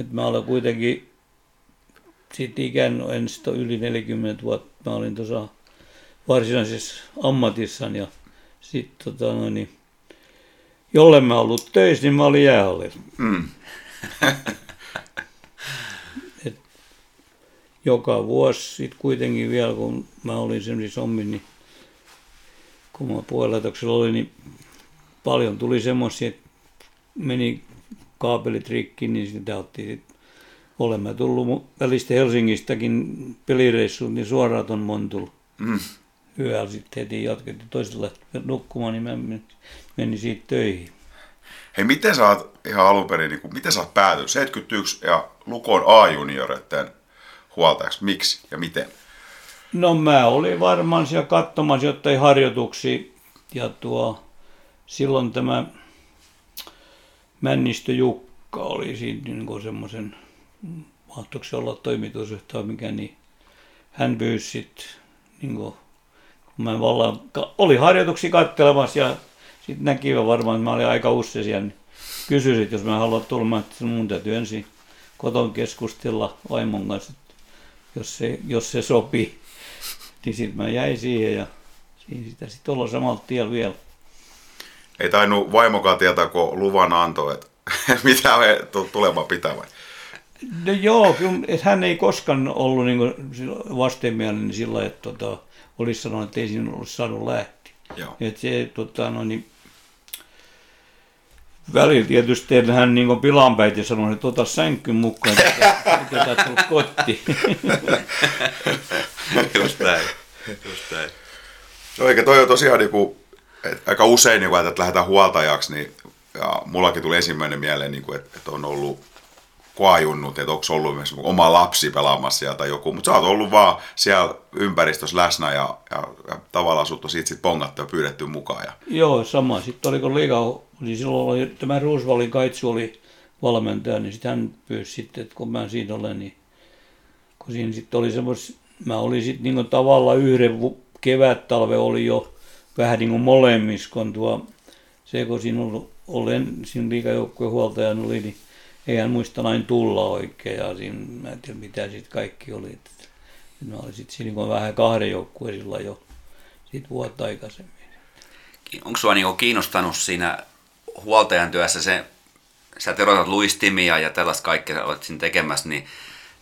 Et mä olen kuitenkin sitten ikään en sit ole yli 40 vuotta. Mä olin tuossa varsinaisessa ammatissani ja sitten tota noin, niin, jolle mä ollut töissä, niin mä olin jäähallissa. Mm. [laughs] Et joka vuosi sitten kuitenkin vielä, kun mä olin semmoisissa ommin, niin kun mä puolilaitoksella olin, niin paljon tuli semmoisia, että meni kaapelit rikki, niin sitä otti sit. Olemme tullut välistä Helsingistäkin pelireissuun, niin suoraan ton Montul. Mm. Yöllä sitten heti jatkettiin toisella nukkumaan, niin mä menin, menin siitä töihin. Hei, miten sä oot ihan alun perin, niin kuin, miten sä oot päätynyt 71 ja Lukon A-junioreiden huoltajaksi? Miksi ja miten? No mä olin varmaan siellä katsomassa jotain harjoituksia ja tuo, silloin tämä Männistö Jukka oli siinä niin semmoisen, mahtoiko se olla toimitusjohtaja mikä, niin hän pyysi sitten, niin kun mä vallan, oli harjoituksia kattelemassa ja sitten näki varmaan, että mä olin aika usein siellä, niin kysyisit, jos mä haluan tulla, että mun täytyy ensin koton keskustella vaimon kanssa, jos se, jos se sopii. Niin sitten mä jäin siihen ja siinä sitä sitten olla samalla tiellä vielä. Ei tainnut vaimokaan tietää, kun luvan antoi, että [laughs] mitä me tulema pitää vai? No joo, kyllä, että hän ei koskaan ollut niin vastenmielinen sillä että tota, olisi sanonut, että ei siinä olisi saanut lähteä. Joo. Että se, tota, no, niin, välillä tietysti hän niin pilanpäin ja sanoi, että ota sänkyn mukaan, että mitä tullut kotiin. [laughs] Just näin. Just näin. No eikä toi on tosiaan niinku, et aika usein, niin kun että lähdetään huoltajaksi, niin ja mullakin tuli ensimmäinen mieleen, niin kuin, että, että on ollut koajunnut, että onko ollut myös oma lapsi pelaamassa siellä tai joku, mutta sä oot ollut vaan siellä ympäristössä läsnä ja, ja, ja tavallaan sut on siitä sit pongattu ja pyydetty mukaan. Ja... Joo, sama. Sitten oliko liiga, niin silloin oli, tämä Roosevallin kaitsu oli valmentaja, niin sitten hän pyysi sitten, että kun mä siinä olen, niin kun siinä sitten oli semmos, mä olin sitten niin tavallaan yhden kevät-talve oli jo vähän niin kuin molemmissa, kun tuo, se kun siinä oli, olen siinä liikajoukkueen huoltajana oli, niin ei hän muista näin tulla oikein ja siinä, mä en tiedä mitä sitten kaikki oli. Että, mä olin sitten siinä niin vähän kahden joukkueen sillä jo sit vuotta aikaisemmin. Onko sinua niin kiinnostanut siinä huoltajan työssä se, sä terotat luistimia ja tällaista kaikkea olet siinä tekemässä, niin,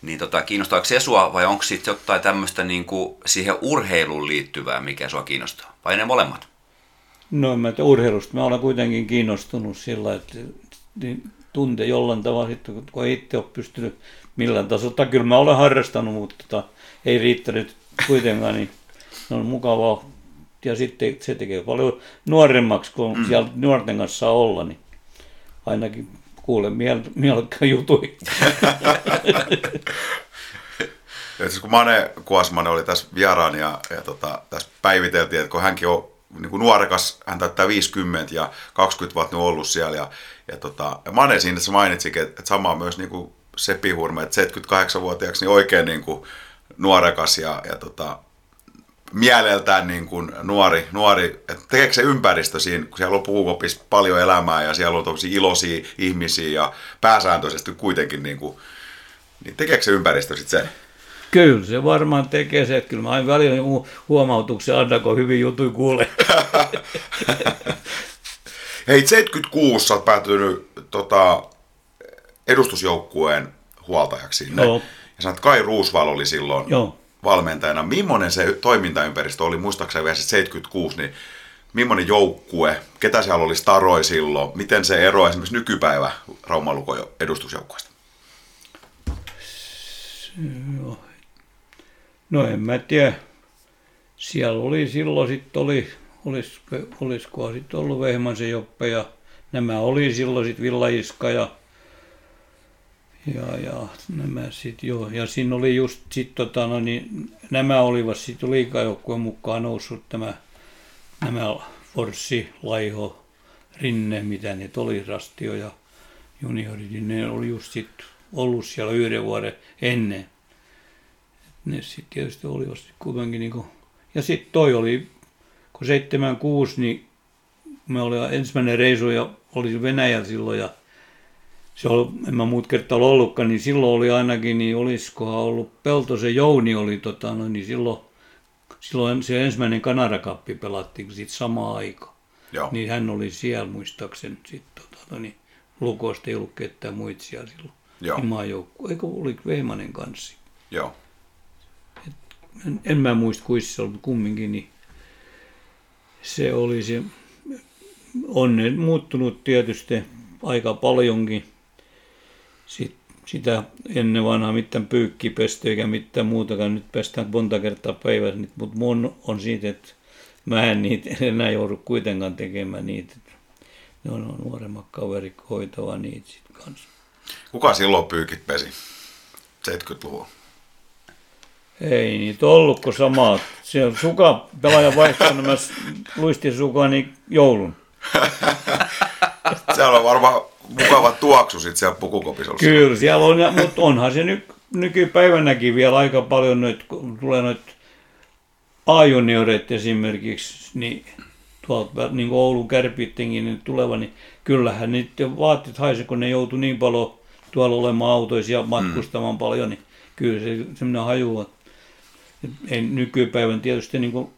niin tota, kiinnostaako se sua vai onko sitten jotain tämmöistä niin kuin siihen urheiluun liittyvää, mikä sua kiinnostaa? Vai ne molemmat? No mä urheilusta mä olen kuitenkin kiinnostunut sillä, että niin tuntee jollain tavalla sitten, kun ei itse ole pystynyt millään tasolla. Kyllä mä olen harrastanut, mutta tota, ei riittänyt kuitenkaan, niin on mukavaa. Ja sitten se tekee paljon nuoremmaksi, kun mm. siellä nuorten kanssa saa olla, niin ainakin kuulen miel- mielekkä jutui. [laughs] siis kun Mane Kuosmanen oli tässä vieraan ja, ja tota, tässä päiviteltiin, että kun hänkin on niin kuin nuorekas, hän täyttää 50 ja 20 vuotta on ollut siellä. Ja, ja, tota, ja Mane siinä se mainitsikin, että, että sama myös niin kuin Sepi Hurme, että 78-vuotiaaksi niin oikein niin kuin nuorekas ja, ja tota, mieleltään niin kuin nuori, nuori, että tekeekö se ympäristö siinä, kun siellä on puukopissa paljon elämää ja siellä on tosi iloisia ihmisiä ja pääsääntöisesti kuitenkin niin kuin, niin tekeekö se ympäristö sitten se? Kyllä se varmaan tekee se, että kyllä mä aina välillä huomautuksen annan, kun hyvin jutui kuulee. [laughs] Hei, 76 sä oot päätynyt tota, edustusjoukkueen huoltajaksi sinne. Joo. Ja sanoit, Kai Ruusval oli silloin Joo. valmentajana. Millainen se toimintaympäristö oli, muistaakseni vielä 76, niin millainen joukkue, ketä siellä oli staroi silloin, miten se eroaa esimerkiksi nykypäivä Raumalukon edustusjoukkueesta? Joo, No en mä tiedä. Siellä oli silloin sitten oli, olis, olisikohan sitten ollut Vehmansen Joppe ja nämä oli silloin sitten Villaiska ja, ja, ja nämä sitten joo. Ja siinä oli just sitten tota, no, niin, nämä olivat sitten liikajoukkueen mukaan noussut tämä, nämä Forssi, Laiho, Rinne, mitä ne oli, Rastio ja juniorit, niin ne oli just sitten ollut siellä yhden vuoden ennen ne sitten tietysti olivat sitten kuitenkin niin kuin, ja sitten toi oli, kun 76, niin me oli ensimmäinen reisu ja oli Venäjällä silloin ja se oli, en mä muut kertaa ollutkaan, niin silloin oli ainakin, niin olisikohan ollut Peltosen Jouni oli tota, no, niin silloin, silloin se ensimmäinen Kanarakappi pelattiin sitten sama aika. Joo. Niin hän oli siellä muistaakseni sitten tota, no, niin Lukosta ei ollut ketään muita siellä silloin. Joo. Niin maajoukku. Eikö oli Vehmanen kanssa? Joo. En, en mä muista kuissa se oli, kumminkin, niin se oli se, on muuttunut tietysti aika paljonkin. Sit, sitä ennen vanhaa mitään pyykkipesty eikä mitään muutakaan. Nyt pestään monta kertaa päivässä, mutta mun on siitä, että mä en niitä [laughs] enää joudu kuitenkaan tekemään niitä. Ne on nuoremmat kaverit hoitava niitä sitten kanssa. Kuka silloin pyykit pesi? 70-luvulla. Ei niitä ollutko samaa. Se on suka, pelaaja vaihtanut mä luistin sukani joulun. [laughs] Siellä on varmaan mukava tuoksu sit siellä pukukopissa. ollut. Kyllä, siellä on, mutta onhan se ny, nykypäivänäkin vielä aika paljon noit, kun tulee noit A-junioreet esimerkiksi, niin tuolta niin kuin Oulun kärpittenkin niin tuleva, niin kyllähän niiden vaatteet haisee, kun ne joutuu niin paljon tuolla olemaan autoisia matkustamaan mm. paljon, niin kyllä se semmoinen haju, että ei nykypäivän tietysti niin kuin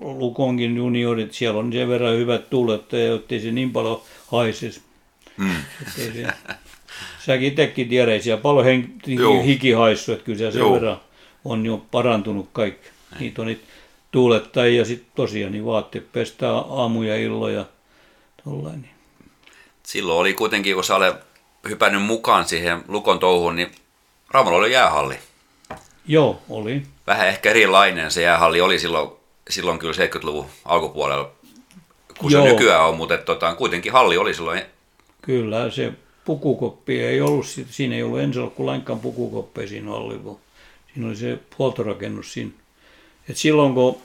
Lukonkin juniorit, siellä on sen verran hyvät tuulet, ettei se niin paljon haisisi. Mm. Ettei se, säkin itsekin tiedät, siellä paljon hen, Joo. hiki haissu, että kyllä siellä sen Joo. verran on jo parantunut kaikki. Niitä on niitä tuulettajia ja sitten tosiaan niin vaatteet pestää aamu ja illoja. Tollain, niin. Silloin oli kuitenkin, kun sä olet hypännyt mukaan siihen Lukon touhuun, niin Raumalla oli jäähalli. Joo, oli. Vähän ehkä erilainen se jäähalli oli silloin, silloin kyllä 70-luvun alkupuolella, kun se Joo. nykyään on, mutta tota, kuitenkin halli oli silloin. Kyllä se pukukoppi ei ollut, siinä ei ollut ensin ollut lainkaan pukukoppeja siinä oli, kun siinä oli se huoltorakennus siinä. Et silloin kun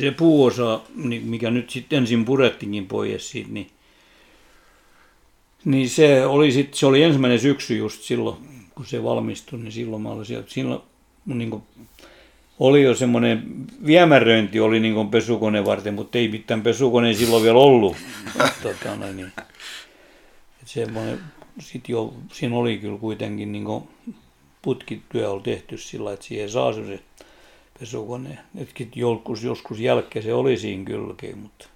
se puuosa, mikä nyt sitten ensin purettiinkin pois siitä, niin, niin se, oli sit, se oli ensimmäinen syksy just silloin, kun se valmistui, niin silloin mä olin siellä. Silloin niin kuin, oli jo semmoinen viemäröinti oli niin kuin pesukone varten, mutta ei mitään pesukone silloin vielä ollut. tota, noin, niin. Semmoinen, sit jo, siinä oli kyllä kuitenkin niin kuin putkityö oli tehty sillä että siihen saa se pesukone. Nytkin joskus, joskus jälkeen se oli siinä kylkeen, mutta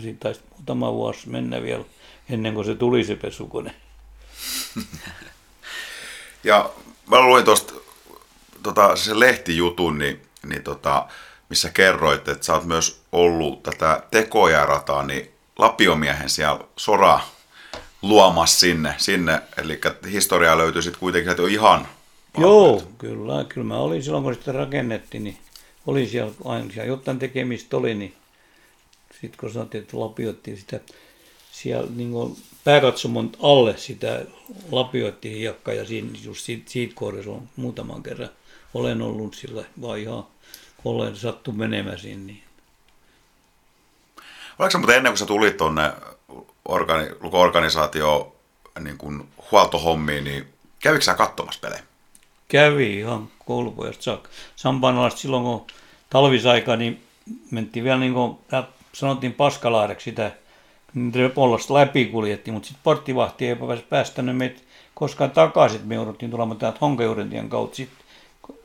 siitä taisi muutama vuosi mennä vielä ennen kuin se tuli se pesukone. [laughs] Ja mä luin tuosta tota, se lehtijutun, niin, niin tota, missä kerroit, että sä oot myös ollut tätä tekojarataa, niin Lapiomiehen siellä sora luomassa sinne, sinne. eli historiaa löytyy sitten kuitenkin, että ihan Joo, kyllä, kyllä. Mä olin silloin, kun sitä rakennettiin, niin oli siellä aina. Siellä jotain tekemistä oli, niin sitten kun sanottiin, että lapioittiin sitä siellä niin kuin pääkatsomon alle sitä lapioittiin hiekka ja siinä, just siitä, siitä kohdassa on muutaman kerran olen ollut sillä vaan ihan kun olen sattu menemään sinne. Niin. Oliko se muuten ennen kuin sä tulit tuonne organi, organisaatio niin kuin huoltohommiin, niin kävikö sä katsomassa pelejä? Kävi ihan koulupojasta saakka. Sampanalasta silloin, kun talvisaika, niin mentiin vielä niin kuin, sanottiin Paskalaareksi sitä, niin Repollasta läpi kuljettiin, mutta sitten porttivahti ei pääs- päästänyt meitä koskaan takaisin, me jouduttiin tulemaan täältä Honkajurentien kautta sitten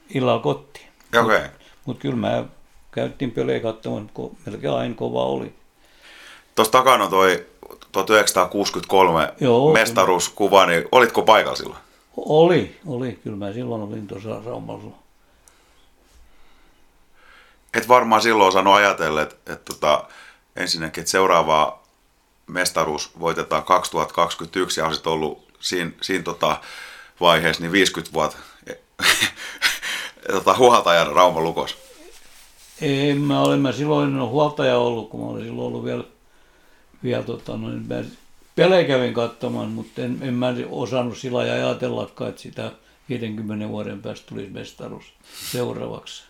illalla kotiin. Okei. Okay. Mutta kyllä mä käyttiin pelejä katsomaan, kun melkein aina kova oli. Tuossa takana on toi 1963 Joo, mestaruuskuva, niin olitko paikalla silloin? Oli, oli. Kyllä mä silloin olin tuossa Raumalla. Et varmaan silloin osannut ajatella, että, että tota, ensinnäkin, että seuraava mestaruus voitetaan 2021 ja olisit ollut siinä, siinä tota vaiheessa niin 50 vuotta tota, huoltajan Rauman lukos. En mä ole, mä silloin en ole huoltaja ollut, kun mä olin silloin ollut vielä, vielä tota, noin, mä pelejä kävin katsomaan, mutta en, en mä osannut sillä lailla ajatellakaan, että sitä 50 vuoden päästä tulisi mestaruus seuraavaksi.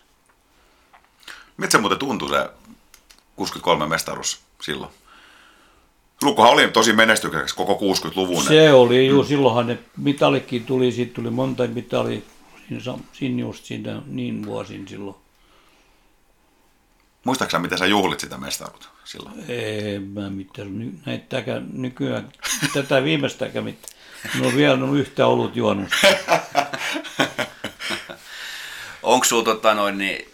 Miltä se muuten tuntui se 63 mestaruus silloin? Lukkohan oli tosi menestykseksi koko 60-luvun. Se oli juu, silloinhan ne mitalikin tuli, siitä tuli monta mitalia siinä, siinä just siinä niin vuosin silloin. Muistaaksä, miten sä juhlit sitä mestaruutta silloin? En mä mitään, ny, näitäkään nykyään, [laughs] tätä viimeistäkään mitään No vielä on yhtä ollut juonut. [laughs] Onko sulla tota noin, niin,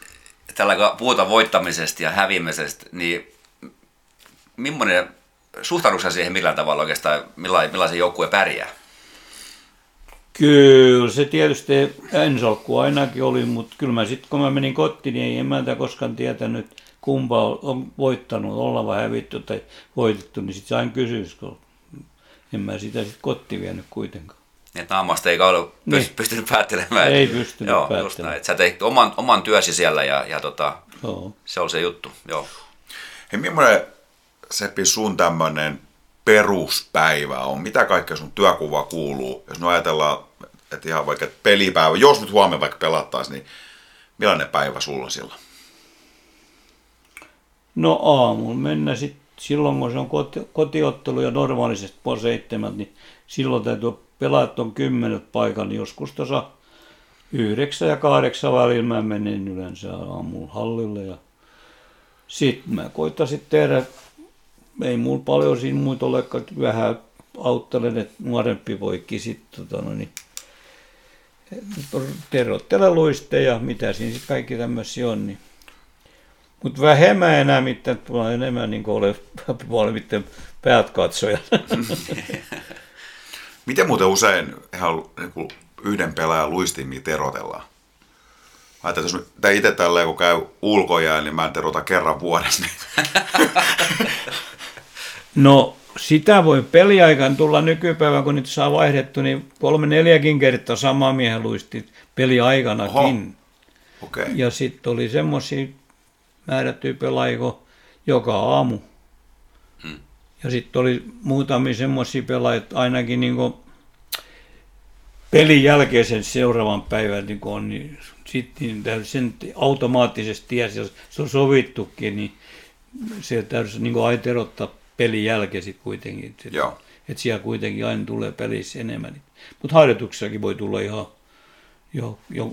tällä kun puhutaan voittamisesta ja häviämisestä, niin millainen, suhtaudutko siihen millään tavalla oikeastaan, millainen, millaisen joukkueen pärjää? Kyllä se tietysti ensalkku ainakin oli, mutta kyllä mä sitten kun mä menin kotiin, niin ei emäntä koskaan tietänyt, kumpa on voittanut, olla vai hävitty tai voitettu, niin sitten sain kysyä, kun en mä sitä sitten kotiin vienyt kuitenkaan. Niin, naamasta ei ole Niin. pystynyt päättelemään. Ei pystynyt Joo, just päättelemään. näin. Että Sä teit oman, oman työsi siellä ja, ja tota, Joo. se oli se juttu. Joo. Hei, millainen Seppi sun tämmöinen peruspäivä on? Mitä kaikkea sun työkuva kuuluu? Jos nyt ajatellaan, että ihan vaikka pelipäivä, jos nyt huomenna vaikka pelattaisiin, niin millainen päivä sulla on silloin? No aamulla mennä sit, silloin kun se on koti, kotiottelu ja normaalisesti puoli seitsemät, niin silloin täytyy pelata on kymmenet paikan, niin joskus tuossa yhdeksän ja kahdeksan välillä mä menen yleensä aamulla hallille ja sitten mä koittaisin tehdä, ei mulla paljon siinä muita olekaan, että vähän auttelen, että nuorempi poikki sitten tota, no, niin, terottele luisteja, mitä siinä sitten kaikki tämmöisiä on, niin mutta vähemmän enää mitään, on enemmän niin kuin ole [laughs] puoli miten päät katsoja. [laughs] Miten muuten usein ihan niin kuin yhden pelaajan luistimia terotellaan? Ajattelin, jos mä itse tälleen, kun käy ulkojään, niin mä en terota kerran vuodessa. Niin [laughs] No sitä voi peliaikaan tulla nykypäivän, kun nyt saa vaihdettu, niin kolme neljäkin kertaa sama miehen luistit peliaikanakin. Okei. Okay. Ja sitten oli semmoisia määrättyjä pelaajia joka aamu. Hmm. Ja sitten oli muutamia semmoisia pelaajia, että ainakin niin kuin pelin jälkeisen seuraavan päivän niin on, niin sitten niin sen automaattisesti tiesi, jos se on sovittukin, niin se täytyy niin kuin aina erottaa pelin jälkeen sitten kuitenkin. Että Joo. et siellä kuitenkin aina tulee pelissä enemmän. Mutta harjoituksessakin voi tulla ihan jo, jo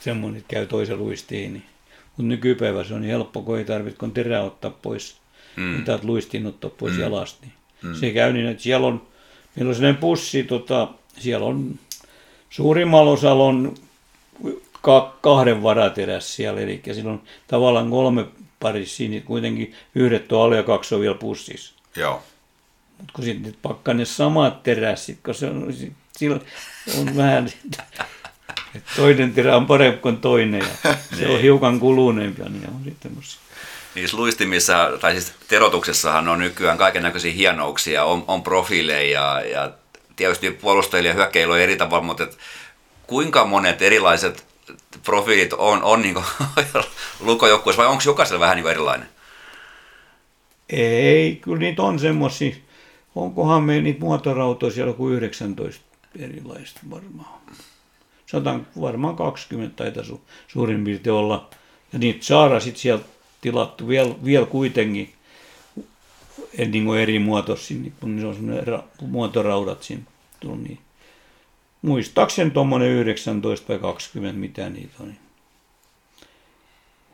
semmoinen, että käy toisen luistiin. Niin. Mutta nykypäivä se on niin helppo, kun ei tarvitse kun terää ottaa pois, Mm. tai luistiin ottaa pois Mm. jalasta. Niin. Mm. Se käy niin, että siellä on, meillä on sellainen pussi, tota, siellä on suurimmalla osalla on ka- kahden varateräs siellä, eli silloin tavallaan kolme parissa, niin kuitenkin yhdet on alle ja kaksi on vielä pussissa. Joo. Mutta kun sitten pakkaa ne samat teräsit, kun se on, silloin on vähän, että toinen terä on parempi kuin toinen ja se on hiukan kuluneempi ja niin on sitten. Niissä luistimissa, tai siis terotuksessahan on nykyään kaiken näköisiä hienouksia, on, on profiileja ja, ja tietysti puolustajille ja hyökkäillä on eri tavalla, mutta et kuinka monet erilaiset profiilit on, on niin [laughs] lukojoukkueessa vai onko jokaisella vähän niin erilainen? Ei, kyllä niitä on semmoisia. Onkohan me niitä muotorautoja siellä kuin 19 erilaista varmaan. Satan varmaan 20 taitaa su, suurin piirtein olla. Ja niitä saada sitten sieltä tilattu vielä, vielä kuitenkin en niin kuin eri muotoisia, niin kun se on semmoinen ra, muotoraudat siinä tullut. Niin. Muistaakseni tuommoinen 19 vai 20, mitä niitä on. Niin.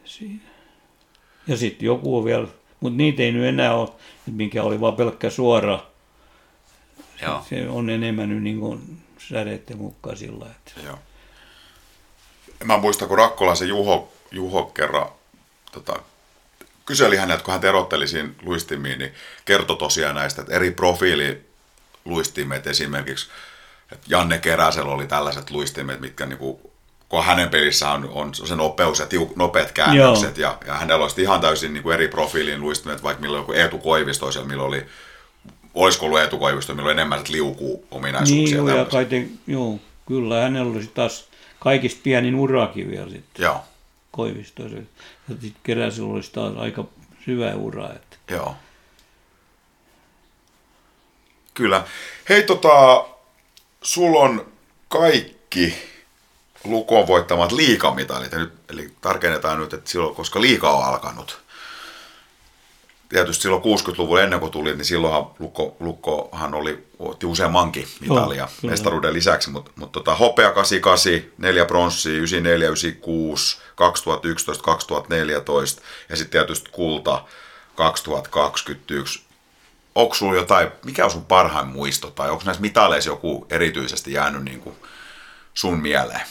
Siinä. Ja sitten joku on vielä, mutta niitä ei nyt enää ole, mikä oli vaan pelkkä suora. Joo. Se on enemmän nyt niin kuin sädeiden mukaan sillä että Joo. Mä muistan, kun Rakkolaisen Juho, Juho kerran tota, kyseli häneltä, kun hän erotteli siinä luistimiin, niin kertoi tosiaan näistä, että eri profiililuistimet esimerkiksi, että Janne Keräsellä oli tällaiset luistimet, mitkä niinku, kun hänen pelissä on, on se nopeus ja tiuk, nopeat käännökset, ja, ja hänellä olisi ihan täysin niinku eri profiilin luistimet, vaikka millä oli joku Eetu Koivisto, millä oli, olisiko ollut Eetu Koivisto, millä oli enemmän liukuu-ominaisuuksia. Niin, joo, ja kaiten, joo, kyllä hänellä oli taas kaikista pienin urakin vielä sitten Joo, Koivistoissa. Ja sitten Keräsillä olisi taas aika syvä ura. Että. Joo. Kyllä. Hei tota, sulla on kaikki Lukon voittamat liikamitalit. Nyt, eli tarkennetaan nyt, että silloin, koska liika on alkanut. Tietysti silloin 60-luvulla ennen kuin tuli, niin silloinhan Lukko, Lukkohan oli, otti useammankin mitalia Joo, mestaruuden lisäksi, mutta, mutta tota, hopea 88, neljä pronssia, 94, 96, 2011, 2014 ja sitten tietysti kulta 2021. onko sulla jotain, mikä on sun parhain muisto, tai onko näissä mitaleissa joku erityisesti jäänyt niin kuin sun mieleen?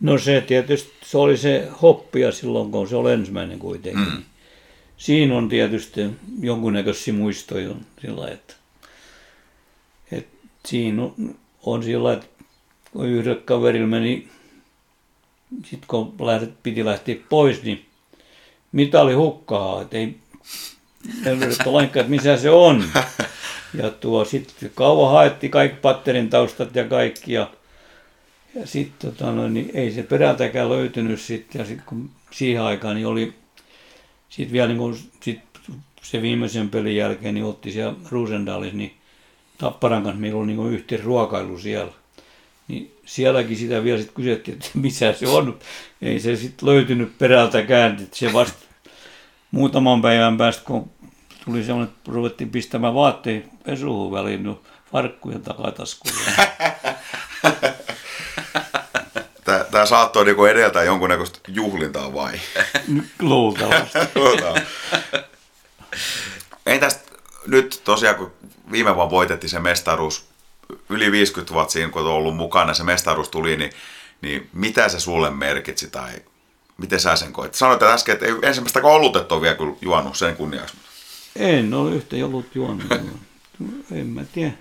No se tietysti, se oli se hoppia silloin, kun se oli ensimmäinen kuitenkin. Mm. Siinä on tietysti jonkunnäköisiä muistoja sillä että, että siinä on, on sillä että kun yhdellä kaverilla meni, sitten kun lähdet, piti lähteä pois, niin mitali hukkaa, että ei, ei löydetty lainkaan, että missä se on. [laughs] Ja tuo sitten kauan haettiin kaikki patterin taustat ja kaikki ja ja sitten tota, no, niin ei se perältäkään löytynyt sitten. Ja sitten kun siihen aikaan niin oli sitten vielä niin kun, sit se viimeisen pelin jälkeen niin otti siellä Rosendalissa, niin Tapparan kanssa meillä oli niin yhteen ruokailu siellä. Niin sielläkin sitä vielä sitten kysyttiin, että [laughs] missä se on. Ei se sitten löytynyt perältäkään. Että se vasta muutaman päivän päästä, kun tuli semmoinen, että ruvettiin pistämään vaatteet pesuun väliin, no farkkujen takataskuun. [laughs] Tämä saattoi niinku edeltää jonkunnäköistä juhlintaa vai? [laughs] Luultavasti. [laughs] Ei tästä nyt tosiaan, kun viime vuonna voitettiin se mestaruus, yli 50 vuotta siinä, kun on ollut mukana, se mestaruus tuli, niin, niin mitä se sulle merkitsi tai miten sä sen koit? Sanoit äsken, että ei ensimmäistä olutetta ole vielä kyllä juonut sen kunniaksi. En ole yhtä ollut juonut. [laughs] en mä tiedä.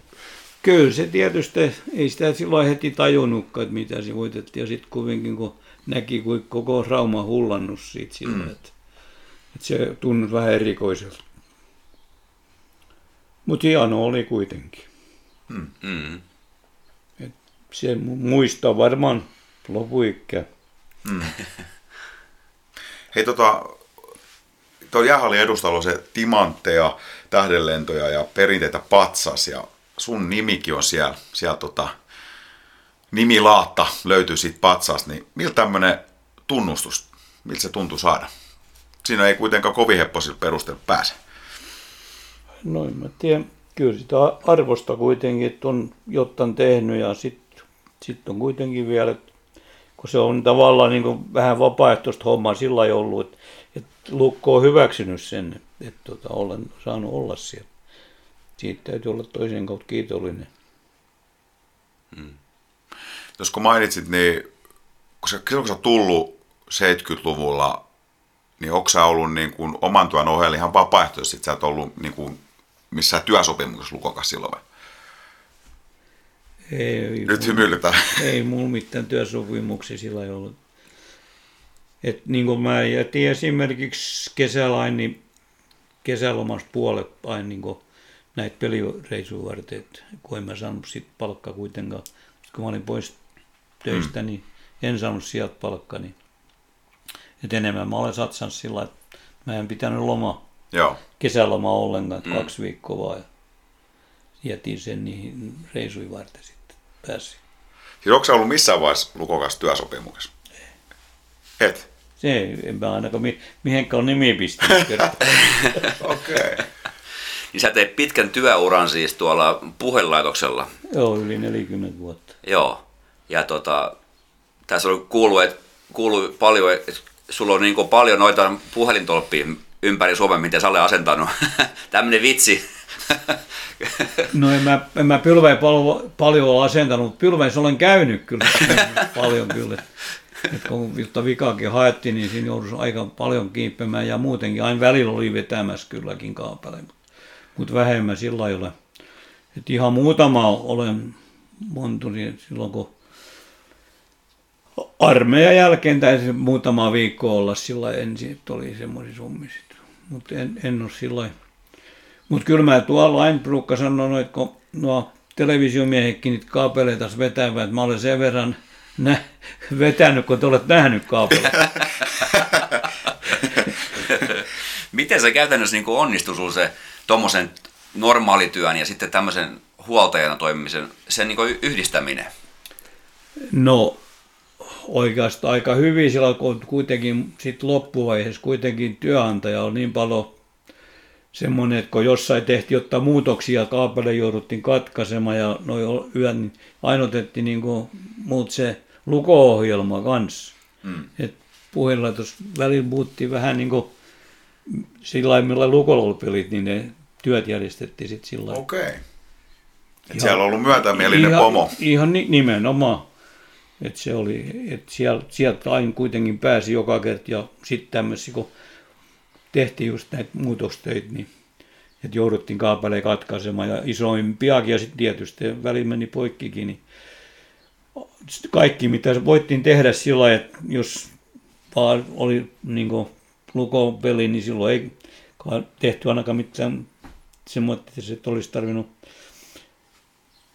Kyllä se tietysti, ei sitä silloin heti tajunnutkaan, että mitä se voitettiin. Ja sitten kuitenkin kun näki, kuin koko Rauma hullannut siitä sillä, mm. että, että se tunnut vähän erikoiselta. Mutta hieno oli kuitenkin. Mm. Mm. Et se muistaa varmaan lopuikkä. Mm. [laughs] Hei tota, tuo jäähallin edustalla on se timantteja, tähdenlentoja ja perinteitä patsas ja sun nimikin on siellä, siellä tota, nimilaatta löytyy siitä patsaasta, niin miltä tämmöinen tunnustus, miltä se tuntuu saada? Siinä ei kuitenkaan kovin hepposilla perusteella pääse. No en mä tiedä. Kyllä sitä arvosta kuitenkin, että on jotain tehnyt ja sitten sit on kuitenkin vielä, kun se on tavallaan niin kuin vähän vapaaehtoista hommaa sillä ei ollut, että, että Lukko on hyväksynyt sen, että, että tota, olen saanut olla siellä siitä täytyy olla toisen kautta kiitollinen. Hmm. Jos kun mainitsit, niin kun sä, kun sä tullut 70-luvulla, niin onko sä ollut niin kuin oman työn ohella ihan vapaaehtoisesti, sä et ollut niin kuin missään työsopimuksessa lukokas silloin vai? Ei, Nyt hymyilytään. [laughs] Ei mulla mitään työsopimuksia sillä ei ollut. Et niin kuin mä jätin esimerkiksi kesällä niin kesälomassa puolet aina niin kuin näitä pelireisuja varten, että kun en mä saanut sit palkkaa kuitenkaan. Sitten kun mä olin pois töistä, mm. niin en saanut sieltä palkkaa. Niin. että enemmän mä olen satsannut sillä että mä en pitänyt loma, Joo. kesäloma ollenkaan, mm. kaksi viikkoa vaan. Jätin sen niihin reisuihin varten sitten pääsin. Siis onko ollut missään vaiheessa lukokas työsopimuksessa? Ei. Et? Se en mä ainakaan mi- mihinkään nimi pistänyt. [laughs] Okei. okay. Niin sä teit pitkän työuran siis tuolla puhelinlaitoksella. Joo, yli 40 vuotta. Joo. Ja tota, tässä on kuullut, että kuuluu paljon, että sulla on niin paljon noita puhelintolppia ympäri Suomen, miten sä olet asentanut. [laughs] Tämmöinen vitsi. [laughs] no en mä, en mä pylveen paljon, paljon ole asentanut, mutta pylveessä olen käynyt kyllä [laughs] paljon kyllä. Et kun jotta vikaakin haettiin, niin siinä joudui aika paljon kiippemään ja muutenkin aina välillä oli vetämässä kylläkin kaapaleita mutta vähemmän sillä lailla. Et ihan muutama olen monturi silloin, kun armeijan jälkeen täytyy muutama viikko olla sillä ensin, että oli semmoisia summia Mutta en, en ole sillä Mutta kyllä mä tuolla aina porukka sanonut, että kun nuo televisiomiehetkin niitä kaapeleita vetävät, että mä olen sen verran nä- vetänyt, kun te olet nähnyt kaapeleita. [laughs] Miten se käytännössä niin onnistui sinulla se tuommoisen normaalityön ja sitten tämmöisen huoltajana toimimisen, sen niin yhdistäminen? No oikeastaan aika hyvin sillä kun kuitenkin sit loppuvaiheessa kuitenkin työnantaja on niin paljon semmoinen, että kun jossain tehtiin jotta muutoksia, kaapele jouduttiin katkaisemaan ja noin yön, niin ainotettiin niin kuin muut se luko-ohjelma kanssa. Mm. Et puhelinlaitos välillä puhuttiin vähän niin kuin sillä lailla, millä Lukolla oli pelit, niin ne työt järjestettiin sitten sillä lailla. Okei. Et siellä on ollut myötämielinen ihan, pomo. Ihan ni- nimenomaan. Että se oli, että sieltä, sieltä aina kuitenkin pääsi joka kerta ja sitten tämmöisiä, kun tehtiin just näitä muutostöitä, niin että jouduttiin kaapeleen katkaisemaan ja isoimpiakin ja sitten tietysti väli meni poikkikin, niin kaikki mitä voittiin tehdä sillä lailla, että jos vaan oli niin lukopeli, niin silloin ei tehty ainakaan mitään semmoista, että olisi tarvinnut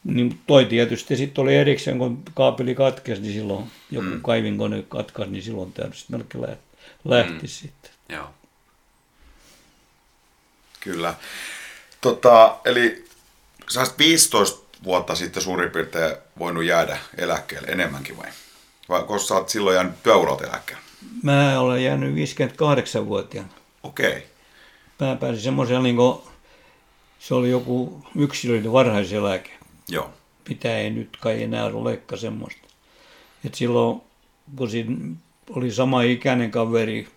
niin toi tietysti sitten oli erikseen, kun kaapeli katkesi, niin silloin joku mm. kaivinkone katkaisi, niin silloin täytyy melkein lähti, lähti mm. sitten. Joo. Kyllä. Tota, eli sä 15 vuotta sitten suurin piirtein voinut jäädä eläkkeelle enemmänkin vai? Vai koska sä oot silloin jäänyt työuralta eläkkeelle? Mä olen jäänyt 58-vuotiaana. Okei. Okay. Mä pääsin semmoisella, niin kuin, se oli joku yksilöiden varhaiseläke. Joo. Mitä ei nyt kai enää olekaan semmoista. Et silloin, kun siinä oli sama ikäinen kaveri,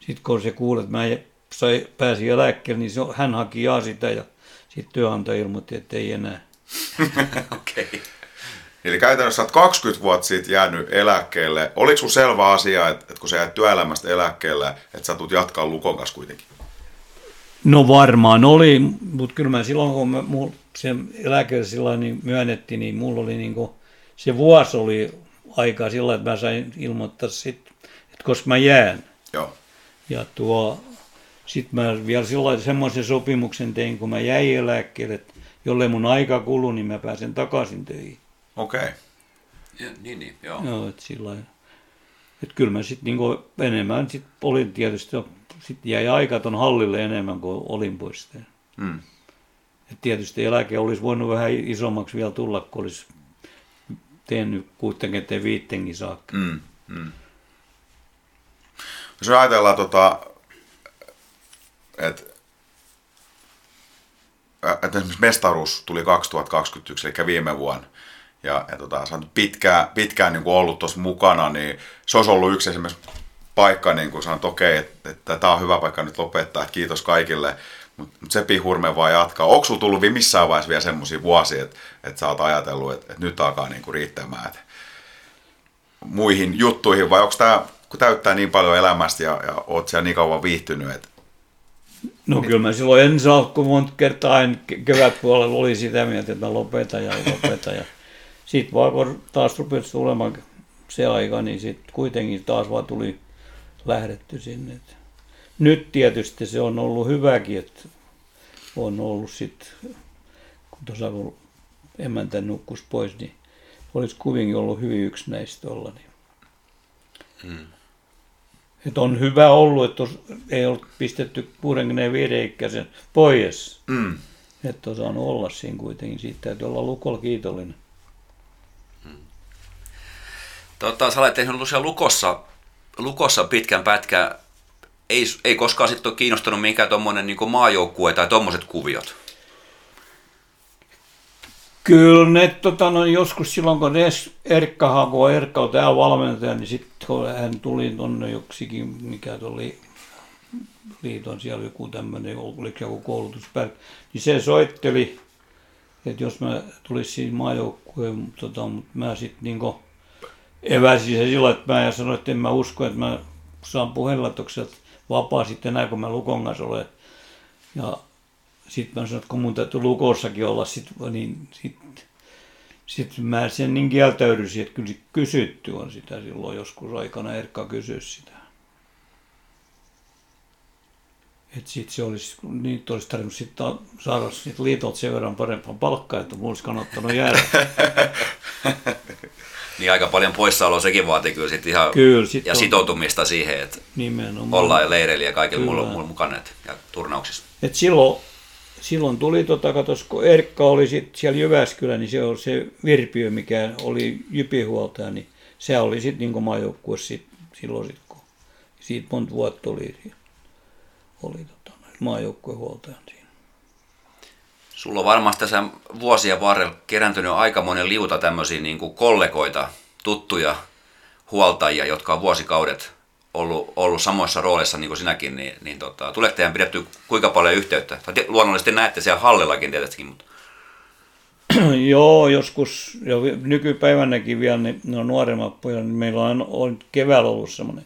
sitten kun se kuuli, että mä sai, pääsin eläkkeelle, niin se, hän haki ja sitä ja sitten työnantaja ilmoitti, että ei enää. [laughs] Okei. Okay. Eli käytännössä olet 20 vuotta siitä jäänyt eläkkeelle. Oliko sun selvä asia, että, että kun sä jäät työelämästä eläkkeelle, että sä tulet jatkaa Lukon kanssa kuitenkin? No varmaan oli, mutta kyllä mä silloin, kun mä, mul, se eläke sillä niin myönnettiin, niin mulla oli niin kuin, se vuosi oli aikaa sillä että mä sain ilmoittaa sit, että koska mä jään. Joo. Ja tuo, sitten mä vielä sillä semmoisen sopimuksen tein, kun mä jäin eläkkeelle, että jolle mun aika kulu, niin mä pääsen takaisin töihin. Okei. Okay. Ja, niin, niin, joo. Joo, että sillä että kyllä mä sitten niinku enemmän sit olin tietysti, sitten jäi aika ton hallille enemmän kuin olin pois. Mm. Et tietysti eläke olisi voinut vähän isommaksi vielä tulla, kun olisi tehnyt 65 saakka. Mm, mm. Jos ajatellaan, tota, että että esimerkiksi mestaruus tuli 2021, eli viime vuonna, ja, ja tota, sä pitkään, pitkään niin kuin ollut tuossa mukana, niin se olisi ollut yksi esimerkiksi paikka, niin kuin sanot, että okei, että, että tämä on hyvä paikka nyt lopettaa, että kiitos kaikille, mutta mut se pihurme vaan jatkaa. Onko sulla tullut missään vaiheessa vielä semmoisia vuosia, että, että sä oot ajatellut, että, että nyt alkaa niin kuin riittämään että muihin juttuihin, vai onko tämä, kun täyttää niin paljon elämästä ja, ja oot siellä niin kauan viihtynyt, että No niin. kyllä mä silloin ensi alkuun monta kertaa aina kevätpuolella oli sitä mieltä, että mä lopetan ja lopetan. Ja sitten vaan kun taas rupesi tulemaan se aika, niin sitten kuitenkin taas vaan tuli lähdetty sinne. Nyt tietysti se on ollut hyväkin, että on ollut sitten, kun tuossa kun emäntä nukkus pois, niin olisi kuitenkin ollut hyvin yksinäistä olla. Niin. Hmm. Että on hyvä ollut, että ei ole pistetty 65 ikäisen pois. Mm. Että on saanut olla siinä kuitenkin. Siitä täytyy olla lukolla kiitollinen. Mm. Tota, sä olet tehnyt siellä lukossa, lukossa pitkän pätkän. Ei, ei koskaan sitten ole kiinnostunut mikään tuommoinen niin maajoukkue tai tuommoiset kuviot. Kyllä ne tota, no, joskus silloin, kun Erkka Hako, Erkka on täällä valmentaja, niin sitten hän tuli tuonne joksikin, mikä oli liiton siellä joku tämmöinen, oliko joku koulutuspäivä, niin se soitteli, että jos mä tulisin maajoukkueen, tota, mutta mä sitten niinku eväsin se silloin, että mä ja sanoin, että en mä usko, että mä saan puhelinlaitokset vapaa sitten enää, kun mä Lukon kanssa olen. Ja sitten mä sanoin, että kun mun täytyy lukossakin olla, sit, niin sitten sit mä sen niin kieltäydyisin, että kyllä kysytty on sitä silloin joskus aikana, Erkka kysyi sitä. Että sitten se olisi, niin olisi tarvinnut sitten saada sit liitolta sen verran parempaa palkkaa, että olisi kannattanut jäädä. [laughs] niin aika paljon poissaoloa sekin vaatii kyllä sit ihan kyllä, sit ja on, sitoutumista siihen, että nimenomaan. ollaan leireillä ja kaikilla mulla, mulla mukana ja turnauksissa. Et silloin silloin tuli, tota, katos, kun Erkka oli sit siellä Jyväskylä, niin se oli se Virpiö, mikä oli Jypihuoltaja, niin se oli sitten niin maajoukkue sit, silloin, sit, kun siitä monta vuotta oli, oli tota, maajoukkuehuoltajan siinä. Sulla on varmasti tässä vuosien varrella kerääntynyt aika monen liuta tämmöisiä niin kuin kollegoita, tuttuja huoltajia, jotka on vuosikaudet ollut, ollut samoissa rooleissa niin kuin sinäkin, niin, niin tota, tuleeko teidän pidetty kuinka paljon yhteyttä? Tai te- luonnollisesti näette siellä hallillakin tietysti, mutta [clears throat] Joo, joskus, jo nykypäivänäkin vielä, niin no nuoremmat pojat, niin meillä on, on keväällä ollut semmoinen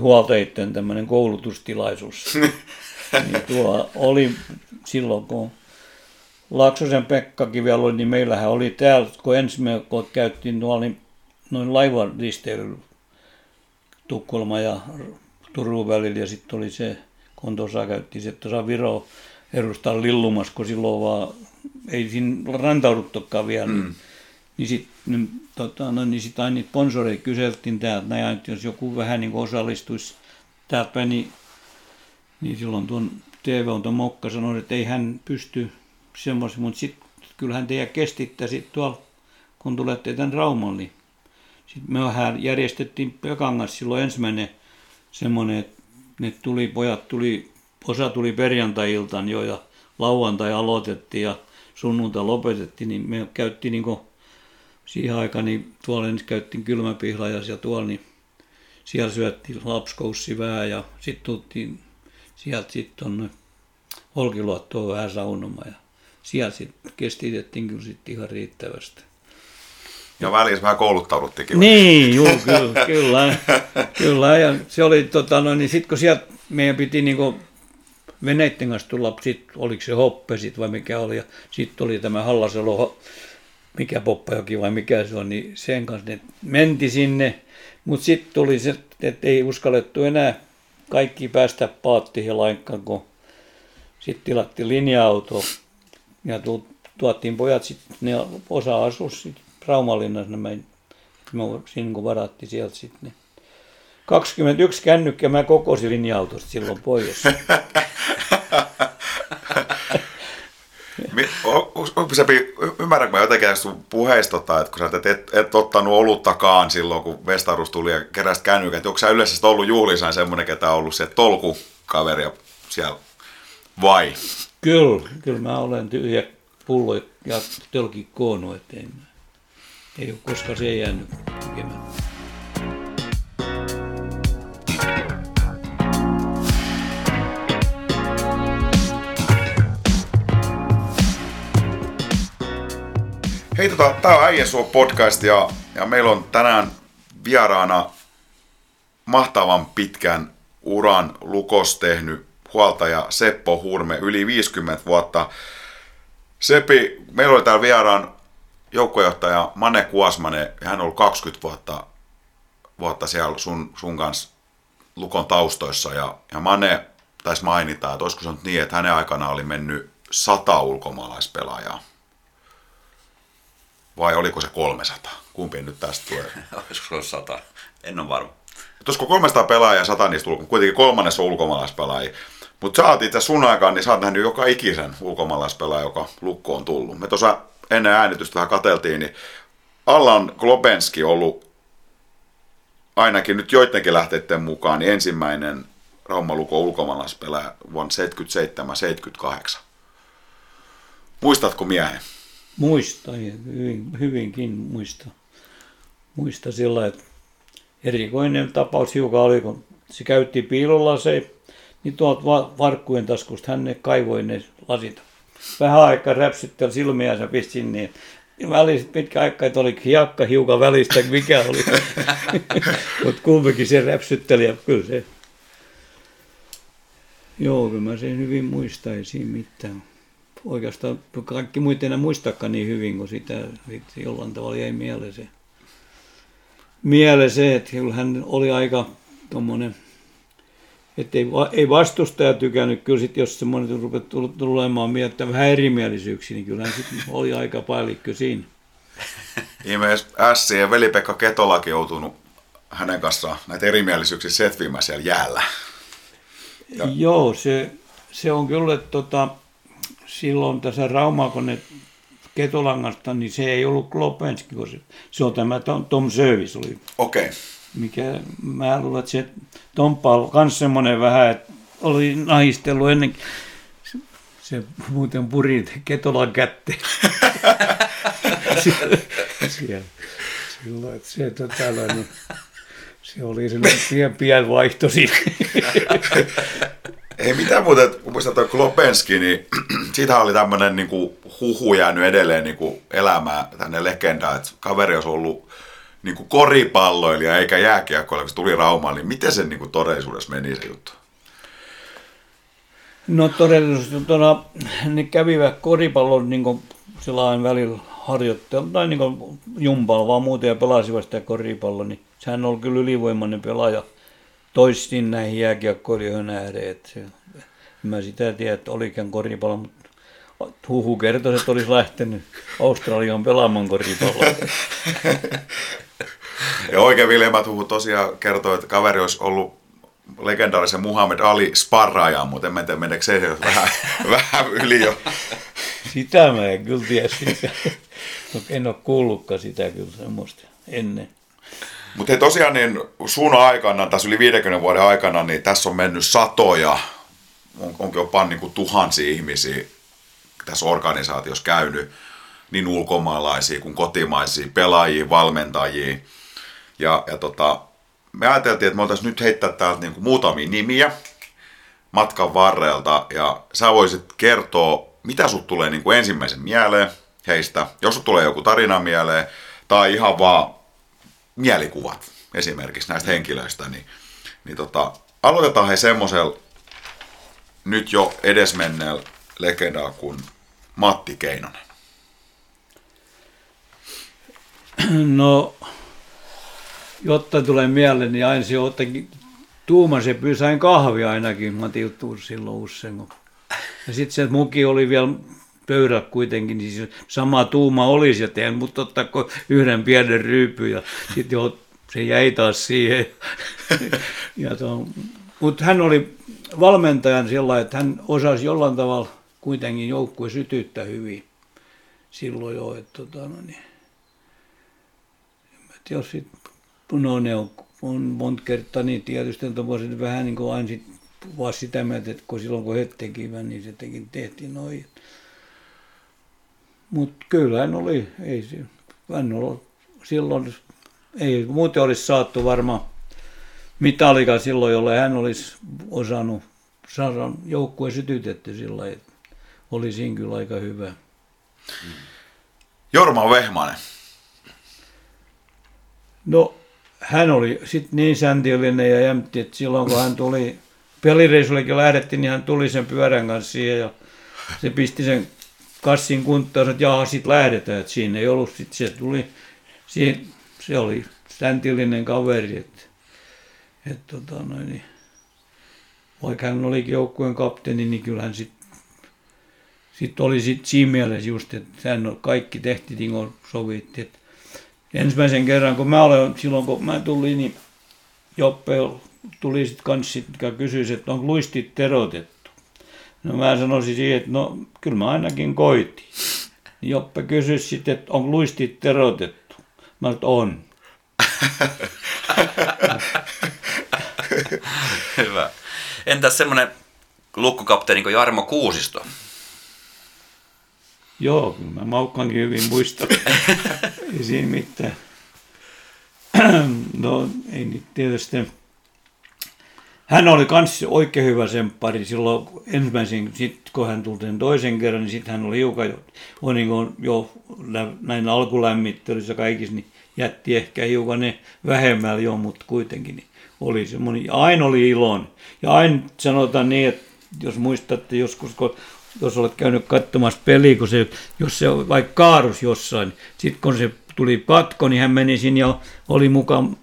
huoltajien tämmöinen koulutustilaisuus. [laughs] niin tuo oli silloin, kun Laksosen Pekkakin vielä oli, niin meillähän oli täällä, kun ensimmäinen, kun käyttiin tuolla, niin noin laivan risteilyllä Tukholma ja Turun välillä ja sitten oli se, kun tuossa käyttiin se tuossa Viro edustaa Lillumas, kun silloin vaan ei siinä rantauduttukaan vielä, niin, mm. niin sitten niin, tota, no, niin sit aina niitä sponsoreita kyseltiin täältä, näin, että jos joku vähän niin osallistuisi täältä päin, niin, niin silloin tuon TV on tuon Mokka sanoi, että ei hän pysty semmoisen, mutta sitten kyllähän teidän kestittää sitten tuolla, kun tulette tämän Rauman, niin sitten me vähän järjestettiin Pekangas silloin ensimmäinen semmoinen, että ne tuli, pojat tuli, osa tuli perjantai-iltaan jo ja lauantai aloitettiin ja sunnuntai lopetettiin, niin me käyttiin niin kuin siihen aikaan, niin tuolla ensin käyttiin kylmäpihlajas ja tuolla, niin siellä syöttiin lapskoussi vähän ja sitten tultiin sieltä sitten tuonne Olkiluottoon vähän saunomaan ja siellä sitten kestitettiin kyllä sitten ihan riittävästi. Ja välissä vähän kouluttauduttikin. Niin, juu, kyllä, kyllä, kyllä. Ja se oli, tota, no, niin sitten kun sieltä meidän piti niinku veneiden kanssa tulla, sit, oliko se Hoppe sit vai mikä oli, ja sitten oli tämä Hallasalo, mikä Poppajoki vai mikä se on, niin sen kanssa ne menti sinne, mutta sitten tuli se, että ei uskallettu enää kaikki päästä paattiin lainkaan, kun sitten tilattiin linja-auto ja tu, tuottiin pojat sitten, ne osa asui sitten Raumalinnassa, nämä, me siinä kun varattiin sieltä sitten ne. 21 kännykkä mä kokosin linja-autosta silloin pois. [laughs] Ymmärränkö mä jotenkin sun puheista, että kun sä et, et, et ottanut oluttakaan silloin, kun Vestarus tuli ja keräsit kännykät, että onko sä yleensä ollut juhlisaan semmoinen, ketä on ollut se tolkukaveri siellä vai? Kyllä, kyllä mä olen tyhjä pullo ja tölki koonnut, että ei, ei ole koskaan se jäänyt tekemään. Hei, tota, tää on Äijä Suo podcast ja, ja meillä on tänään vieraana mahtavan pitkän uran lukos tehnyt huoltaja Seppo Hurme, yli 50 vuotta. Sepi, meillä oli täällä vieraan joukkojohtaja Mane Kuosmane, ja hän on ollut 20 vuotta, vuotta siellä sun, sun kanssa Lukon taustoissa, ja, ja Mane taisi mainita, että olisiko se nyt niin, että hänen aikana oli mennyt sata ulkomaalaispelaajaa vai oliko se 300? Kumpi nyt tästä tulee? [laughs] olisiko se 100? En ole varma. Olisiko 300 pelaajaa, 100 niistä ulko, kuitenkin kolmannes on ulkomaalaispelaajia. Mutta sä oot itse sun aikaan, niin sä oot nähnyt joka ikisen ulkomaalaispelaaja, joka lukko on tullut. Me tuossa ennen äänitystä vähän kateltiin, niin Allan Globenski on ollut ainakin nyt joidenkin lähteiden mukaan niin ensimmäinen Rauma-Lukon ulkomaalaispelaaja vuonna 77-78. Muistatko miehen? Muista, hyvin, hyvinkin muista. Muista sillä, että erikoinen tapaus hiukan oli, kun se käytti piilolla se, niin tuolta varkkujen taskusta hän ne kaivoi ne lasit. Vähän aikaa räpsytteli silmiä ja pisti niin. Välissä pitkä aika, että oli hiakka hiukan välistä, mikä oli. [laughs] Mutta kumpikin se räpsytteli ja kyllä se. Joo, kyllä mä sen hyvin muistaisin mitään oikeastaan kaikki muut enää muistakaan niin hyvin, kun sitä, sitä jollain tavalla jäi mieleen se. Mieleen se, että hän oli aika tuommoinen, että ei, ei vastustaja tykännyt, kyllä sitten jos semmoinen rupesi tulemaan mieltä vähän erimielisyyksiä, niin kyllä sitten oli aika päällikkö siinä. [laughs] Ihmeessä Ässi ja veli-Pekka Ketolakin joutunut hänen kanssaan näitä erimielisyyksiä setvimään siellä jäällä. Ja. Joo, se, se on kyllä, että tota, silloin tässä Raumakone Ketolangasta, niin se ei ollut Klopenski, kun se, se on tämä Tom, Tom Service oli. Okei. Okay. Mikä, mä luulen, että se Tomppa on myös semmoinen vähän, että oli nahistellut ennen, se, se muuten puri Ketolan kätteen. [laughs] siellä, silloin, että se, tota, niin, Se oli sellainen pien, pien vaihto siinä. Ei mitään muuta, kun muistan tuon Klopenski, niin [clears throat] siitä oli tämmöinen niin kuin, huhu jäänyt edelleen niin kuin, elämään tänne legendaan, että kaveri olisi ollut niin kuin, koripalloilija eikä jääkiekkoilija, kun se tuli Raumaan, niin miten se niin kuin, todellisuudessa meni se juttu? No todellisuudessa tuona, ne kävivät koripallon niin sellainen välillä harjoittelu, tai niin jumpalla vaan muuten ja pelasivat sitä koripalloa, niin sehän on kyllä ylivoimainen pelaaja toistin näihin jääkiekkoilijoihin nähden. Että mä sitä tiedä, että olikään koripallo, mutta huhu kertoi, että olisi lähtenyt Australiaan pelaamaan koripalloa. [laughs] [laughs] ja oikein viljelmät huhu tosiaan kertoi, että kaveri olisi ollut legendaarisen Muhammed Ali sparraaja, mutta en tiedä, meneekö se vähän, [laughs] vähän yli jo. [laughs] Sitä mä en kyllä tiedä sitä. No, en ole kuullutkaan sitä kyllä semmoista ennen. Mutta hei tosiaan niin sun aikana, tässä yli 50 vuoden aikana, niin tässä on mennyt satoja, on, onkin jopa niin kuin tuhansia ihmisiä tässä organisaatiossa käynyt, niin ulkomaalaisia kuin kotimaisia, pelaajia, valmentajia. Ja, ja tota, me ajateltiin, että me oltaisiin nyt heittää täältä niin kuin muutamia nimiä matkan varrelta, ja sä voisit kertoa, mitä sut tulee niin kuin ensimmäisen mieleen heistä, jos sut tulee joku tarina mieleen, tai ihan vaan mielikuvat esimerkiksi näistä henkilöistä, niin, niin tota, aloitetaan he semmoisella nyt jo edesmenneellä legendaa kuin Matti Keinonen. No, jotta tulee mieleen, niin aina se jotenkin tuumasen pysäin kahvia ainakin Matiltuun silloin usein. Ja sitten se muki oli vielä pöydällä kuitenkin, niin siis sama tuuma olisi ja teen, mutta ottaako yhden pienen ryypyn ja sitten jo se jäi taas siihen. [laughs] ja mutta hän oli valmentajan sillä että hän osasi jollain tavalla kuitenkin joukkue sytyttää hyvin silloin jo, että tota, no niin. En tiedä, sit, no ne on, on monta kertaa niin tietysti, että vähän niin kuin aina sit, vaan sitä mieltä, että kun silloin kun he tekivät, niin se teki, tehtiin noin. Mutta kyllä hän oli, ei se, silloin, ei muuten olisi saattu varmaan mitalikaan silloin, jolle hän olisi osannut saada joukkue sytytetty sillä että oli siinä kyllä aika hyvä. Jorma Vehmanen. No, hän oli sitten niin säntillinen ja jämtti, että silloin kun hän tuli, pelireissullekin lähdettiin, niin hän tuli sen pyörän kanssa siihen ja se pisti sen kassin kuntoon, että jaha, sitten lähdetään. Että siinä ei ollut, sitten se tuli, siihen, se oli säntillinen kaveri, että, että tota noin, niin, vaikka hän olikin joukkueen kapteeni, niin kyllähän sitten sit oli sit siinä mielessä just, että hän kaikki tehtiin niin kuin sovittiin. Että ensimmäisen kerran, kun mä olen, silloin kun mä tulin, niin Joppe tuli sitten kanssa ja kysyi, että onko luistit terotettu. No mä sanoisin siihen, että no kyllä mä ainakin koitin. Joppe kysyi sitten, että onko luistit terotettu. Mä sanoin, että on. [laughs] Hyvä. Entäs semmoinen lukkukapteeni kuin Jarmo Kuusisto? Joo, kyllä mä maukkaankin hyvin muistan. [laughs] ei siinä mitään. no ei nyt tietysti hän oli myös oikein hyvä semppari silloin ensimmäisen, sit kun hän tuli toisen kerran, niin sitten hän oli hiukan jo, on niin kuin jo näin alkulämmittelyssä kaikissa, niin jätti ehkä hiukan ne vähemmällä jo, mutta kuitenkin niin oli semmoinen, aina oli ilon. Ja aina sanotaan niin, että jos muistatte joskus, kun jos olet käynyt katsomassa peliä, kun se, jos se vaikka kaarus jossain, sitten kun se tuli katko, niin hän meni sinne ja oli mukaan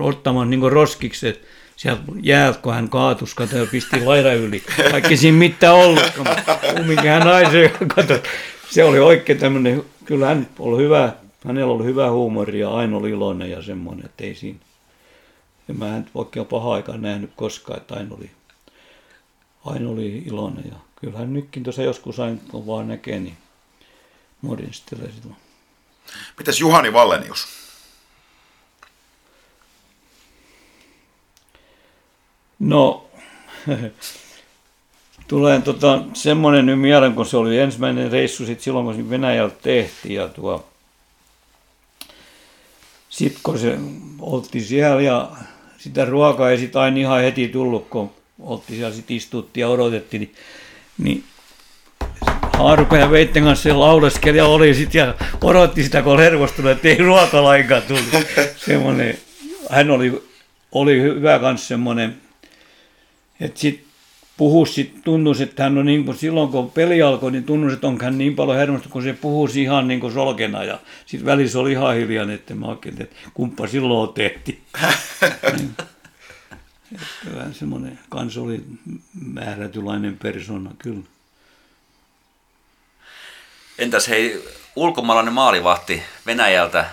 ottamaan niin roskiksi, että sieltä jäältä, kun hän kaatus, kato, ja pisti laida yli. Vaikka siinä mitään ollut, mutta kumminkin hän se oli oikein tämmöinen, kyllä hän oli hyvä, hänellä oli hyvä huumori ja aina oli iloinen ja semmoinen, että ei siinä, en mä en oikein paha aikaa nähnyt koskaan, että aina oli, aina oli iloinen ja kyllähän nytkin tuossa joskus aina kun vaan näkee, niin morjenstelee silloin. Mitäs Juhani Vallenius? No, [laughs] tulee tota, semmoinen nyt mieleen, kun se oli ensimmäinen reissu sit silloin, kun Venäjältä tehtiin. Ja tuo, sitten kun se oltiin siellä ja sitä ruokaa ei sitten aina ihan heti tullut, kun oltiin siellä sitten istuttiin ja odotettiin, niin, niin Haaruka ja Veitten kanssa se laulaskeli ja oli sitten ja odotti sitä, kun oli hervostunut, että ei ruoka lainkaan tullut. [laughs] Semmoinen, hän oli, oli hyvä kanssa semmoinen, että sitten puhus, sit tunnus, että hän on niin kuin silloin, kun peli alkoi, niin tunnus, että on hän niin paljon hermostunut, kun se puhuisi ihan niin kuin solkena. Ja sitten välissä oli ihan hiljainen, että mä ajattelin, että kumppa silloin tehtiin. [laughs] Kyllä semmoinen kans oli määrätylainen persona, kyllä. Entäs hei, ulkomaalainen maalivahti Venäjältä,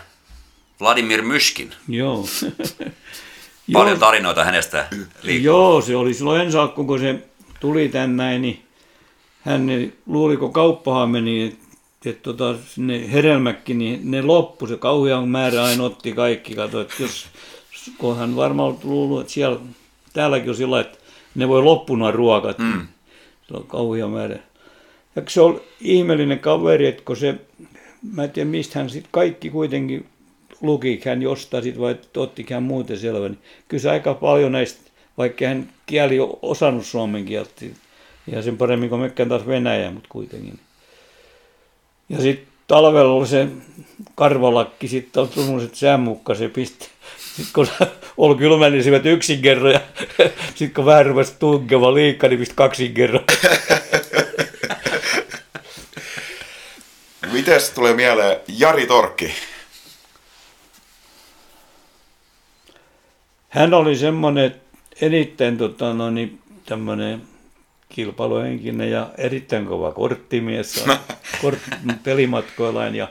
Vladimir Myskin. [laughs] Joo. Paljon tarinoita hänestä liikkuu. Joo, se oli silloin ensi alkuun, kun se tuli tänne, niin hän luuli, kun kauppahan meni, että et tota, ne hedelmäkin, niin ne loppu, se kauhean määrä aina otti kaikki. Kato, että jos, kun hän varmaan luullut, että siellä, täälläkin on sillä että ne voi loppuna ruokat. Mm. Se on kauhean määrä. Ja se oli ihmeellinen kaveri, että kun se, mä en tiedä mistä hän sitten kaikki kuitenkin luki hän jostain sit vai otti hän muuten selvä, niin kyllä se aika paljon näistä, vaikka hän kieli osannut suomen kieltä, ja sen paremmin kuin mekään taas venäjää, mutta kuitenkin. Ja sitten talvella oli se karvalakki, sitten oli tullut se sämmukka, se pisti. Sitten kun [laughs] oli kylmä, niin yksin kerran, ja [laughs] sitten kun vähän rupesi tunkeva liikka, niin kaksin kerran. [laughs] Mites tulee mieleen Jari Torkki? hän oli semmoinen erittäin tota, no, niin, tämmöinen kilpailuhenkinen ja erittäin kova korttimies kort, pelimatkoillaan ja,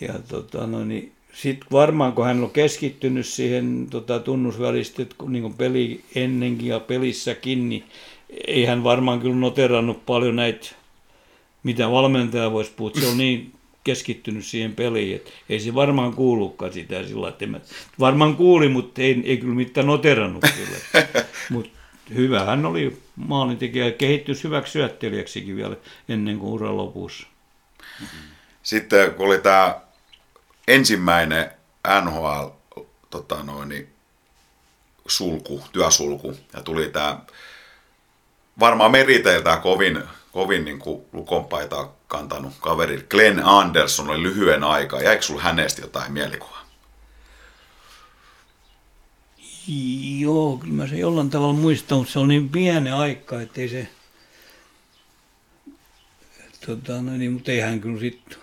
ja tota, no, niin, sitten varmaan kun hän on keskittynyt siihen tota, tunnusvälistä, niin peli ennenkin ja pelissäkin, niin ei hän varmaan kyllä noterannut paljon näitä, mitä valmentaja voisi puhua. Se on niin keskittynyt siihen peliin. Et ei se varmaan kuullutkaan sitä sillä että mä, varmaan kuuli, mutta ei, ei kyllä mitään noterannut kyllä. [laughs] Mutta hyvä hän oli maalintekijä ja kehittyi hyväksi syöttelijäksikin vielä ennen kuin uran lopussa. Sitten kun oli tämä ensimmäinen NHL tota noin, sulku, työsulku, ja tuli tämä varmaan meriteiltä kovin, kovin niin kuin lukonpaitaa kantanut kaveri Glenn Anderson oli lyhyen aikaa. Jäikö sulla hänestä jotain mielikuvaa? Joo, kyllä mä se jollain tavalla muistan, mutta se oli niin pieni aika, ettei se... Tota, no niin, mutta ei hän kyllä sitten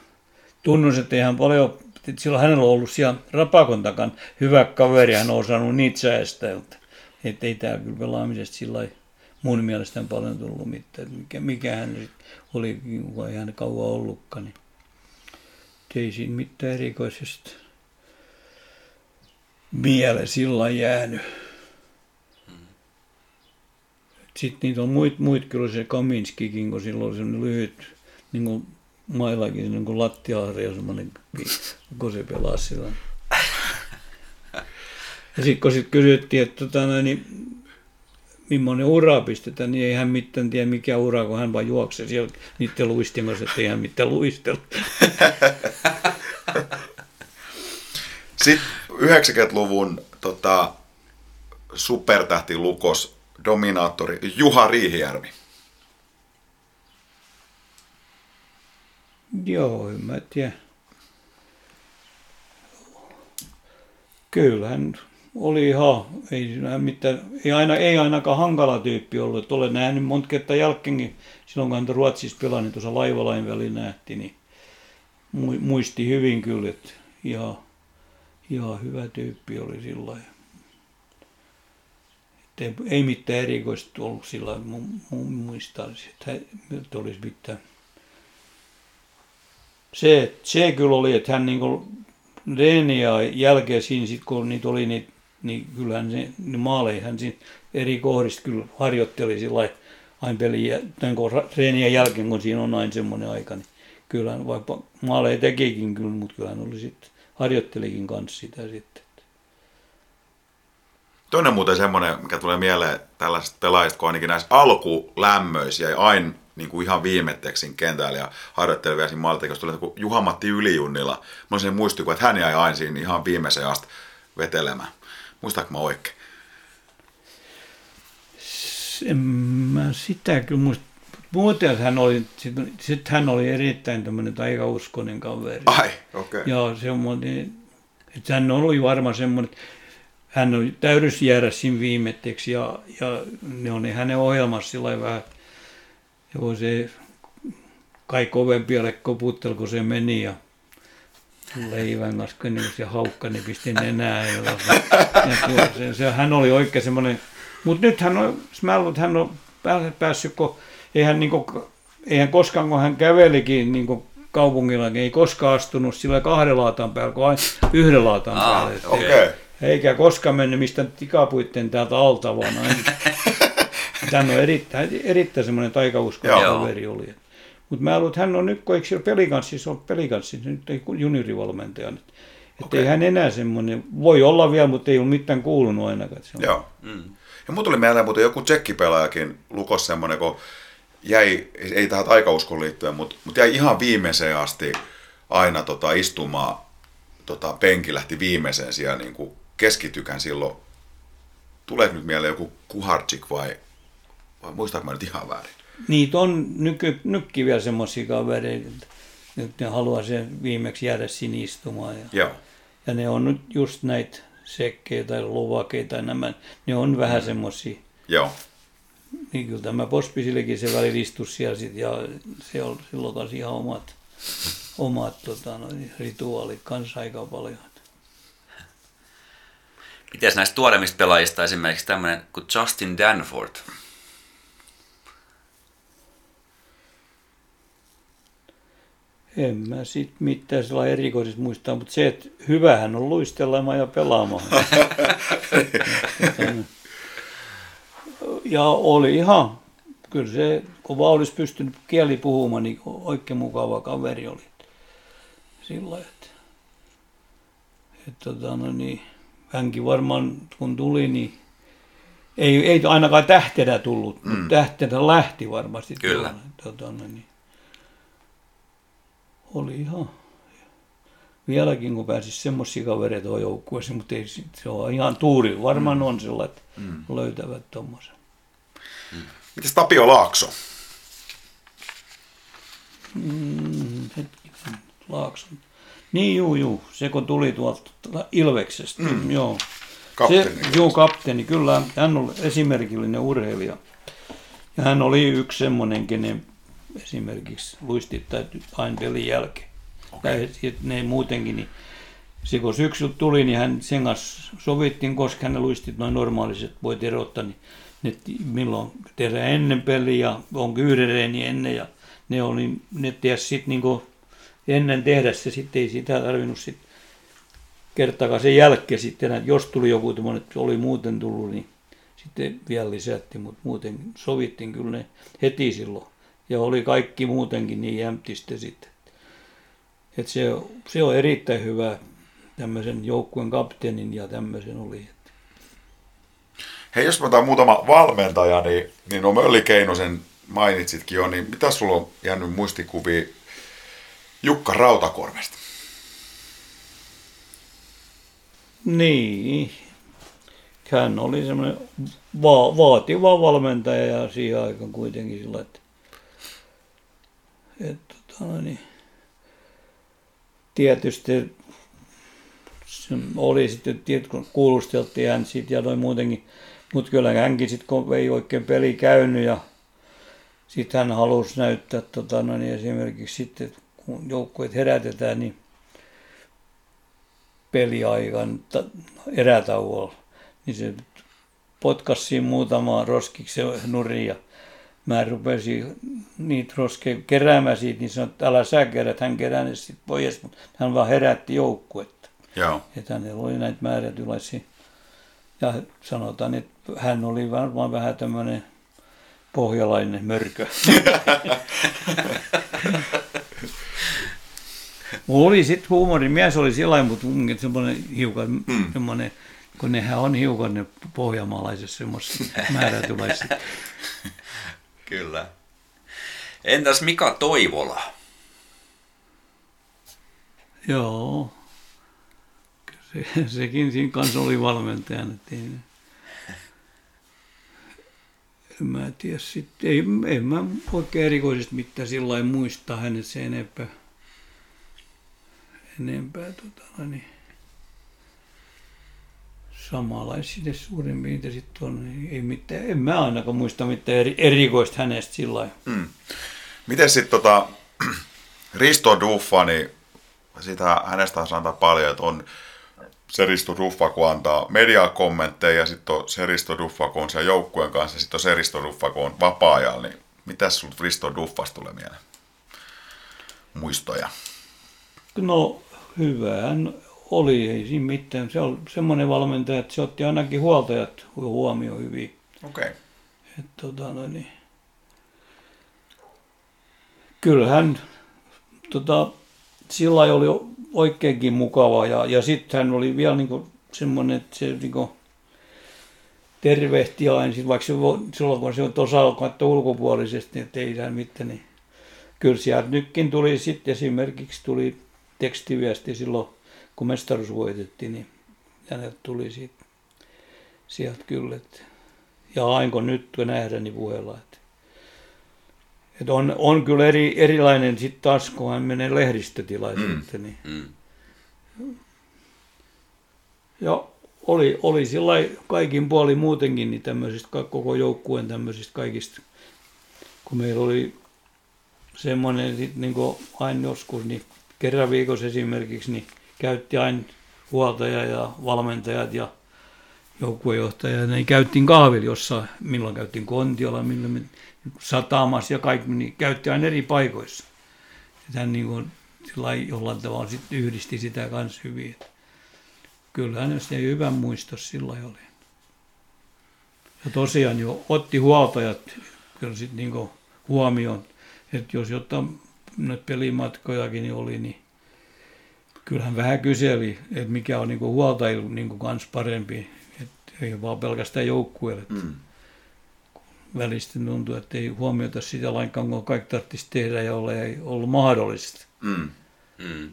tunnus, että ei hän paljon, silloin hänellä on ollut siellä Rapakon takan hyvä kaveri, hän on osannut niitä säästää, mutta että ei tämä kyllä pelaamisesta sillä lailla mun mielestä paljon tullut mitään. Mikä, mikä hän oli, kun ei hän kauan ollutkaan, niin ei siinä mitään erikoisesta miele sillä jäänyt. Sitten niitä on muit, muit kyllä se Kaminskikin, kun silloin se lyhyt, niin kuin maillakin, niin kuin lattiaharja semmoinen, [laughs] kun se pelasi sillä. Ja sitten kun sitten kysyttiin, että tota, niin millainen ura pistetään, niin ei hän mitään tiedä mikä ura, kun hän vaan juoksee siellä niiden luistien kanssa, että ei hän mitään luistella. [laughs] Sitten 90-luvun tota, supertähti Lukos, dominaattori Juha Riihijärvi. Joo, en mä tiedä. Kyllähän oli ihan, ei, mitään, ei, aina, ei ainakaan hankala tyyppi ollut. Että olen nähnyt monta kertaa jälkeenkin, silloin kun hän Ruotsissa pelasi, niin tuossa laivalain väliin nähtiin, niin muisti hyvin kyllä, että ihan, ihan hyvä tyyppi oli sillä ei, ei mitään erikoista ollut sillä mun, mun muistaisin, että olisi mitään. Se, se kyllä oli, että hän niin Reenia jälkeen siinä, sit, kun niitä oli niitä niin kyllähän se, niin maaleihän siinä eri kohdista kyllä harjoitteli sillä aina peliä, tämän treenien jälkeen, kun siinä on aina semmoinen aika, niin kyllähän vaikka maaleja tekikin kyllä, mutta kyllähän oli sitten, harjoittelikin kanssa sitä sitten. Toinen muuten semmoinen, mikä tulee mieleen tällaisista pelaajista, kun ainakin näissä alkulämmöisiä ja aina niin kuin ihan viimetteeksi kentällä ja harjoittelevia siinä maalitekossa tuli kuin Juha-Matti Ylijunnila. Mä olisin muistikuva, että hän jäi aina siinä ihan viimeiseen asti vetelemään. Muistaanko mä oikein? En mä sitä kyllä muista. Muuten hän oli, sitten sit hän oli erittäin tämmöinen taikauskonen kaveri. Ai, okei. Okay. Ja semmoinen, että hän oli varmaan semmoinen, että hän oli täydessä jäädä siinä viimetteeksi ja, ja ne on hänen ohjelmassa sillä vähän, joo se kai kovempialle koputteli, kun se meni ja leivän kanssa, kun se haukka, niin pisti nenää. Ja, ja se, se, hän oli oikein semmoinen, mutta nyt hän on, että hän on päässyt, kun eihän, niin kuin, eihän koskaan, kun hän kävelikin niin kuin kaupungilla, niin ei koskaan astunut sillä kahden laatan päällä, kuin aina yhden laatan Ah, Okei. Okay. eikä koskaan mennyt mistään tikapuitten täältä alta, vaan aina. [laughs] Hän on erittäin, erittäin semmoinen taikauskoinen kaveri oli. Mutta mä luulen, että hän on nyt, kun eikö siellä pelikanssissa ole pelikanssissa, nyt ei juniorivalmentaja. Että okay. Ei hän enää semmoinen, voi olla vielä, mutta ei ole mitään kuulunut ainakaan. Se on. Joo. Mm. Ja mun tuli mieleen muuten joku tsekkipelaajakin lukos semmoinen, kun jäi, ei tähän taikauskoon liittyen, mutta, mutta jäi ihan viimeiseen asti aina tota, istumaan tota, penki lähti viimeiseen siellä niin kuin keskitykän silloin. Tulee nyt mieleen joku Kuharczyk vai, vai muistaanko mä nyt ihan väärin? Niitä on nyky, nytkin vielä semmoisia kavereita, että nyt ne haluaa sen viimeksi jäädä sinne istumaan. Ja, Joo. ja ne on nyt just näitä sekkejä tai luvakeita tai nämä, ne on vähän semmoisia. Joo. Niin kyllä tämä Pospisillekin se välillä istui siellä sit, ja se on silloin kanssa ihan omat, omat tota, noin, rituaalit kanssa aika paljon. Miten näistä tuoremmista pelaajista esimerkiksi tämmöinen kuin Justin Danford? En mä sit mitään sillä erikoisista muistaa, mutta se, että hyvähän on luistelemaan ja pelaamaan. ja oli ihan, kyllä se, kun vaan olisi pystynyt kieli puhumaan, niin oikein mukava kaveri oli. Sillä että, että tota, no niin, hänkin varmaan kun tuli, niin ei, ei ainakaan tähtenä tullut, mm. mutta tähtenä lähti varmasti. Kyllä. tuonne, Tota, no niin. Oli ihan vieläkin, kun pääsisi semmoisia kavereita tuohon joukkueeseen, mutta ei, se on ihan tuuri. Varmaan mm. on että mm. löytävät tuommoisen. Mites Tapio Laakso? Mm, hetkinen, Laakson. Niin, juu, juu. Se kun tuli tuolta Ilveksestä, mm. joo. Kapteeni. Se, juu, kapteeni, kyllä. Hän oli esimerkillinen urheilija. Ja hän oli yksi semmoinen, kenen esimerkiksi luistit täytyy aina pelin jälkeen. Okay. Sit ne muutenkin, niin se kun syksyllä tuli, niin hän sen kanssa sovittiin, koska hän luistit noin normaaliset voit erottaa, niin ne milloin tehdään ennen peliä ja on kyydereeni ennen ja ne oli, ne tiesi sitten niin ennen tehdä se, sitten ei sitä tarvinnut sitten kertaakaan sen jälkeen sitten, että jos tuli joku tämmöinen, että oli muuten tullut, niin sitten vielä lisättiin, mutta muuten sovittiin kyllä ne heti silloin. Ja oli kaikki muutenkin niin jämptistä sitten. Et se, se on erittäin hyvä tämmöisen joukkueen kapteenin ja tämmöisen oli. Hei, jos mä otan muutama valmentaja, niin, niin no Mölli Keinosen mainitsitkin jo, niin mitä sulla on jäänyt muistikuvia Jukka Rautakorvesta? Niin. Hän oli semmoinen va- vaativa valmentaja ja siihen aikaan kuitenkin sillä, että, että tota, noin, niin, tietysti oli sitten, tiedät, kun kuulusteltiin hän siitä ja noin muutenkin, mutta kyllä hänkin sitten, kun ei oikein peli käynyt ja sitten hän halusi näyttää tota, noin, esimerkiksi sitten, kun joukkueet herätetään, niin peliaikan ta- erätauolla, niin se potkasi siinä muutamaa roskiksi mä rupesin niitä roskeja keräämään siitä, niin sanoin, että älä sä kerät, hän kerää ne sitten pois, mutta hän vaan herätti joukkuetta. Joo. Että hänellä oli näitä määrätylaisia. Ja sanotaan, että hän oli varmaan vähän tämmöinen pohjalainen mörkö. [laughs] Mulla oli sitten huumorimies oli sillä mutta semmoinen hiukan, mm. semmoinen, kun nehän on hiukan ne pohjanmaalaiset semmoiset [laughs] määrätyläiset. Kyllä. Entäs Mika Toivola? Joo. Se, [laughs] sekin siinä kanssa oli valmentajana. En mä tiedä sitten, ei, en mä oikein erikoisesti mitään sillä muista hänet se enempää. Enempää tota, niin samanlaisia suurin piirtein sitten on. Niin ei mitään, en mä ainakaan muista mitään eri, erikoista hänestä sillä lailla. Mm. Miten sitten tota, [clears throat] Risto Duffa, niin sitä hänestä sanotaan paljon, että on se Risto Duffa, kun antaa mediakommentteja, ja sitten on se Risto Duffa, kun on siellä joukkueen kanssa, ja sitten on se Risto Duffa, kun on vapaa-ajalla, niin mitä sinulle Risto Duffasta tulee mieleen? Muistoja. No, hyvähän oli, ei siinä mitään. Se oli semmoinen valmentaja, että se otti ainakin huoltajat huomioon hyvin. Okei. Okay. tota, no niin. Kyllähän tota, sillä oli oikeinkin mukava ja, ja sitten hän oli vielä niin semmoinen, että se niin kuin, tervehti aina, vaikka se, silloin kun se osaa katsoa ulkopuolisesti, että ei hän mitään, niin kyllä sieltä nytkin tuli sitten esimerkiksi tuli tekstiviesti silloin kun mestaruus voitettiin, niin häneltä tuli siitä, sieltä kyllä, että, ja ainko nyt nähdä niin puheella, että, että on, on kyllä eri, erilainen sitten taas, kun hän menee lehdistötilaisuuteen. Mm. Niin. Mm. Ja oli, oli sillä kaikin puoli muutenkin niin tämmöisistä, koko joukkueen tämmöisistä kaikista, kun meillä oli semmoinen sitten niin aina joskus, niin kerran viikossa esimerkiksi, niin käytti aina huoltaja ja valmentajat ja joukkuejohtaja. Ne käyttiin kahvilla jossain, milloin käyttiin Kontiolla, milloin satamassa ja kaikki, niin käytti aina eri paikoissa. Hän niin kuin, jollain tavalla sit yhdisti sitä kanssa hyvin. Kyllä hänestä ei hyvän muistos sillä oli. Ja tosiaan jo otti huoltajat kyllä sitten niin huomioon, että jos jotain noita pelimatkojakin oli, niin kyllähän vähän kyseli, että mikä on niin huoltajilla niin kans parempi, että ei vaan pelkästään joukkueelle. Mm. Välistä tuntuu, että ei huomiota sitä lainkaan, kun kaikki tarvitsisi tehdä ja ole ei ollut mahdollista. Mm. Mm.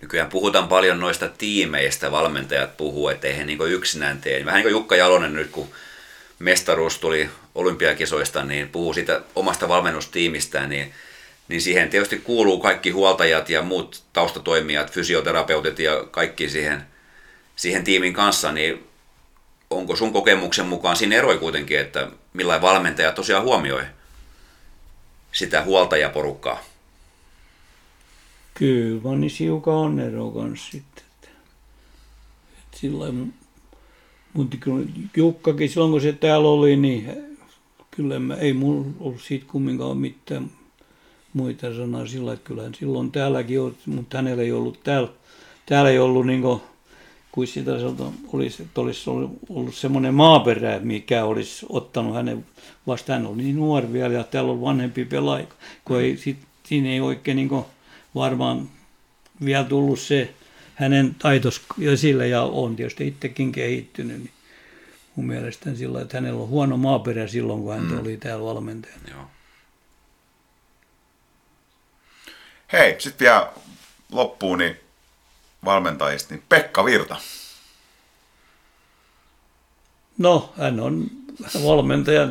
Nykyään puhutaan paljon noista tiimeistä, valmentajat puhuu, että ei he niin yksinään tee. Vähän niin kuin Jukka Jalonen nyt, kun mestaruus tuli olympiakisoista, niin puhuu siitä omasta valmennustiimistään, niin niin siihen tietysti kuuluu kaikki huoltajat ja muut taustatoimijat, fysioterapeutit ja kaikki siihen, siihen tiimin kanssa, niin onko sun kokemuksen mukaan siinä eroi kuitenkin, että millainen valmentaja tosiaan huomioi sitä huoltajaporukkaa? Kyllä, vaan niin hiukan on ero kanssa sitten. Sillä mutta kyllä Jukkakin silloin kun se täällä oli, niin kyllä mä, ei mulla ollut siitä kumminkaan mitään muita sanoa sillä, että kyllähän silloin täälläkin on, mutta hänellä ei ollut täällä, täällä ei ollut niin kuin, kuin sitä olisi, että olisi ollut semmoinen maaperä, mikä olisi ottanut hänen, vasta hän oli niin nuori vielä ja täällä on vanhempi pelaaja, kun ei, sit, siinä ei oikein niin kuin, varmaan vielä tullut se hänen taitos esille ja on tietysti itsekin kehittynyt, niin mun mielestäni sillä että hänellä on huono maaperä silloin, kun hän mm. oli täällä valmentajana. Joo. Hei, sitten vielä loppuun niin valmentajista, niin Pekka Virta. No, hän on valmentaja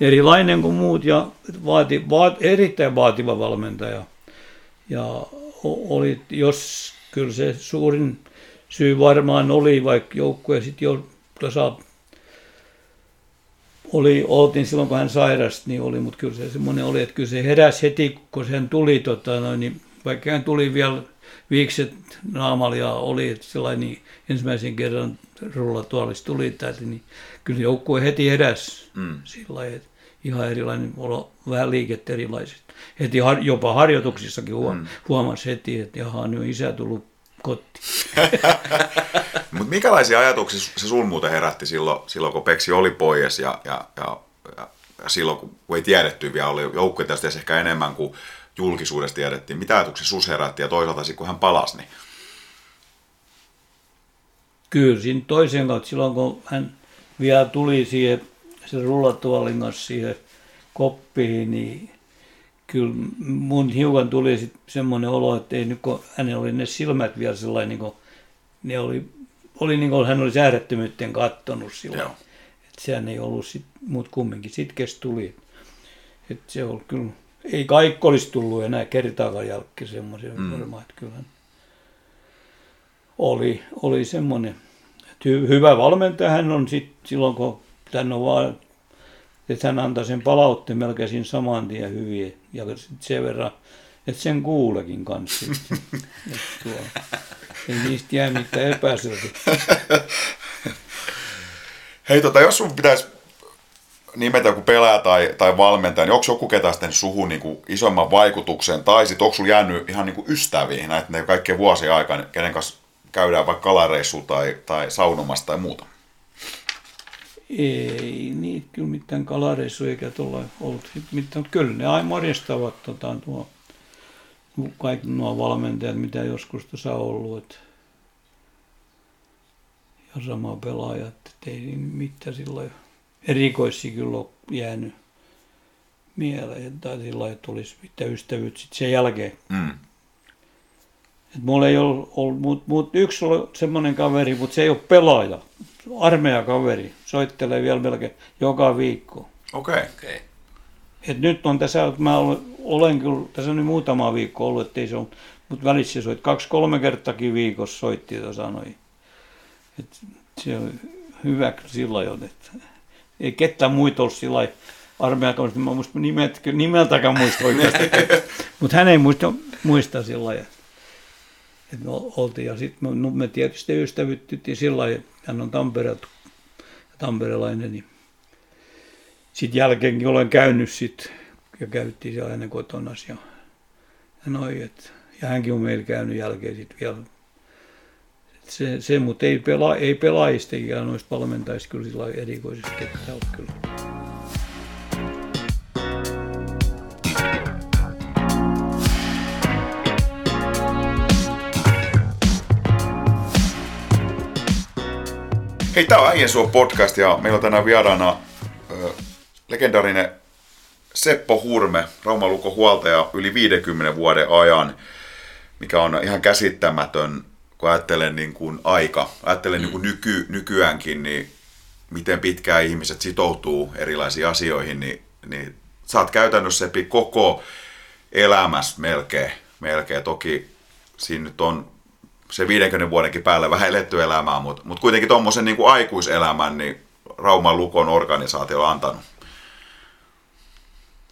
erilainen kuin muut ja vaati, vaat, erittäin vaativa valmentaja. Ja oli, jos kyllä se suurin syy varmaan oli, vaikka joukkue sitten jo tuossa oli, oltiin silloin, kun hän sairasti, niin oli, mutta kyllä se semmoinen oli, että kyllä se heräsi heti, kun sen tuli, tota, noin, niin, vaikka hän tuli vielä viikset naamalla ja oli, sellainen, niin ensimmäisen kerran rullatuolissa tuli täältä, niin kyllä joukkue heti heräsi mm. sillä lailla, että ihan erilainen olo, vähän liikettä erilaiset. Heti har, jopa harjoituksissakin huom, mm. huomasi heti, että jaha, nyt on isä tullut kotiin. [laughs] Mutta minkälaisia ajatuksia se sun muuten herätti silloin, silloin kun Peksi oli pois ja, ja, ja, ja, silloin, kun ei tiedetty vielä, oli joukkue tästä ehkä enemmän kuin julkisuudessa tiedettiin. Mitä ajatuksia sus herätti ja toisaalta kun hän palasi, niin Kyllä, siinä toisen kautta silloin kun hän vielä tuli siihen se rullatuolin kanssa siihen koppiin, niin kyllä mun hiukan tuli sitten semmoinen olo, että ei nyt kun hänellä oli ne silmät vielä sellainen niin ne oli, oli niin kuin hän oli äärettömyytten kattonut silloin. Joo. Et sehän ei ollut sit, mutta kumminkin sitkes tuli. Et se oli kyllä, ei kaikki olisi tullut enää kertaakaan jälkeen semmoisia mm. varmaan, että kyllähän oli, oli semmoinen. Hy, hyvä valmentaja hän on sit, silloin, kun tän on vaan, että hän antaa sen palautteen melkein siinä saman tien hyviä. Ja sit sen verran, että sen kuulekin kanssa. [laughs] ei niistä jää mitään epäselvää. Hei, tota, jos sun pitäisi nimetä joku pelaaja tai, tai valmentaja, niin onko joku ketä sitten suhun niin kuin isomman vaikutuksen, tai sitten onko sulla jäänyt ihan niin kuin ystäviä näiden kaikkien vuosien aikana, kenen kanssa käydään vaikka kalareissulla tai, tai saunomassa tai muuta? Ei niitä kyllä mitään kalareissuja eikä tuolla ollut mitään, kyllä ne aina morjestavat tota, tuo, kaikki nuo valmentajat, mitä joskus tuossa on ollut. Et, ja sama pelaaja, että ei siinä mitään lailla erikoisia kyllä ole jäänyt mieleen, tai sillä lailla, että olisi mitään ystävyyttä sitten sen jälkeen. Mm. Et mulla ei ollut, ollut mut, mut yksi oli semmoinen kaveri, mutta se ei ole pelaaja. Armeijakaveri. Soittelee vielä melkein joka viikko. Okei. Okay. Okei. Et nyt on tässä, että mä olen, olen kyllä, tässä on nyt muutama viikko ollut, ettei se ole, mutta välissä soit kaksi-kolme kertakin viikossa soitti ja sanoi. Et se on hyvä kyllä sillä lailla, että ei ketään muita ollut sillä armeijakamista, mä muista nimet, nimeltäkään muista oikeasti, [laughs] mutta hän ei muista, muista sillä lailla. Et me oltiin ja sitten me, no, me tietysti ystävyttyttiin sillä lailla, että hän on Tampereelta, tamperelainen, niin sitten jälkeenkin olen käynyt sit, ja käyttiin siellä hänen kotonasi ja, ja noin, et, ja hänkin on meillä käynyt jälkeen sitten vielä. Se, se mutta ei, pela, ei pelaajista eikä noista valmentajista kyllä sillä erikoisesti ketään ole kyllä. Hei, tää on Äijän suo podcast ja meillä on tänään vieraana ö, legendaarinen Seppo Hurme, Raumalukon huoltaja yli 50 vuoden ajan, mikä on ihan käsittämätön, kun ajattelen niin kuin aika, ajattelen niin kuin nyky, nykyäänkin, niin miten pitkään ihmiset sitoutuu erilaisiin asioihin, niin, niin sä oot käytännössä koko elämässä melkein, melkein. Toki siinä nyt on se 50 vuodenkin päälle vähän eletty elämää, mutta, mutta kuitenkin tuommoisen niin kuin aikuiselämän niin Rauman Lukon organisaatio on antanut.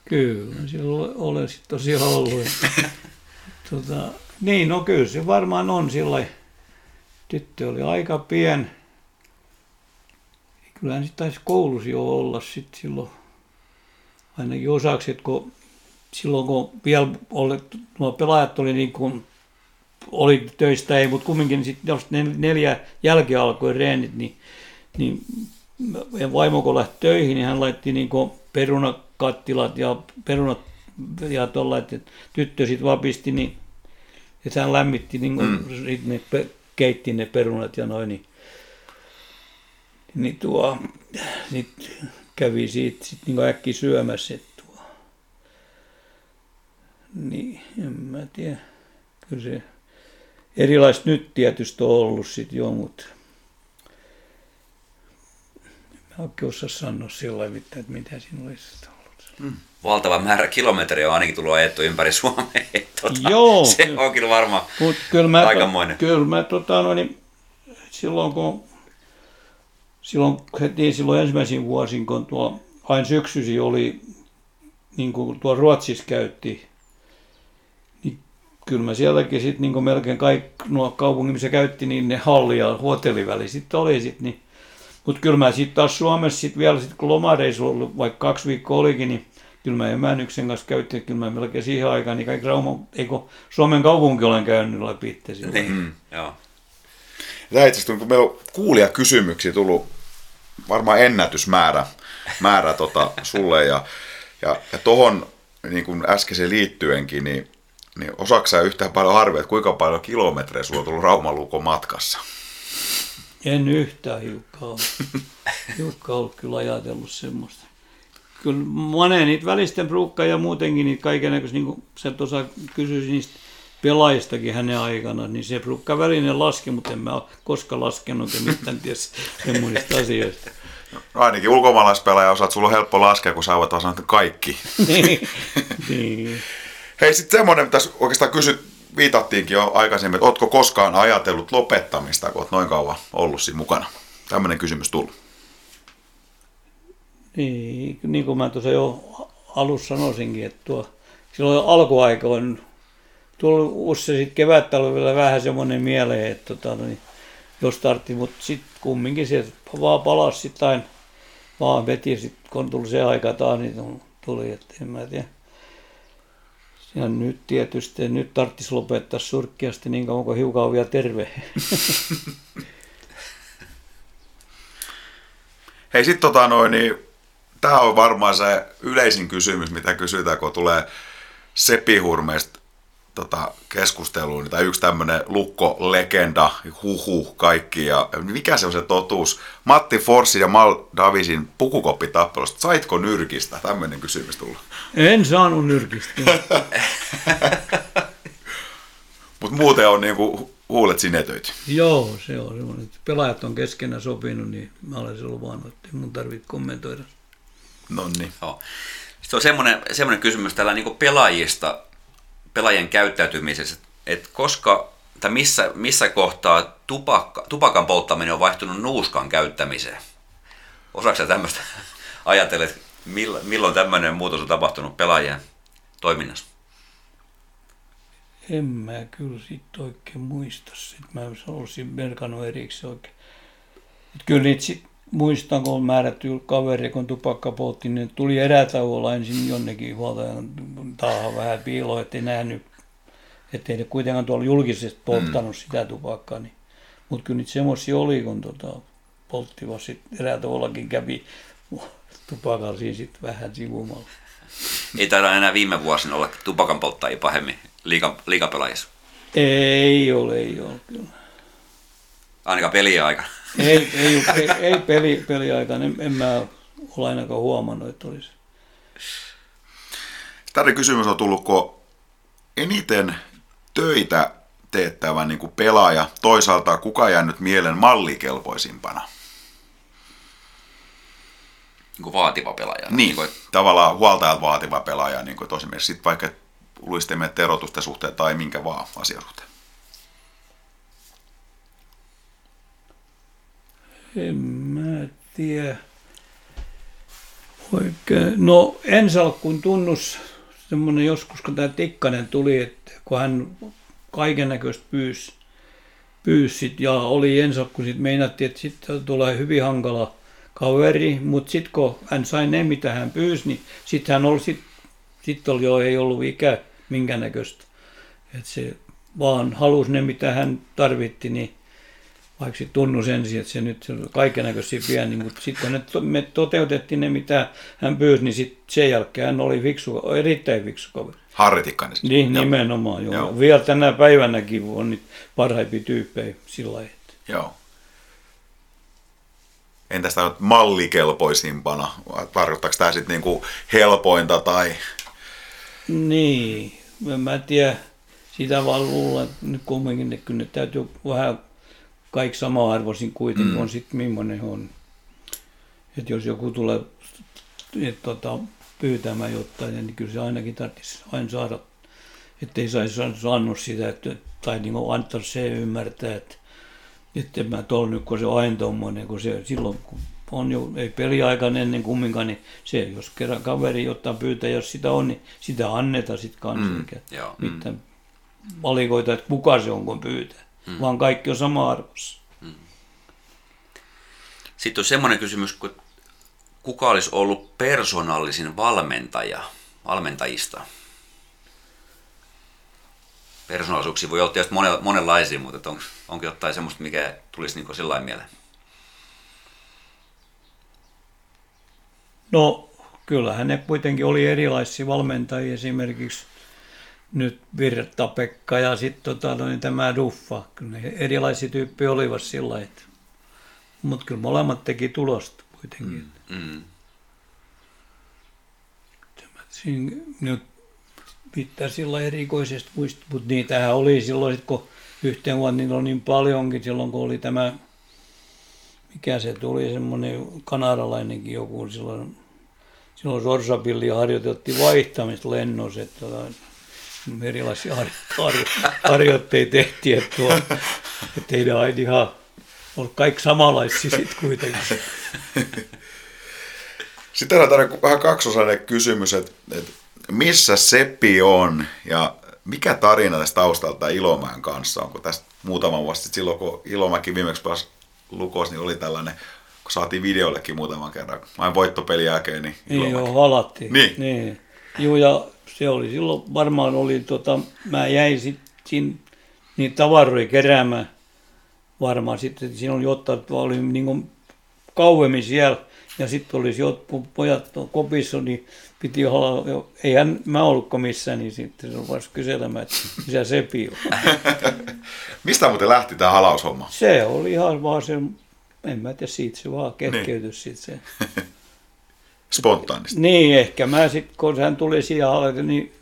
Kyllä, silloin olen sitten tosiaan ollut. tota, niin, no kyllä se varmaan on sillä Tyttö oli aika pien. Kyllähän sitten taisi koulussa jo olla sitten silloin ainakin osaksi, että kun silloin kun vielä oli, nuo pelaajat oli niin kuin, oli töistä ei, mutta kumminkin sitten jos ne neljä jälkeen alkoi reenit, niin, niin ja vaimo kun lähti töihin, niin hän laitti niin kuin perunakattilat ja perunat ja tuolla, että tyttö sitten vapisti, niin että hän lämmitti, niin kuin, mm. sit ne, pe- keitti ne perunat ja noin, niin, niin tuo, sit kävi siitä sit niin äkki syömässä, että tuo, niin en mä tiedä, kyllä se erilaista nyt tietysti on ollut sitten jo, mutta mä oikein osaa sanoa sillä mitään, että mitä siinä olisi ollut. Valtava määrä kilometriä on ainakin tullut ajettu ympäri [laughs] Suomea. Tota, Joo. Se on kyllä varmaan Mut kyllä mä, aikamoinen. Kyllä mä tota, no, niin, silloin kun silloin heti silloin ensimmäisin vuosin, kun tuo aina syksyisin oli, niin kuin tuo Ruotsissa käytti, niin kyllä mä sielläkin sitten niin kuin melkein kaikki nuo kaupungin, missä käytti, niin ne halli ja hotelliväli sitten oli sitten, niin mutta kyllä mä sitten taas Suomessa sitten vielä, sit kun lomareissu ollut, vaikka kaksi viikkoa olikin, niin kyllä mä emännyksen kanssa käytin, kyllä mä melkein siihen aikaan, niin kaikki Rauma, eikö Suomen kaupunki olen käynyt läpi itse silloin. Niin, mm. joo. Tämä itse asiassa, kun meillä on kuulia kysymyksiä tullut varmaan ennätysmäärä määrä tota, sulle ja, ja, ja tohon niin kuin äskeisen liittyenkin, niin, niin osaako sä yhtään paljon arvioida, että kuinka paljon kilometrejä sulla on tullut Raumalukon matkassa? En yhtään hiukka ollut. hiukka ollut kyllä ajatellut semmoista. Kyllä monen niitä välisten ruukkaa ja muutenkin niitä kaikenlaisia, niin kuin sä tuossa kysyisit niistä pelaajistakin hänen aikana, niin se rukka välinen laski, mutta en mä ole koskaan laskenut, en mitään tiedä semmoisista asioista. No ainakin ulkomaalaispelaaja osaat, sulla on helppo laskea, kun sä voit vaan sanoa, kaikki. niin, niin. Hei, sitten semmoinen, tässä oikeastaan kysyt, viitattiinkin jo aikaisemmin, että ootko koskaan ajatellut lopettamista, kun oot noin kauan ollut siinä mukana? Tämmöinen kysymys tullut. Niin, niin kuin mä tuossa jo alussa sanoisinkin, että tuo, silloin alkuaikoin tullut usein sitten kevättalvella vähän semmoinen mieleen, että tota, niin, jos tartti, mutta sitten kumminkin se vaan palasi sitten vaan veti sitten kun tuli se aika taas, niin tuli, että en mä tiedä. Ja nyt tietysti, nyt tarvitsisi lopettaa surkkiasti niin kauan kuin hiukan on vielä terve. [laughs] Hei, sitten tota noin, niin tämä on varmaan se yleisin kysymys, mitä kysytään, kun tulee sepihurmeista tota, keskusteluun. Tai yksi tämmöinen lukko-legenda, huhu kaikki. Ja mikä se on se totuus? Matti Forssi ja Mal Davisin pukukoppitappelusta. Saitko nyrkistä? Tämmöinen kysymys tulla. En saanut nyrkistä. [laughs] Mutta muuten on niinku huulet sinetöity. Joo, se on semmoinen. Pelaajat on keskenään sopinut, niin mä olen se luvannut, että mun tarvitse kommentoida. No niin. Joo. Sitten on semmoinen, semmoinen kysymys tällä niin pelaajista, pelaajien käyttäytymisessä, että koska tai missä, missä kohtaa tupakka, tupakan polttaminen on vaihtunut nuuskan käyttämiseen? Osaatko tämmöistä [laughs] ajatella, että milloin tämmöinen muutos on tapahtunut pelaajien toiminnassa? En mä kyllä sit oikein muista sitä. Mä olisin merkannut erikseen oikein. Et kyllä niitä sit muistan, kun määrätty kaveri, kun tupakka poltti, niin tuli erätauolla ensin jonnekin huoltajan taahan vähän piiloa, ettei nähnyt, ettei ne kuitenkaan tuolla julkisesti polttanut mm. sitä tupakkaa. Niin. Mutta kyllä niitä semmoisia oli, kun tota, polttivat sitten erätauollakin kävi tupakalla siinä sitten vähän sivumalla. Ei taida enää viime vuosina olla tupakan polttajia pahemmin liiga, liigapelaajissa. Ei ole, ei ole kyllä. Ainakaan peliaikana. Ei, ei, ei, ei peli, peliaikana, en, en mä ole ainakaan huomannut, että olisi. Tämä kysymys on tullut, kun eniten töitä teettävä niin kuin pelaaja, toisaalta kuka jäänyt mielen mallikelpoisimpana? Niin kuin vaativa pelaaja. Niin, niin kuin, tavallaan huoltajat vaativa pelaaja, niin kuin tosiaan sitten vaikka luistimme erotusten suhteen tai minkä vaan asian suhteen. En mä tiedä. Oikein. No ensalkkuun tunnus semmoinen joskus, kun tämä Tikkanen tuli, että kun hän kaiken näköistä pyysi, pyysi ja oli ensakku, sitten meinattiin, että sitten tulee hyvin hankala kaveri, mutta sitten kun hän sai ne, mitä hän pyysi, niin sitten hän oli, sit, sit oli jo, ei ollut ikä minkä näköistä. Että se vaan halusi ne, mitä hän tarvitti, niin vaikka se tunnus ensin, että se nyt kaiken näköisiä pieni, mutta sitten me toteutettiin ne, mitä hän pyysi, niin sitten sen jälkeen hän oli fiksu, erittäin fiksu kaveri. Harri Tikkanen. Niin, joo. nimenomaan. Joo. joo. Vielä tänä päivänäkin on niitä parhaimpia tyyppejä sillä lailla. Joo. Entäs tämä mallikelpoisimpana? Tarkoittaako tämä sitten niinku helpointa tai... Niin, en mä tiedä. Sitä vaan luulen, että nyt kumminkin, että kyllä ne täytyy vähän kaikki sama-arvoisin kuitenkin mm. on sitten millainen on. Että jos joku tulee et, tota, pyytämään jotain, niin kyllä se ainakin tarvitsisi aina saada, ettei saisi saanut sitä, että, tai niin kuin antaa se ymmärtää, että, että mä tuolla nyt, kun se on aina tuommoinen, kun se silloin, kun on jo, ei peliaikaan ennen kumminkaan, niin se, jos kerran kaveri jotain pyytää, jos sitä on, niin sitä annetaan sitten kanssa, mm, eikä mitään mm. valikoita, että kuka se on, kun pyytää mm. vaan kaikki on sama arvossa. Mm. Sitten on semmoinen kysymys, kun kuka olisi ollut persoonallisin valmentaja valmentajista? Persoonallisuuksia voi olla tietysti monenlaisia, mutta on, onko jotain semmoista, mikä tulisi niin sillä mieleen? No, kyllähän ne kuitenkin oli erilaisia valmentajia. Esimerkiksi nyt Virta Pekka ja sitten tota, no, niin tämä Duffa. Kyllä ne erilaisia tyyppejä olivat sillä että. Mutta kyllä molemmat teki tulosta kuitenkin. Mm, mm. Siinä, nyt pitää sillä erikoisesti muistaa, mutta niitähän oli silloin, sit, kun yhteen vuonna niillä oli niin paljonkin, silloin kun oli tämä, mikä se tuli, semmoinen kanadalainenkin joku silloin, silloin Sorsapilli harjoiteltiin vaihtamista lennossa, että tota, erilaisia harjoitteita tehtiin, että, tuo, että ei ne aina ihan ollut kaikki samanlaisia sitten kuitenkin. Sitten on vähän kaksosainen kysymys, että, että missä Seppi on ja mikä tarina tästä taustalta Ilomäen kanssa on, kun tästä muutama vuosi sitten silloin, kun Ilomäki viimeksi pääsi Lukos, niin oli tällainen, kun saatiin videollekin muutaman kerran, vain voittopelin jälkeen, niin Ilomäki. Niin joo, halattiin. Niin. niin. Joo, ja se oli silloin, varmaan oli, tota, mä jäin sitten niitä tavaroja keräämään varmaan sitten, siinä oli ottanut, oli niin kuin kauemmin siellä, ja sitten olisi jotkut pojat kopissa, niin piti olla, eihän mä ollutko missään, niin sitten se rupesi kyselemään, että missä Sepi on. [laughs] Mistä muuten lähti tämä halaushomma? Se oli ihan vaan se, en mä tiedä, siitä se vaan kehkeytyi niin. sitten se. [laughs] Spontaanisti. Niin, ehkä mä sitten, kun hän tuli siihen niin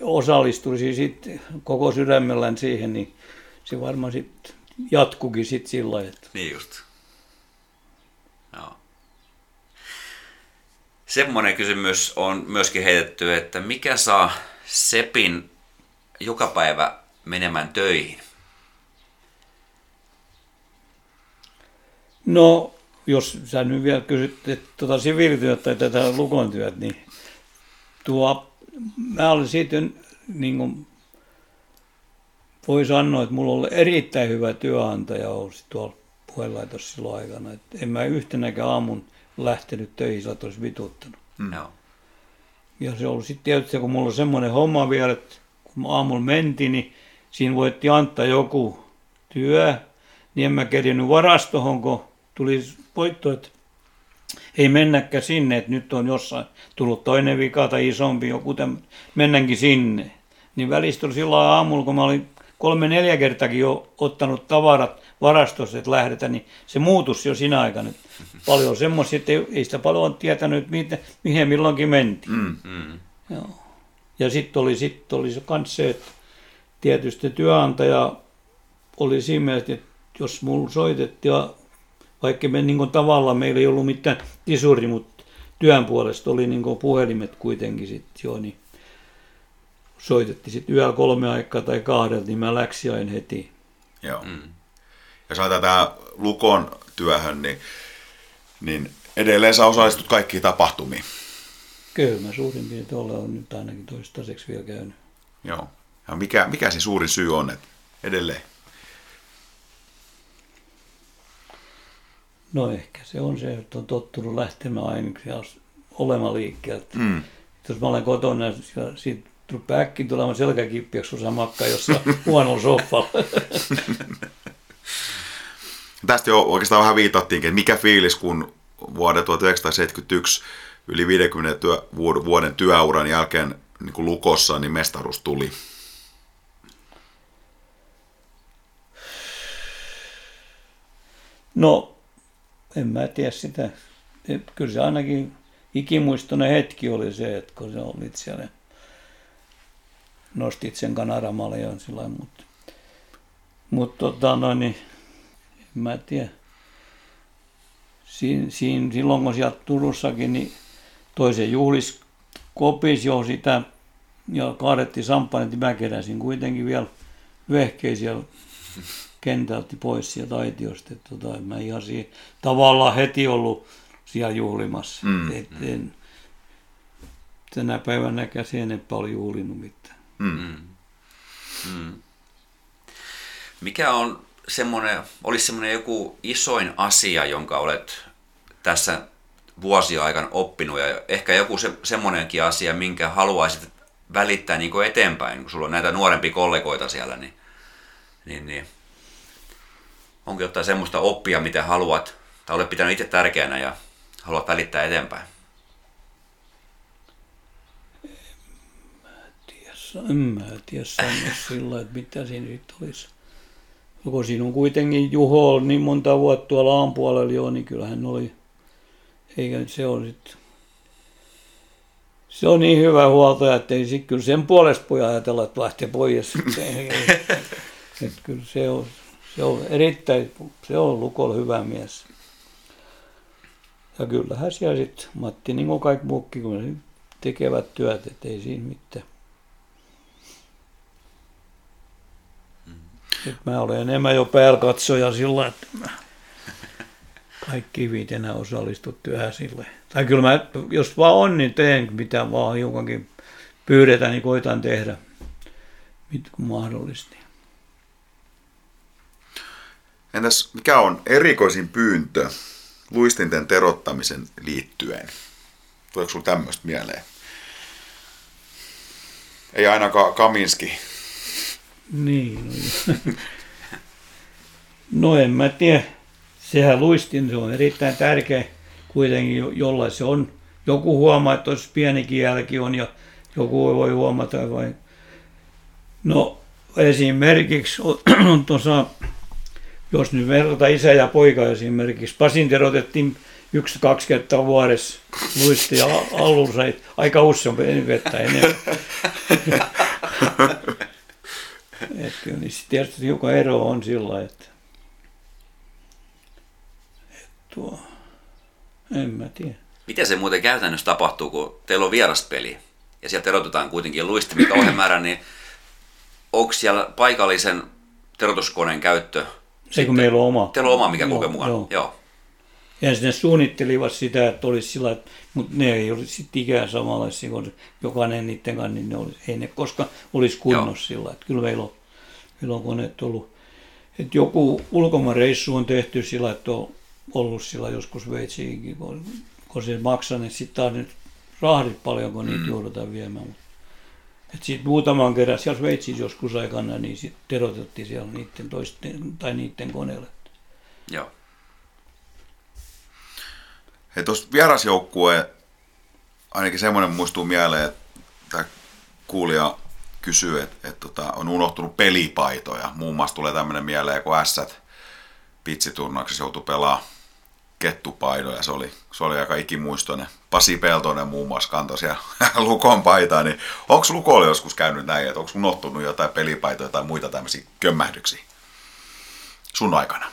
osallistuisin sitten koko sydämellään siihen, niin se varmaan sitten jatkukin sitten sillä että... Niin just. Joo. Semmoinen kysymys on myöskin heitetty, että mikä saa Sepin joka päivä menemään töihin? No, jos sä nyt vielä kysyt että tuota siviilityötä tai tätä lukontyötä, niin tuo, mä olin siitä niin kuin, voi sanoa, että mulla oli erittäin hyvä työnantaja ollut tuolla puhelaitos silloin aikana. Että en mä yhtenäkään aamun lähtenyt töihin, sä olisi vituttanut. No. Ja se oli sitten tietysti, kun mulla on semmoinen homma vielä, että kun aamulla mentiin, niin siinä voitti antaa joku työ, niin en mä kerjennyt varastohon, kun tuli voitto, että ei mennäkään sinne, että nyt on jossain tullut toinen vika tai isompi joku, tämän, mennäänkin sinne. Niin välistä silloin aamulla, kun mä olin kolme-neljä kertakin jo ottanut tavarat varastossa, että lähdetään, niin se muutus jo siinä aikana. Paljon semmoisia, että ei, ei sitä paljon tietänyt, mihin, mihin milloinkin mentiin. Mm, mm. Joo. Ja sitten oli, sit oli se kans se, että tietysti työnantaja oli siinä mielessä, että jos mulla soitettiin, ja vaikka me niin tavallaan meillä ei ollut mitään tisuri, mutta työn puolesta oli niin puhelimet kuitenkin sitten jo, niin soitettiin sitten yöllä kolme aikaa tai kahdelta, niin mä läksiäin heti. Joo. Mm. Jos ajatellaan tähän Lukon työhön, niin, niin edelleen sä osallistut kaikkiin tapahtumiin. Kyllä, mä suurin piirtein olen nyt ainakin toistaiseksi vielä käynyt. Joo. Ja mikä, mikä se suuri syy on, että edelleen? No ehkä se on se, että on tottunut lähtemään aina olemaan liikkeeltä. Mm. Jos mä olen kotona ja siitä rupeaa äkkiä tulemaan selkäkippiäksi, kun sä makkaa jossain [laughs] huonolla soffalla. [laughs] Tästä jo oikeastaan vähän viitattiinkin, että mikä fiilis, kun vuoden 1971 yli 50 työ, vuoden työuran jälkeen niin kuin Lukossa, niin mestaruus tuli. No, en mä tiedä sitä. Kyllä se ainakin ikimuistoinen hetki oli se, että kun se oli siellä nostit sen kanaramaljon sillä mutta mut, tota noin, niin, en mä tiedä. Siin, siin, silloin kun sieltä Turussakin, niin toisen juhlis kopis jo sitä ja kaadettiin samppanit, niin mä keräsin kuitenkin vielä vehkeisiä siellä kentältä pois sieltä aitiosta. Että tota, en mä ihan siihen, tavallaan heti ollut siellä juhlimassa. Mm, Et en, tänä päivänä sen enempää oli juhlinut mitään. Mm. Mm. Mikä on semmoinen, olisi semmoinen joku isoin asia, jonka olet tässä vuosia aikana oppinut ja ehkä joku se, semmoinenkin asia, minkä haluaisit välittää niin kuin eteenpäin, kun sulla on näitä nuorempia kollegoita siellä, niin, niin, niin onko jotain semmoista oppia, mitä haluat tai olet pitänyt itse tärkeänä ja haluat välittää eteenpäin? en mä tiedä sanoa sillä että mitä siinä sitten olisi. Kun siinä on kuitenkin Juho niin monta vuotta tuolla aamupuolella jo, niin kyllähän oli, eikä se on sitten, se on niin hyvä huoltaja, että ei sit, kyllä sen puolesta voi ajatella, että lähtee pois. [laughs] että kyllä se on, se on erittäin, se on Lukolla hyvä mies. Ja kyllähän siellä sitten Matti, niin kuin kaikki muukin, kun tekevät työt, että ei siinä mitään. Nyt mä olen enemmän jo päälkatsoja sillä, että mä kaikki viitenä osallistu työhön sille. Tai kyllä mä, jos vaan on, niin teen mitä vaan hiukankin pyydetään, niin koitan tehdä, kun mahdollisesti. Entäs mikä on erikoisin pyyntö luistinten terottamisen liittyen? Tuleeko sinulla tämmöistä mieleen? Ei ainakaan Kaminski. Niin, no, no en mä tiedä. Sehän luistin, se on erittäin tärkeä kuitenkin, jolla se on. Joku huomaa, että olisi pienikin jälki on ja joku voi huomata vai. No esimerkiksi [clears throat] on tuossa, jos nyt verrata isä ja poika esimerkiksi, Pasin terotettiin yksi kaksi kertaa vuodessa luisti ja Allu sai aika usein vettä enemmän. [laughs] että kyllä niin tietysti hiukan ero on sillä että, että tuo, en mä tiedä. Miten se muuten käytännössä tapahtuu, kun teillä on vieraspeli ja sieltä erotetaan kuitenkin luistimia kauhean niin onko siellä paikallisen terotuskoneen käyttö? Se kun meillä on oma. Teillä on oma, mikä kulkee mukaan. Joo. joo. Ja ne suunnittelivat sitä, että olisi sillä, mutta ne ei olisi sitten ikään samanlaisia, kun jokainen niiden kanssa, niin ne olisi, ei ne koska olisi kunnossa Joo. sillä. Että kyllä meillä on, meillä on koneet ollut. Että joku ulkomaanreissu on tehty sillä, että on ollut sillä joskus Sveitsiinkin, kun, kun se maksaa, niin sitten taas nyt rahdit paljon, kun niitä mm. joudutaan viemään. Että sitten muutaman kerran siellä Sveitsissä joskus aikana, niin sitten terotettiin siellä niiden toisten, tai niiden koneelle. Joo. Hei, tuossa vierasjoukkue, ainakin semmoinen muistuu mieleen, että kuulija kysyy, että, että tota, on unohtunut pelipaitoja. Muun muassa tulee tämmöinen mieleen, kun ässät pitsiturnauksessa joutui pelaamaan kettupaidoja. Se oli, se oli aika ikimuistoinen. Pasi Peltonen muun muassa kantoi siellä [laughs] Lukon paitaa. Niin onko Lukolla joskus käynyt näin, että onko unohtunut jotain pelipaitoja tai muita tämmöisiä kömmähdyksiä sun aikana?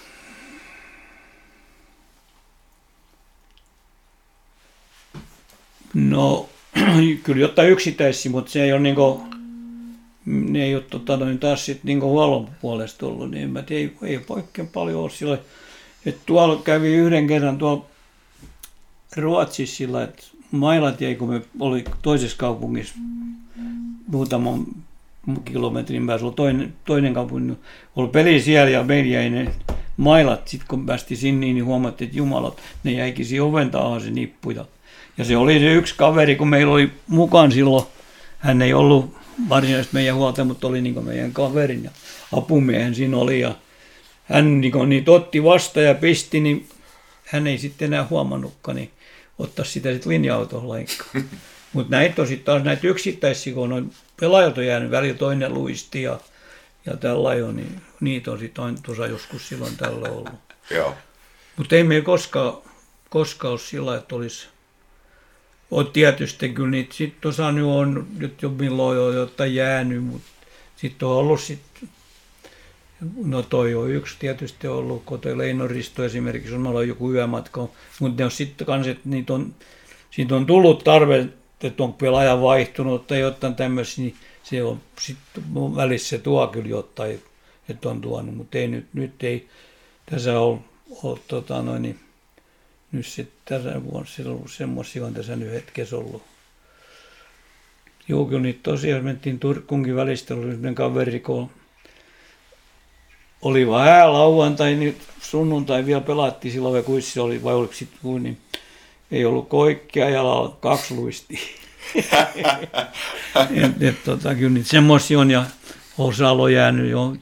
No, [clears throat] kyllä jotain yksittäisiä, mutta se ei ole niin kuin, ne ei ole tota, noin taas sitten niin huollon puolesta ollut, niin mä tiedän, ei, ei oikein paljon ole sillä, että tuolla kävi yhden kerran tuolla Ruotsissa sillä, että Mailatie, kun me oli toisessa kaupungissa muutaman kilometrin päässä, oli toinen, toinen kaupunki, oli peli siellä ja meillä jäi ne mailat, sitten kun päästi sinne, niin huomattiin, että jumalat, ne jäikin siihen oven tahan se nippu ja ja se oli se yksi kaveri, kun meillä oli mukaan silloin, hän ei ollut varsinaisesti meidän huolta, mutta oli niin meidän kaverin ja apumiehen siinä oli. Ja hän niin niitä otti vasta ja pisti, niin hän ei sitten enää huomannutkaan, niin ottaa sitä sitten linja-autoon lainkaan. [laughs] Mutta näitä on sitten taas näitä yksittäisiä, kun on pelaajat on jäänyt välillä toinen luisti ja, ja tällä jo, niin niitä on sitten tuossa joskus silloin tällä ollut. [laughs] Joo. Mutta ei meillä koskaan, koskaan ole sillä, että olisi on tietysti kyllä niitä sitten osa nyt on nyt jo milloin jo jotain jäänyt, mutta sitten on ollut sitten, no toi on yksi tietysti ollut, kun toi Leinoristo esimerkiksi on ollut joku yömatka, mutta ne on sitten kans, että niitä on, siitä on tullut tarve, että on pelaaja vaihtunut tai jotain tämmöisiä, niin se on sitten välissä tuo kyllä jotain, että on tuonut, mutta ei nyt, nyt ei tässä ole, ole tota noin, niin nyt sitten tänä vuonna silloin semmoisia on tässä nyt hetkessä ollut. Joo, kyllä niitä tosiaan mentiin Turkkuunkin välistä, oli kaveri, kun oli vähän lauantai, niin sunnuntai vielä pelattiin silloin, kun se oli, vai oliko sitten niin ei ollut koikkia ja kaksi luistia. [laughs] et, et, tota, kyllä niitä semmoisia on ja osa on jäänyt jo,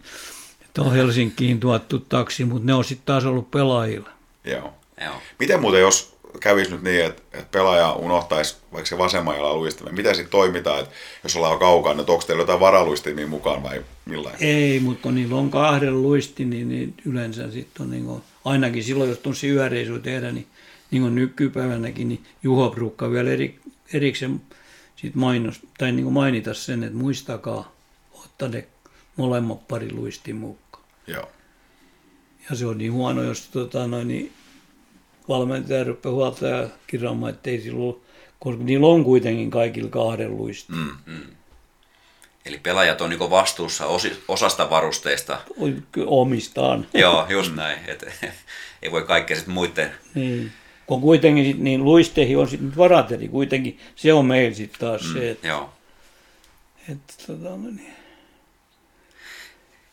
että on Helsinkiin tuottu taksi, mutta ne on sitten taas ollut pelaajilla. Joo. Joo. Miten muuten, jos kävisi nyt niin, että, että pelaaja unohtaisi vaikka se vasemman jalan luistimen, miten sitten toimitaan, että jos ollaan kaukaa, niin onko teillä jotain varaluistimia mukaan vai millä? Ei, mutta kun niillä on kahden luisti, niin, niin yleensä sitten on niin kuin, ainakin silloin, jos tuossa yöreisu tehdä, niin, niin kuin nykypäivänäkin, niin Juho Brukka vielä eri, erikseen sit mainos, tai niin kuin mainita sen, että muistakaa ottaa ne molemmat pari luistin mukaan. Joo. Ja se on niin huono, jos tota, noin, niin valmentaja rupeaa huoltaja kirjaamaan, että ei silloin, koska niillä on kuitenkin kaikilla kahden luistin. Mm, mm. Eli pelaajat on niin vastuussa osi, osasta varusteista. Omistaan. Joo, [laughs] just näin. Et, [laughs] ei voi kaikkea sitten muiden. Niin. Kun kuitenkin sit, niin luisteihin on sitten varat, eli kuitenkin se on meillä sitten taas mm, se, että, Joo. että tota, no niin.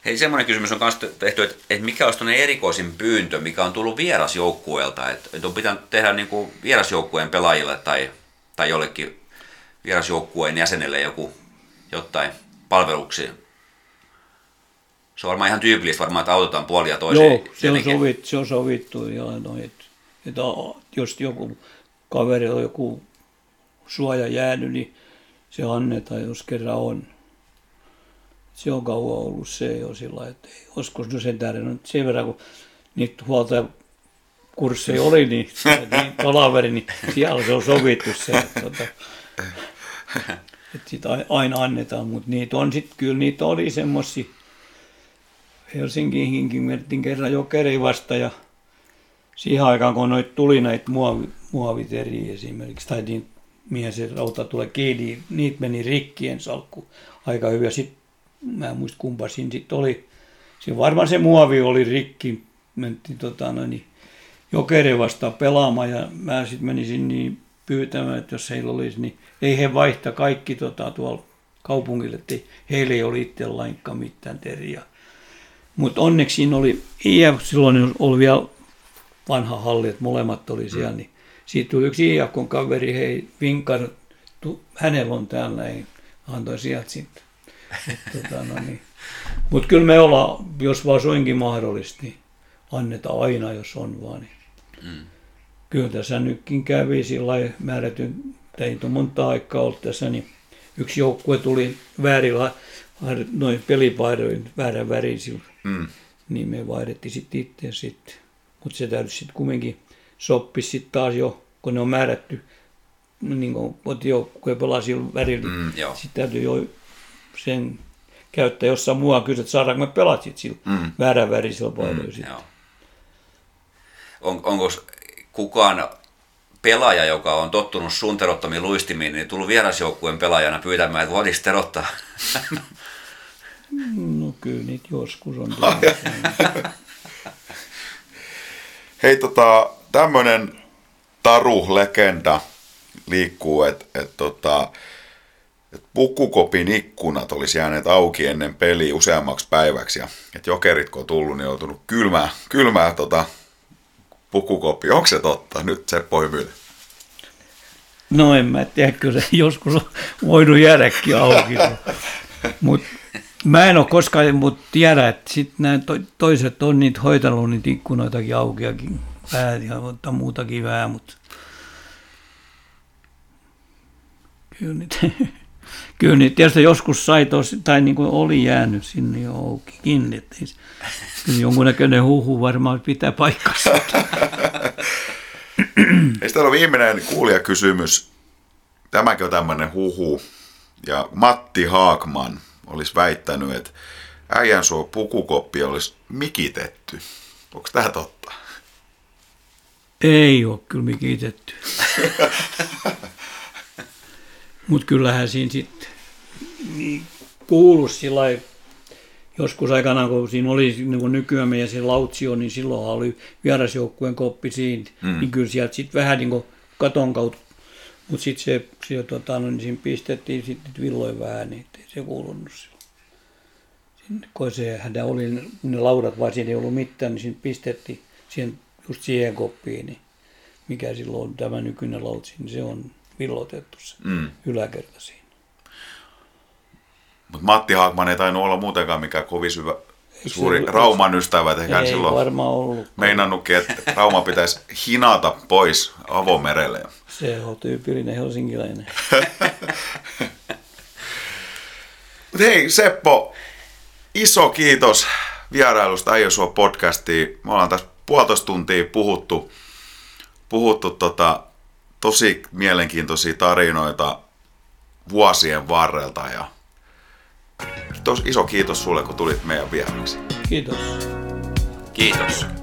Hei, semmoinen kysymys on myös tehty, että, että mikä olisi tuonne erikoisin pyyntö, mikä on tullut vierasjoukkueelta, että, että on pitänyt tehdä niin kuin vierasjoukkueen pelaajille tai, tai jollekin vierasjoukkueen jäsenelle joku jotain palveluksia. Se on varmaan ihan tyypillistä varmaan, että autetaan puolia toiseen. Joo, se on, sovittu, se on sovittu ja no, että, että jos joku kaveri on joku suoja jäänyt, niin se annetaan, jos kerran on. Se on kauan ollut se jo sillä että ei olisiko no sen tähden, sen verran kun niitä huoltaja kursseja oli, niin, [laughs] niin palaveri, niin siellä se on sovittu se, että, tota, että sitä aina annetaan, mutta niitä on sitten, kyllä niitä oli semmoisia, Helsinkiinkin mentiin kerran jokeri vasta ja siihen aikaan, kun noit tuli näitä muovi, muoviteriä esimerkiksi, tai niin mihin se rauta tulee kiinni, niitä meni rikkien salkku aika hyvin. Sitten mä en muista kumpa siinä sitten oli. Se varmaan se muovi oli rikki, mentiin tota, no, niin, jokeri vastaan pelaamaan ja mä sitten menisin niin pyytämään, että jos heillä olisi, niin ei he vaihta kaikki tota, tuolla kaupungille, että heillä ei ole itse lainkaan mitään teriä. Mutta onneksi siinä oli, IF silloin oli vielä vanha halli, että molemmat oli siellä, niin siitä tuli yksi IFKn kaveri, hei, vinkar, hänellä on täällä, ei, antoi sieltä sitten. Tota, no niin. Mutta kyllä me ollaan, jos vaan suinkin mahdollista, niin annetaan aina, jos on vaan. Niin. Mm. Kyllä tässä nytkin kävi sillä määrätyn, ei ole monta aikaa ollut tässä, niin yksi joukkue tuli väärillä noin pelipaidoin väärän värisillä. Mm. Niin me vaihdettiin sitten itse sitten. Mutta se täytyy sitten kumminkin soppi sitten taas jo, kun ne on määrätty, niin kuin kotijoukkue pelaa sillä värillä. Mm, sitten täytyy jo sen käyttää jossain muualla kysyä, että saadaanko me pelata sitten sillä mm. väärän värisellä paidoilla. Mm, on, onko kukaan pelaaja, joka on tottunut sun terottamiin luistimiin, niin tullut vierasjoukkueen pelaajana pyytämään, että voitko terottaa? No kyllä niitä joskus on. [laughs] Hei tota, tämmönen taru-legenda liikkuu, että et, tota, et pukukopin ikkunat olisi jääneet auki ennen peliä useammaksi päiväksi. Ja että jokerit kun on tullut, niin on joutunut kylmää, kylmää tota, pukukoppi. Onko se totta? Nyt se Hymyle. No en mä tiedä, kyllä se joskus on voinut jäädäkin auki. Mutta Mä en ole koskaan, mutta tiedä, että sitten nämä to, toiset on niitä hoitanut niitä ikkunoitakin aukiakin vähän ja mutta muutakin vähän, mutta kyllä niitä, kyllä niitä tietysti joskus sai tosi, tai niin kuin oli jäänyt sinne jo aukikin, että kyllä jonkunnäköinen huhu varmaan pitää paikkansa. Ei täällä ole viimeinen kuulijakysymys. Tämäkin on tämmöinen huhu. Ja Matti Haakman olisi väittänyt, että äijän suo pukukoppi olisi mikitetty. Onko tämä totta? Ei ole kyllä mikitetty. [laughs] Mutta kyllähän siinä sitten niin sillä joskus aikanaan, kun siinä oli niin kuin nykyään meidän se Lautsio, niin silloin oli vierasjoukkueen koppi siinä, mm. niin kyllä sieltä sitten vähän niin kuin katon kautta, mutta sitten se, se tota, no, niin siinä pistettiin sitten villoin vähän, niin ei se kuulunut silloin. Kun se häntä oli ne laudat, vaan siinä ei ollut mitään, niin siinä pistettiin siihen, just siihen koppiin, niin mikä silloin on tämä nykyinen lautsi, niin se on villotettu se mm. yläkerta siinä. Mutta Matti Haakman ei tainnut olla muutenkaan mikään kovin syvä, suuri se, Rauman ystävä. Eikä ei silloin varmaan ollut. Meinannutkin, että Rauma pitäisi hinata pois avomerelle. Se on tyypillinen helsinkiläinen. [laughs] Mutta hei Seppo, iso kiitos vierailusta Äijö Suo podcastiin. Me ollaan tässä puolitoista tuntia puhuttu, puhuttu tota, tosi mielenkiintoisia tarinoita vuosien varrelta ja tos iso kiitos sulle, kun tulit meidän vieraaksi. Kiitos. Kiitos.